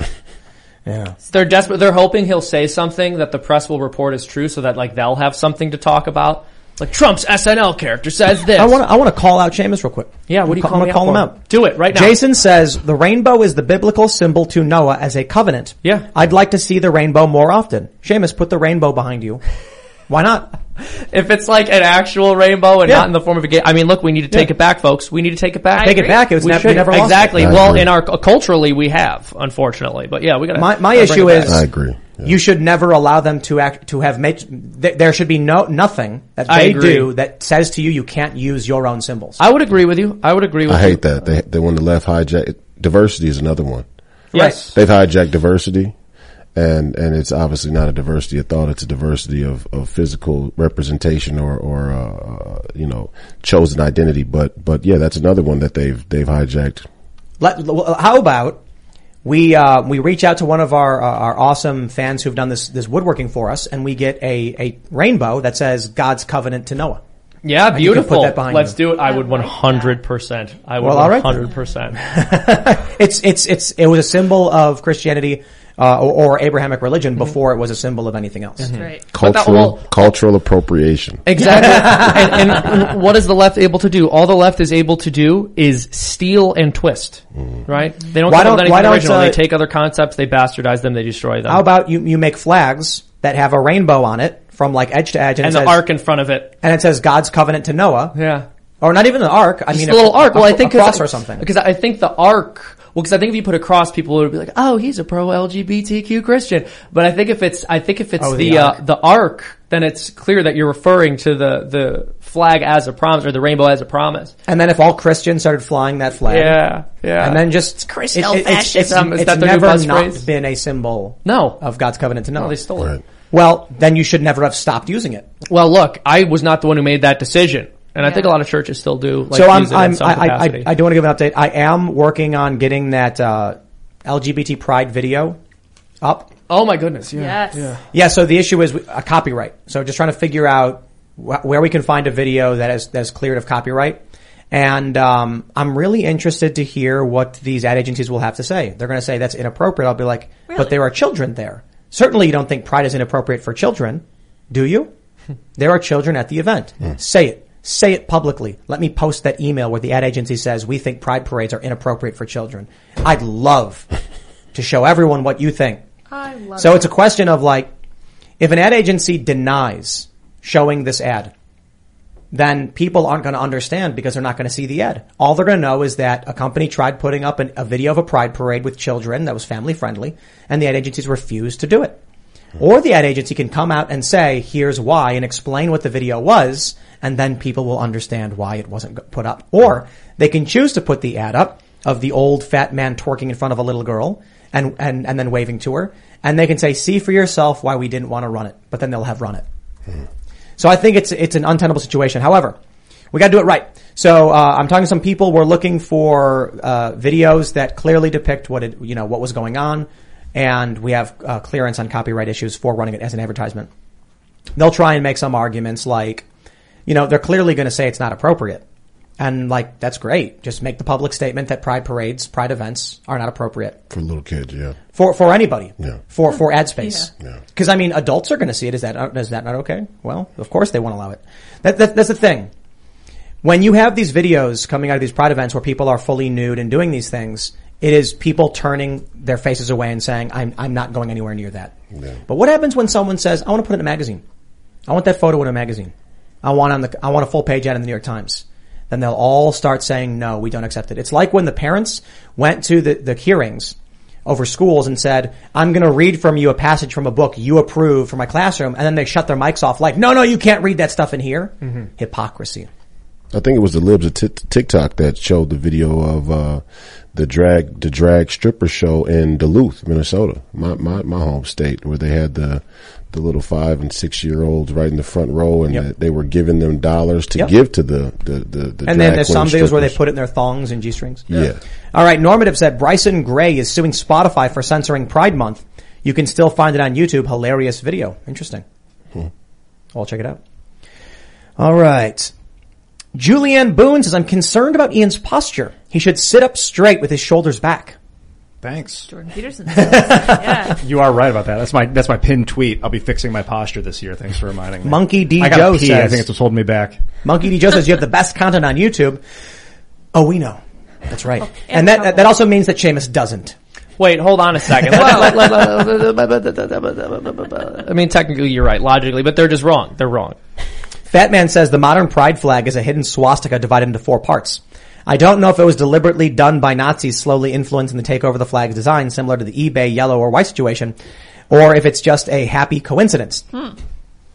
Yeah. They're desperate. They're hoping he'll say something that the press will report as true, so that like they'll have something to talk about. Like Trump's SNL character says this. I want to I want to call out Seamus real quick. Yeah, what do you I'm call gonna me call out him for? out. Do it right now. Jason says the rainbow is the biblical symbol to Noah as a covenant. Yeah. I'd like to see the rainbow more often. Seamus, put the rainbow behind you. Why not? [laughs] If it's like an actual rainbow and Yeah. not in the form of a gate, I mean, look, we need to take Yeah. it back, folks. We need to take it back. Take it back. It was We never- should. never lost it. exactly. I Well, agree. in our culturally, we have, unfortunately, but yeah, we got My my issue is I agree. You should never allow them to act to have made. Th- there should be no nothing that they do that says to you you can't use your own symbols. I would agree with you. I would agree with I you. hate that. They, they when the left hijack diversity is another one. Yes. They've hijacked diversity and, and it's obviously not a diversity of thought. It's a diversity of, of physical representation or, or, uh, uh, you know, chosen identity. But, but yeah, that's another one that they've, they've hijacked. Let, how about we uh, we reach out to one of our uh, our awesome fans who've done this this woodworking for us, and we get a a rainbow that says God's covenant to Noah. Yeah, beautiful. put that behind Let's you. do it. I would 100%. I would Well, all right then. 100%. [laughs] It's it's it's it was a symbol of Christianity uh, or, or Abrahamic religion before it was a symbol of anything else. Right. But that- Cultural, well- cultural appropriation. Exactly. [laughs] and, and what is the left able to do? All the left is able to do is steal and twist. Right? They don't Why come don't- why anything don't, original. uh, they take other concepts, they bastardize them, they destroy them. How about you you make flags that have a rainbow on it from like edge to edge, and, and it the says, ark in front of it. and it says God's covenant to Noah. Yeah. Or not even the ark. I Just mean, a little arc. Well, I think a cross 'cause- or something. Because I think the arc. Well, because I think if you put a cross, people would be like, "Oh, he's a pro LGBTQ Christian." But I think if it's, I think if it's Oh, the the uh, arc. the arc, then it's clear that you're referring to the the flag as a promise or the rainbow as a promise. And then if all Christians started flying that flag, Yeah, yeah. and then just Christian it- it- it's, it's, fascism. Is it's that the never not phrase? been a symbol No. of God's covenant to Noah. No, they stole it. Well, then you should never have stopped using it. Well, look, I was not the one who made that decision, and I think a lot of churches still do. Like, so I'm, use it in I'm, I, I. I, I do want to give an update. I am working on getting that uh, LGBT Pride video up. oh my goodness! Yeah. Yes. Yeah. Yeah. So the issue is a copyright. So just trying to figure out wh- where we can find a video that is that is cleared of copyright. And um, I'm really interested to hear what these ad agencies will have to say. They're going to say that's inappropriate. I'll be like, but there are children there. Certainly, you don't think Pride is inappropriate for children, do you? there are children at the event. Say it. Say it publicly. Let me post that email where the ad agency says we think Pride parades are inappropriate for children. I'd love [laughs] to show everyone what you think. I love So it. it's a question of like, if an ad agency denies showing this ad, then people aren't going to understand because they're not going to see the ad. All they're going to know is that a company tried putting up an, a video of a pride parade with children that was family friendly, and the ad agencies refused to do it. Or the ad agency can come out and say, here's why, and explain what the video was, and then people will understand why it wasn't put up. Or they can choose to put the ad up of the old fat man twerking in front of a little girl and, and, and then waving to her, and they can say, see for yourself why we didn't want to run it, but then they'll have run it. So I think it's it's an untenable situation. However, we got to do it right. So uh, I'm talking to some people. We're looking for uh, videos that clearly depict what it you know what was going on, and we have uh, clearance on copyright issues for running it as an advertisement. They'll try and make some arguments like, you know, they're clearly going to say it's not appropriate, and like that's great. Just make the public statement that pride parades, pride events are not appropriate For little kids, yeah. for for anybody. Yeah. For for ad space. Yeah. Because I mean, adults are going to see it. Is that is that not okay? Well, of course they won't allow it. That, that that's the thing. When you have these videos coming out of these pride events where people are fully nude and doing these things, it is people turning their faces away and saying, "I'm I'm not going anywhere near that." Yeah. But what happens when someone says, "I want to put it in a magazine. I want that photo in a magazine. I want on the I want a full page ad in the New York Times." Then they'll all start saying, "No, we don't accept it." It's like when the parents went to the, the hearings over schools and said, I'm going to read from you a passage from a book you approve for my classroom. And then they shut their mics off like, no, no, you can't read that stuff in here. Hypocrisy. I think it was the libs of Tik TikTok that showed the video of uh, the drag the drag stripper show in Duluth, Minnesota, my my my home state, where they had the the little five and six year olds right in the front row, and Yep. that they were giving them dollars to Yep. give to the the the, the and then there's some videos where they put it in their thongs and G-strings. Yeah. All right. Normative said Bryson Gray is suing Spotify for censoring Pride Month. You can still find it on YouTube. Hilarious video. Interesting. Hmm. I'll check it out. All right. Julianne Boone says, I'm concerned about Ian's posture. He should sit up straight with his shoulders back. Thanks. Jordan Peterson. yeah. [laughs] You are right about that. That's my that's my pinned tweet. I'll be fixing my posture this year. Thanks for reminding me. Monkey D. I gotta Joe pee. I says- think it's what's holding me back. Monkey D. Joe says you have the best content on YouTube. Oh, we know. That's right. and and that that also means that Seamus doesn't. Wait, hold on a second. Let- let- let- I mean, technically you're right, logically, but they're just wrong. They're wrong. Fat Man says the modern pride flag is a hidden swastika divided into four parts. I don't know if it was deliberately done by Nazis slowly influencing the takeover of the flag's design, similar to the eBay yellow or white situation, or if it's just a happy coincidence. Hmm.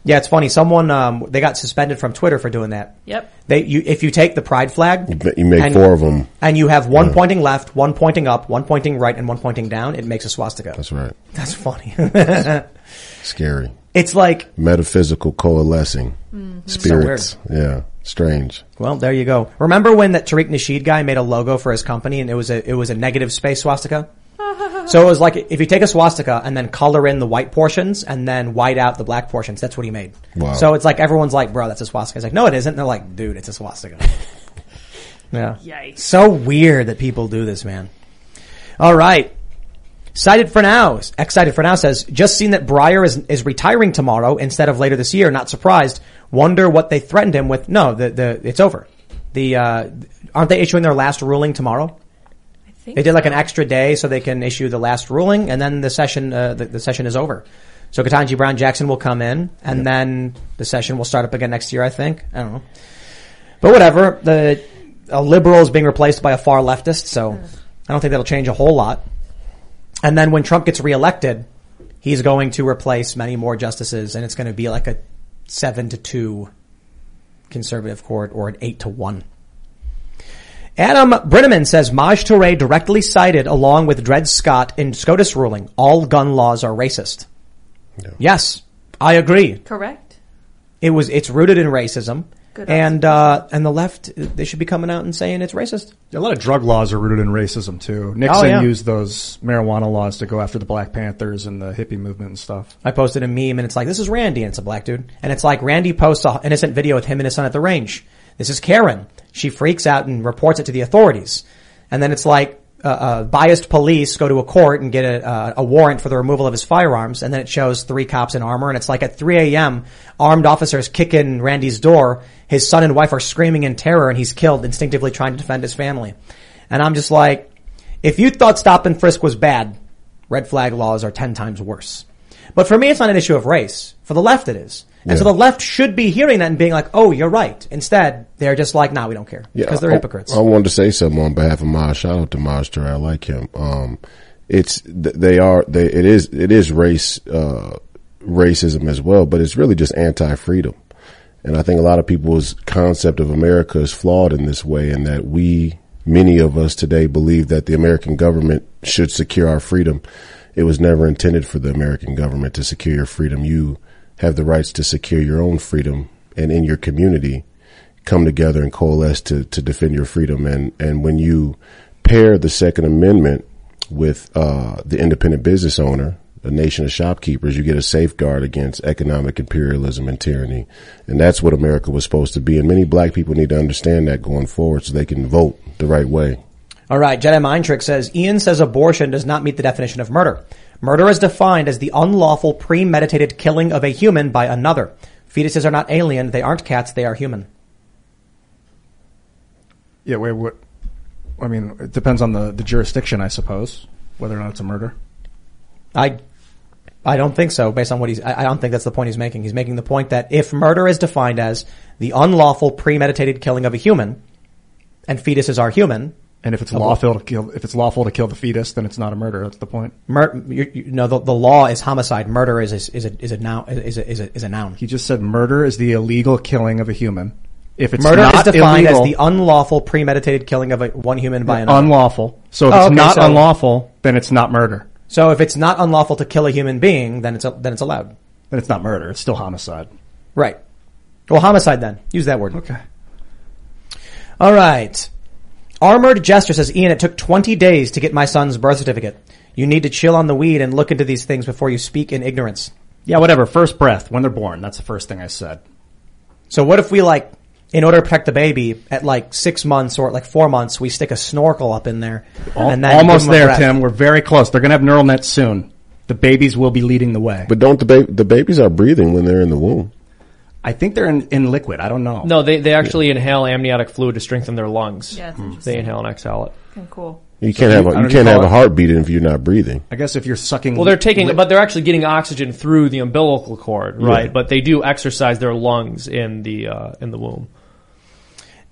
Yeah, it's funny. Someone um, they got suspended from Twitter for doing that. Yep. They you if you take the pride flag, You you make and- four of them. and you have one pointing left, one pointing up, one pointing right, and one pointing down. It makes a swastika. That's right. That's funny. Scary. [laughs] it's like Metaphysical coalescing. Mm-hmm. Spirits. yeah. Strange. Well, there you go. Remember when that Tariq Nasheed guy made a logo for his company and it was a it was a negative space swastika? [laughs] so it was like if you take a swastika and then color in the white portions and then white out the black portions, that's what he made. Wow. So it's like everyone's like, "Bro, that's a swastika." He's like, "No, it isn't." And they're like, "Dude, it's a swastika." [laughs] yeah. Yikes. So weird that people do this, man. All right. Cited for now. Excited for now says, just seen that Breyer is, is retiring tomorrow instead of later this year. Not surprised. Wonder what they threatened him with. No, the, the, it's over. The, uh, aren't they issuing their last ruling tomorrow? I think They did like an extra day so they can issue the last ruling and then the session, uh, the, the session is over. So Ketanji Brown Jackson will come in and then the session will start up again next year, I think. I don't know. But whatever. The, a liberal is being replaced by a far leftist, so I don't think that'll change a whole lot. And then when Trump gets reelected, he's going to replace many more justices and it's going to be like a seven to two conservative court or an eight to one. Adam Brenneman says Maj Touré directly cited along with Dred Scott in SCOTUS ruling, all gun laws are racist. Yes, I agree. Correct. It was, it's rooted in racism. Good and, uh, and the left, they should be coming out and saying it's racist. A lot of drug laws are rooted in racism too. Nixon Oh, yeah. used those marijuana laws to go after the Black Panthers and the hippie movement and stuff. I posted a meme and it's like, this is Randy and it's a black dude. And it's like Randy posts an innocent video with him and his son at the range. This is Karen. She freaks out and reports it to the authorities. And then it's like, uh, uh, biased police go to a court and get a, uh, a warrant for the removal of his firearms. And then it shows three cops in armor. And it's like at 3 a.m., armed officers kick in Randy's door. His son and wife are screaming in terror and he's killed instinctively trying to defend his family. And I'm just like, if you thought stop and frisk was bad, red flag laws are 10 times worse. But for me, it's not an issue of race. For the left, it is. And so the left should be hearing that and being like, oh, you're right. Instead, they're just like, nah, we don't care. Because they're I- hypocrites. I, wanted to say something on behalf of Maj. Shout out to Maj Touré. I like him. Um, it's they are they it is it is race uh, racism as well, but it's really just anti freedom. And I think a lot of people's concept of America is flawed in this way, in that we many of us today believe that the American government should secure our freedom. It was never intended for the American government to secure your freedom. You have the rights to secure your own freedom and in your community come together and coalesce to, to defend your freedom. And, and when you pair the second amendment with, uh, the independent business owner, a nation of shopkeepers, you get a safeguard against economic imperialism and tyranny. And that's what America was supposed to be. And many black people need to understand that going forward so they can vote the right way. All right, Jedi Mind Trick says Ian says abortion does not meet the definition of murder. Murder is defined as the unlawful, premeditated killing of a human by another. Fetuses are not alien; they aren't cats; they are human. Yeah, wait, what? I mean, it depends on the, the jurisdiction, I suppose, whether or not it's a murder. I, I don't think so. Based on what he's, I, I don't think that's the point he's making. He's making the point that if murder is defined as the unlawful, premeditated killing of a human, and fetuses are human, And if it's lawful to kill, if it's lawful to kill the fetus, then it's not a murder. That's the point. Mur- you, you, no, the, the law is homicide. Murder is a, is a is a noun is a, is a, is a noun. He just said murder is the illegal killing of a human. If it's Murder not is defined illegal, as the unlawful, premeditated killing of a, one human by another. unlawful. So if Oh, it's okay, not so- unlawful, then it's not murder. So if it's not unlawful to kill a human being, then it's then it's allowed. Then it's not murder. It's still homicide. Right. Well, homicide then. Use that word. Okay. All right. Armored Jester says, Ian, it took 20 days to get my son's birth certificate. You need to chill on the weed and look into these things before you speak in ignorance. Yeah, whatever. First breath when they're born. That's the first thing I said. So what if we like, in order to protect the baby at like six months or at like four months, we stick a snorkel up in there. Al- and then almost give 'em a there, breath. Tim. We're very close. They're going to have neural nets soon. The babies will be leading the way. But don't the ba- the babies are breathing when they're in the womb? I think they're in, in liquid. I don't know. No, they they actually inhale amniotic fluid to strengthen their lungs. Yeah, that's they interesting. inhale and exhale it. Okay, cool. You can't have a, I don't you can't call have a it- heartbeat if you're not breathing. I guess if you're sucking. Well, they're taking, li- but they're actually getting oxygen through the umbilical cord, right? Yeah. But they do exercise their lungs in the uh, in the womb.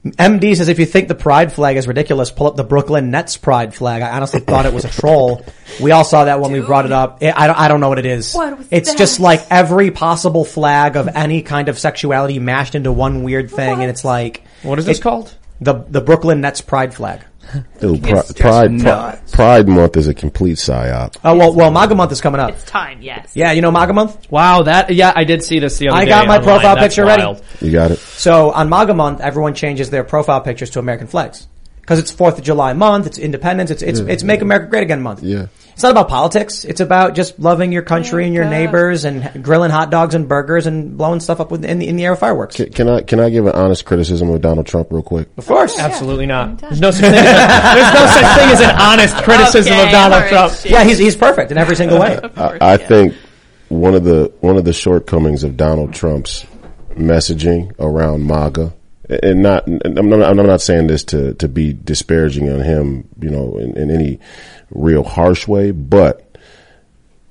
MD says if you think the pride flag is ridiculous, pull up the Brooklyn Nets pride flag. I honestly thought it was a troll. We all saw that when we brought it up. I I don't, I don't know what it is. What was it's that? just like every possible flag of any kind of sexuality mashed into one weird thing, and it's like What is this it- called? The the Brooklyn Nets pride flag. [laughs] Dude, pri- Pride, Pri- Pride Month is a complete psyop. Oh well, well, MAGA month is coming up. It's time, yes. Yeah, you know MAGA month. Wow, that yeah, I did see this the other I day. got my online. profile That's picture ready. You got it. So on MAGA month, everyone changes their profile pictures to American flags because it's Fourth of July month. It's Independence. It's it's it's Make America Great Again month. Yeah. It's not about politics. It's about just loving your country and your neighbors and grilling hot dogs and burgers and blowing stuff up with, in, the, in the air with fireworks. Can, can I can I give an honest criticism of Donald Trump real quick? Of course. Absolutely not. There's no such thing. As, there's no such thing as an honest criticism Okay, of Donald all right, Trump. shit. Yeah, he's he's perfect in every single way. I, I think one of the one of the shortcomings of Donald Trump's messaging around MAGA, and not and I'm not, I'm not saying this to to be disparaging on him, you know, in, in any real harsh way, but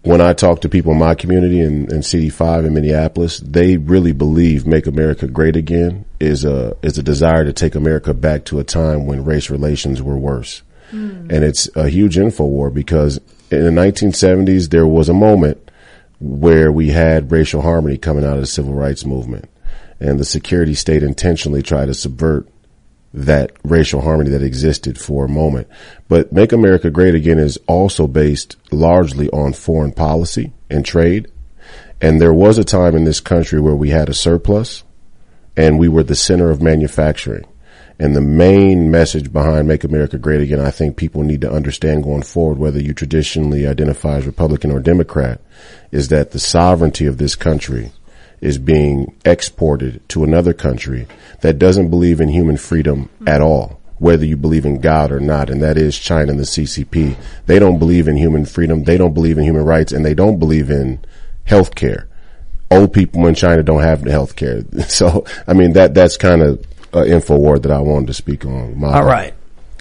when I talk to people in my community in, in CD5 in Minneapolis, they really believe "Make America Great Again" is a is a desire to take America back to a time when race relations were worse, hmm. and it's a huge info war because in the 1970s there was a moment where we had racial harmony coming out of the civil rights movement, and the security state intentionally tried to subvert that racial harmony that existed for a moment. But Make America Great Again is also based largely on foreign policy and trade. And there was a time in this country where we had a surplus and we were the center of manufacturing. And the main message behind Make America Great Again, I think people need to understand going forward, whether you traditionally identify as Republican or Democrat, is that the sovereignty of this country is being exported to another country that doesn't believe in human freedom at all, whether you believe in God or not, and that is China and the CCP. They don't believe in human freedom, they don't believe in human rights, and they don't believe in health care. Old people in China don't have health care. [laughs] So, I mean, that, that's kind of an info war that I wanted to speak on. My- All right.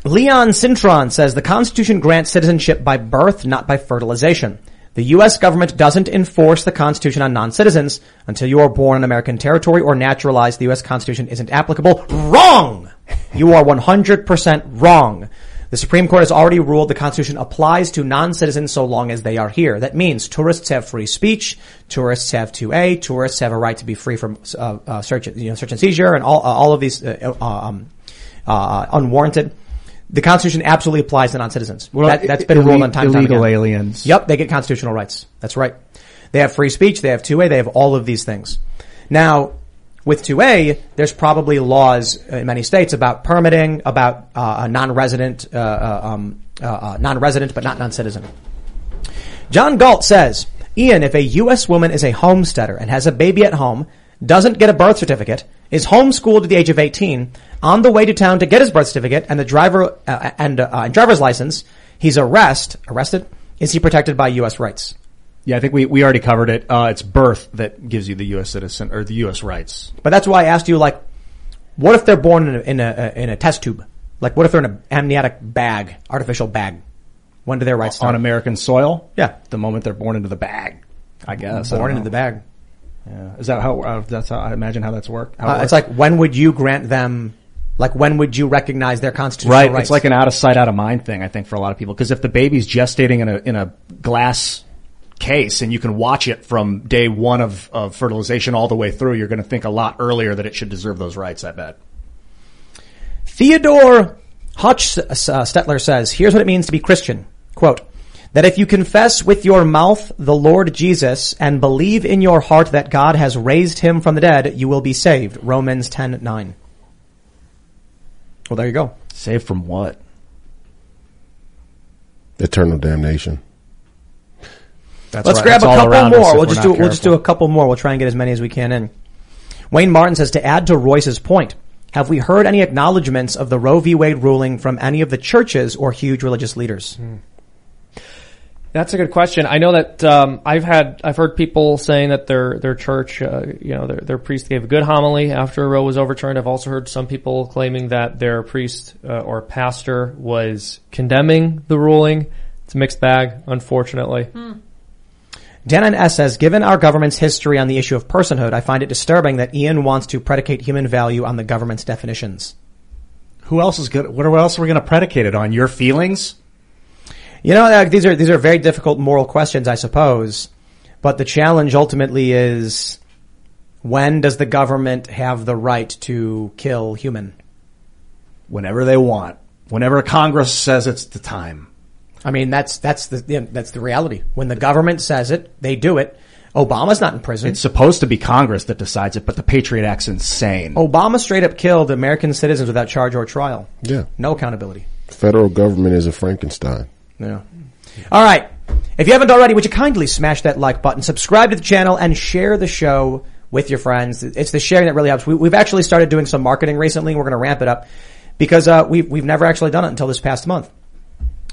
Leon Cintron says the Constitution grants citizenship by birth, not by fertilization. The U.S. government doesn't enforce the Constitution on non-citizens. Until you are born on American territory or naturalized, the U.S. Constitution isn't applicable. Wrong! You are 100% wrong. The Supreme Court has already ruled the Constitution applies to non-citizens so long as they are here. That means tourists have free speech, tourists have 2A, tourists have a right to be free from uh, uh, search, you know, search and seizure, and all uh, all of these uh, uh, um, uh, unwarranted. The Constitution absolutely applies to non-citizens. Well, that, that's been ruled on time and time illegal aliens. Yep, they get constitutional rights. That's right. They have free speech. They have 2A. They have all of these things. Now, with 2A, there's probably laws in many states about permitting, about uh, a non-resident, uh, uh, um, uh, uh, non-resident, but not non-citizen. John Galt says, Ian, if a U.S. woman is a homesteader and has a baby at home, doesn't get a birth certificate, is homeschooled to the age of 18, on the way to town to get his birth certificate and the driver uh, and, uh, and driver's license, he's arrest arrested. Is he protected by U.S. rights? Yeah, I think we, we already covered it. Uh, it's birth that gives you the U.S. citizen or the U.S. rights. But that's why I asked you, like, what if they're born in a, in a, in a test tube? Like, what if they're in an amniotic bag, artificial bag? When do their rights start? on American soil. Yeah, the moment they're born into the bag. I guess Born don't into the bag. Yeah, is that how? Uh, that's how I imagine how that's work. How it Uh, works? it's like, when would you grant them, like, when would you recognize their constitutional right. rights? It's like an out of sight, out of mind thing. I think for a lot of people, because if the baby's gestating in a in a glass case and you can watch it from day one of, of fertilization all the way through, you're going to think a lot earlier that it should deserve those rights. I bet. Theodore Hutch uh, Stetler says, here's what it means to be Christian. Quote, that if you confess with your mouth the Lord Jesus and believe in your heart that God has raised him from the dead, you will be saved. Romans 10, 9. Well, there you go. Saved from what? Eternal damnation. That's Let's right. grab It's a couple more. We'll just not do we'll just do a couple more. We'll try and get as many as we can in. Wayne Martin says to add to Royce's point, Have we heard any acknowledgments of the Roe v. Wade ruling from any of the churches or huge religious leaders? Hmm. That's a good question. I know that um, I've had I've heard people saying that their their church, uh, you know, their their priest gave a good homily after Roe was overturned. I've also heard some people claiming that their priest uh, or pastor was condemning the ruling. It's a mixed bag, unfortunately. Dan S says, given our government's history on the issue of personhood, I find it disturbing that Ian wants to predicate human value on the government's definitions. Who else is good? What else are we going to predicate it on? Your feelings? You know, uh, these are these are very difficult moral questions, I suppose. But the challenge ultimately is when does the government have the right to kill human? Whenever they want. Whenever Congress says it's the time. I mean, that's that's the yeah, that's the reality. When the government says it, they do it. Obama's not in prison. It's supposed to be Congress that decides it, but the Patriot Act's insane. Obama straight up killed American citizens without charge or trial. Yeah. No accountability. Federal government is a Frankenstein. Yeah. All right. If you haven't already, would you kindly smash that like button, subscribe to the channel, and share the show with your friends? It's the sharing that really helps. We, we've actually started doing some marketing recently. We're going to ramp it up because uh, we've we've never actually done it until this past month.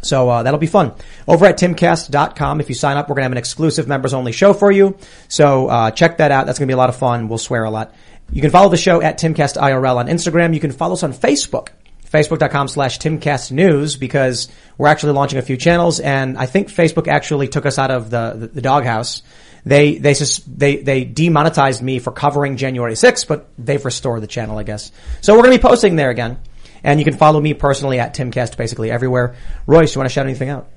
So uh, that'll be fun. Over at timcast.com, if you sign up, we're going to have an exclusive members only show for you. So uh, check that out. That's going to be a lot of fun. We'll swear a lot. You can follow the show at timcastirl on Instagram. You can follow us on Facebook. Facebook.com slash Timcast News because we're actually launching a few channels and I think Facebook actually took us out of the, the, the doghouse. They, they, they, they demonetized me for covering January 6th, but they've restored the channel, I guess. So we're going to be posting there again. And you can follow me personally at Timcast basically everywhere. Royce, do you want to shout anything out?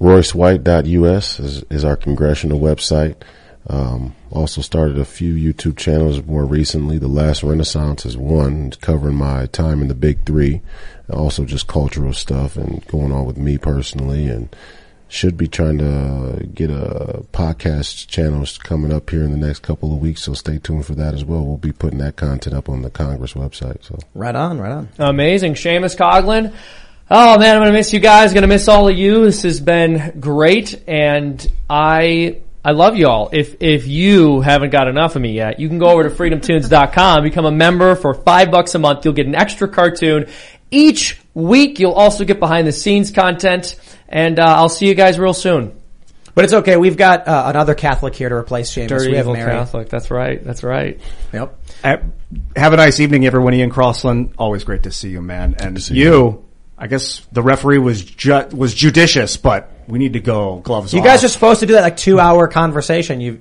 RoyceWhite.us is, is our congressional website. Um, also started a few YouTube channels more recently. The Last Renaissance is one covering my time in the big three. Also just cultural stuff and going on with me personally and should be trying to get a podcast channel coming up here in the next couple of weeks. So stay tuned for that as well. We'll be putting that content up on the Congress website. So Right on, right on. Amazing. Seamus Coughlin. Oh man, I'm gonna miss you guys. Gonna miss all of you. This has been great, and I I love you all. If if you haven't got enough of me yet, you can go over to freedomtoons.com, become a member for five bucks a month. You'll get an extra cartoon each week. You'll also get behind the scenes content, and uh, I'll see you guys real soon. But it's okay. We've got uh, another Catholic here to replace Seamus. Dirty we have evil Mary. Catholic. That's right. That's right. Yep. Uh, Have a nice evening, everyone. Ian Crossland, always great to see you, man. And see you, you. I guess the referee was ju- was judicious, but we need to go gloves You off. guys are supposed to do that like two hour conversation. Oh, you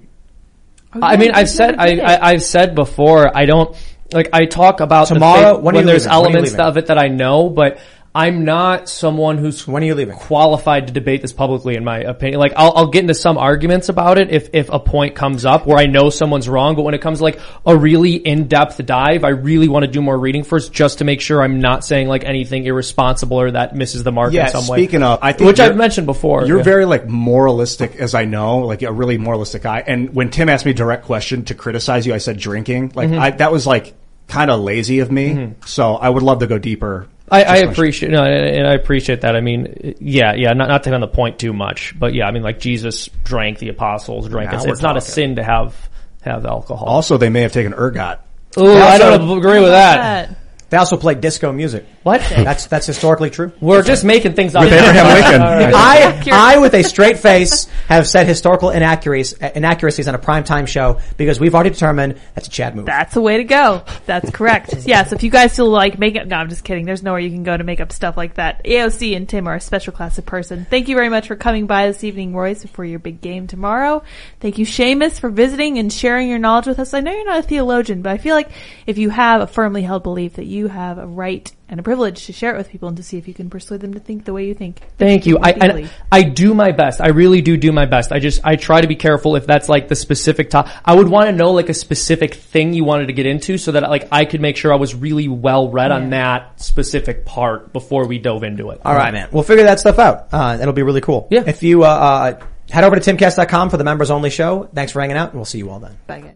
I mean, I've said, I, I, I've said before, I don't, like, I talk about the Tomorrow- thing- when are you there's leaving? When are you elements leaving? of it that I know, but I'm not someone who's when are you leaving? qualified to debate this publicly, in my opinion. Like, I'll, I'll get into some arguments about it if, if a point comes up where I know someone's wrong, but when it comes to like a really in-depth dive, I really want to do more reading first just to make sure I'm not saying like anything irresponsible or that misses the mark yeah, in some way. speaking of, I think which I've mentioned before. You're Yeah. very like moralistic, as I know, like a really moralistic guy. And when Tim asked me a direct question to criticize you, I said drinking. Like Mhm. I, that was like kind of lazy of me. So I would love to go deeper. I, I appreciate no, and and I appreciate that. I mean, yeah, yeah, not not to hit on the point too much, but yeah, I mean, like Jesus drank, the apostles drank. Now It's, it's not a sin to have have alcohol. Also, they may have taken ergot. Ooh, I don't agree with that. They also play disco music. What? That's that's historically true. We're just making things up. With Abraham Lincoln. [laughs] I, I, with a straight face, have said historical inaccuracies, inaccuracies on a primetime show because we've already determined that's a Chad move. That's the way to go. That's correct. yes, if you guys still like make up, no, I'm just kidding. There's nowhere you can go to make up stuff like that. AOC and Tim are a special class of person. Thank you very much for coming by this evening, Royce, for your big game tomorrow. Thank you, Seamus, for visiting and sharing your knowledge with us. I know you're not a theologian, but I feel like if you have a firmly held belief that you have a right and a privilege to share it with people and to see if you can persuade them to think the way you think. Thank you. I, Deeply. I do my best. I really do do my best. I just, I try to be careful if that's like the specific top. I would want to know like a specific thing you wanted to get into so that like I could make sure I was really well read on that specific part before we dove into it. All right, man. We'll figure that stuff out. Uh, it'll be really cool. Yeah. If you uh, uh, head over to timcast.com for the members only show. Thanks for hanging out, and we'll see you all then. Bye, guys.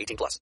18 plus.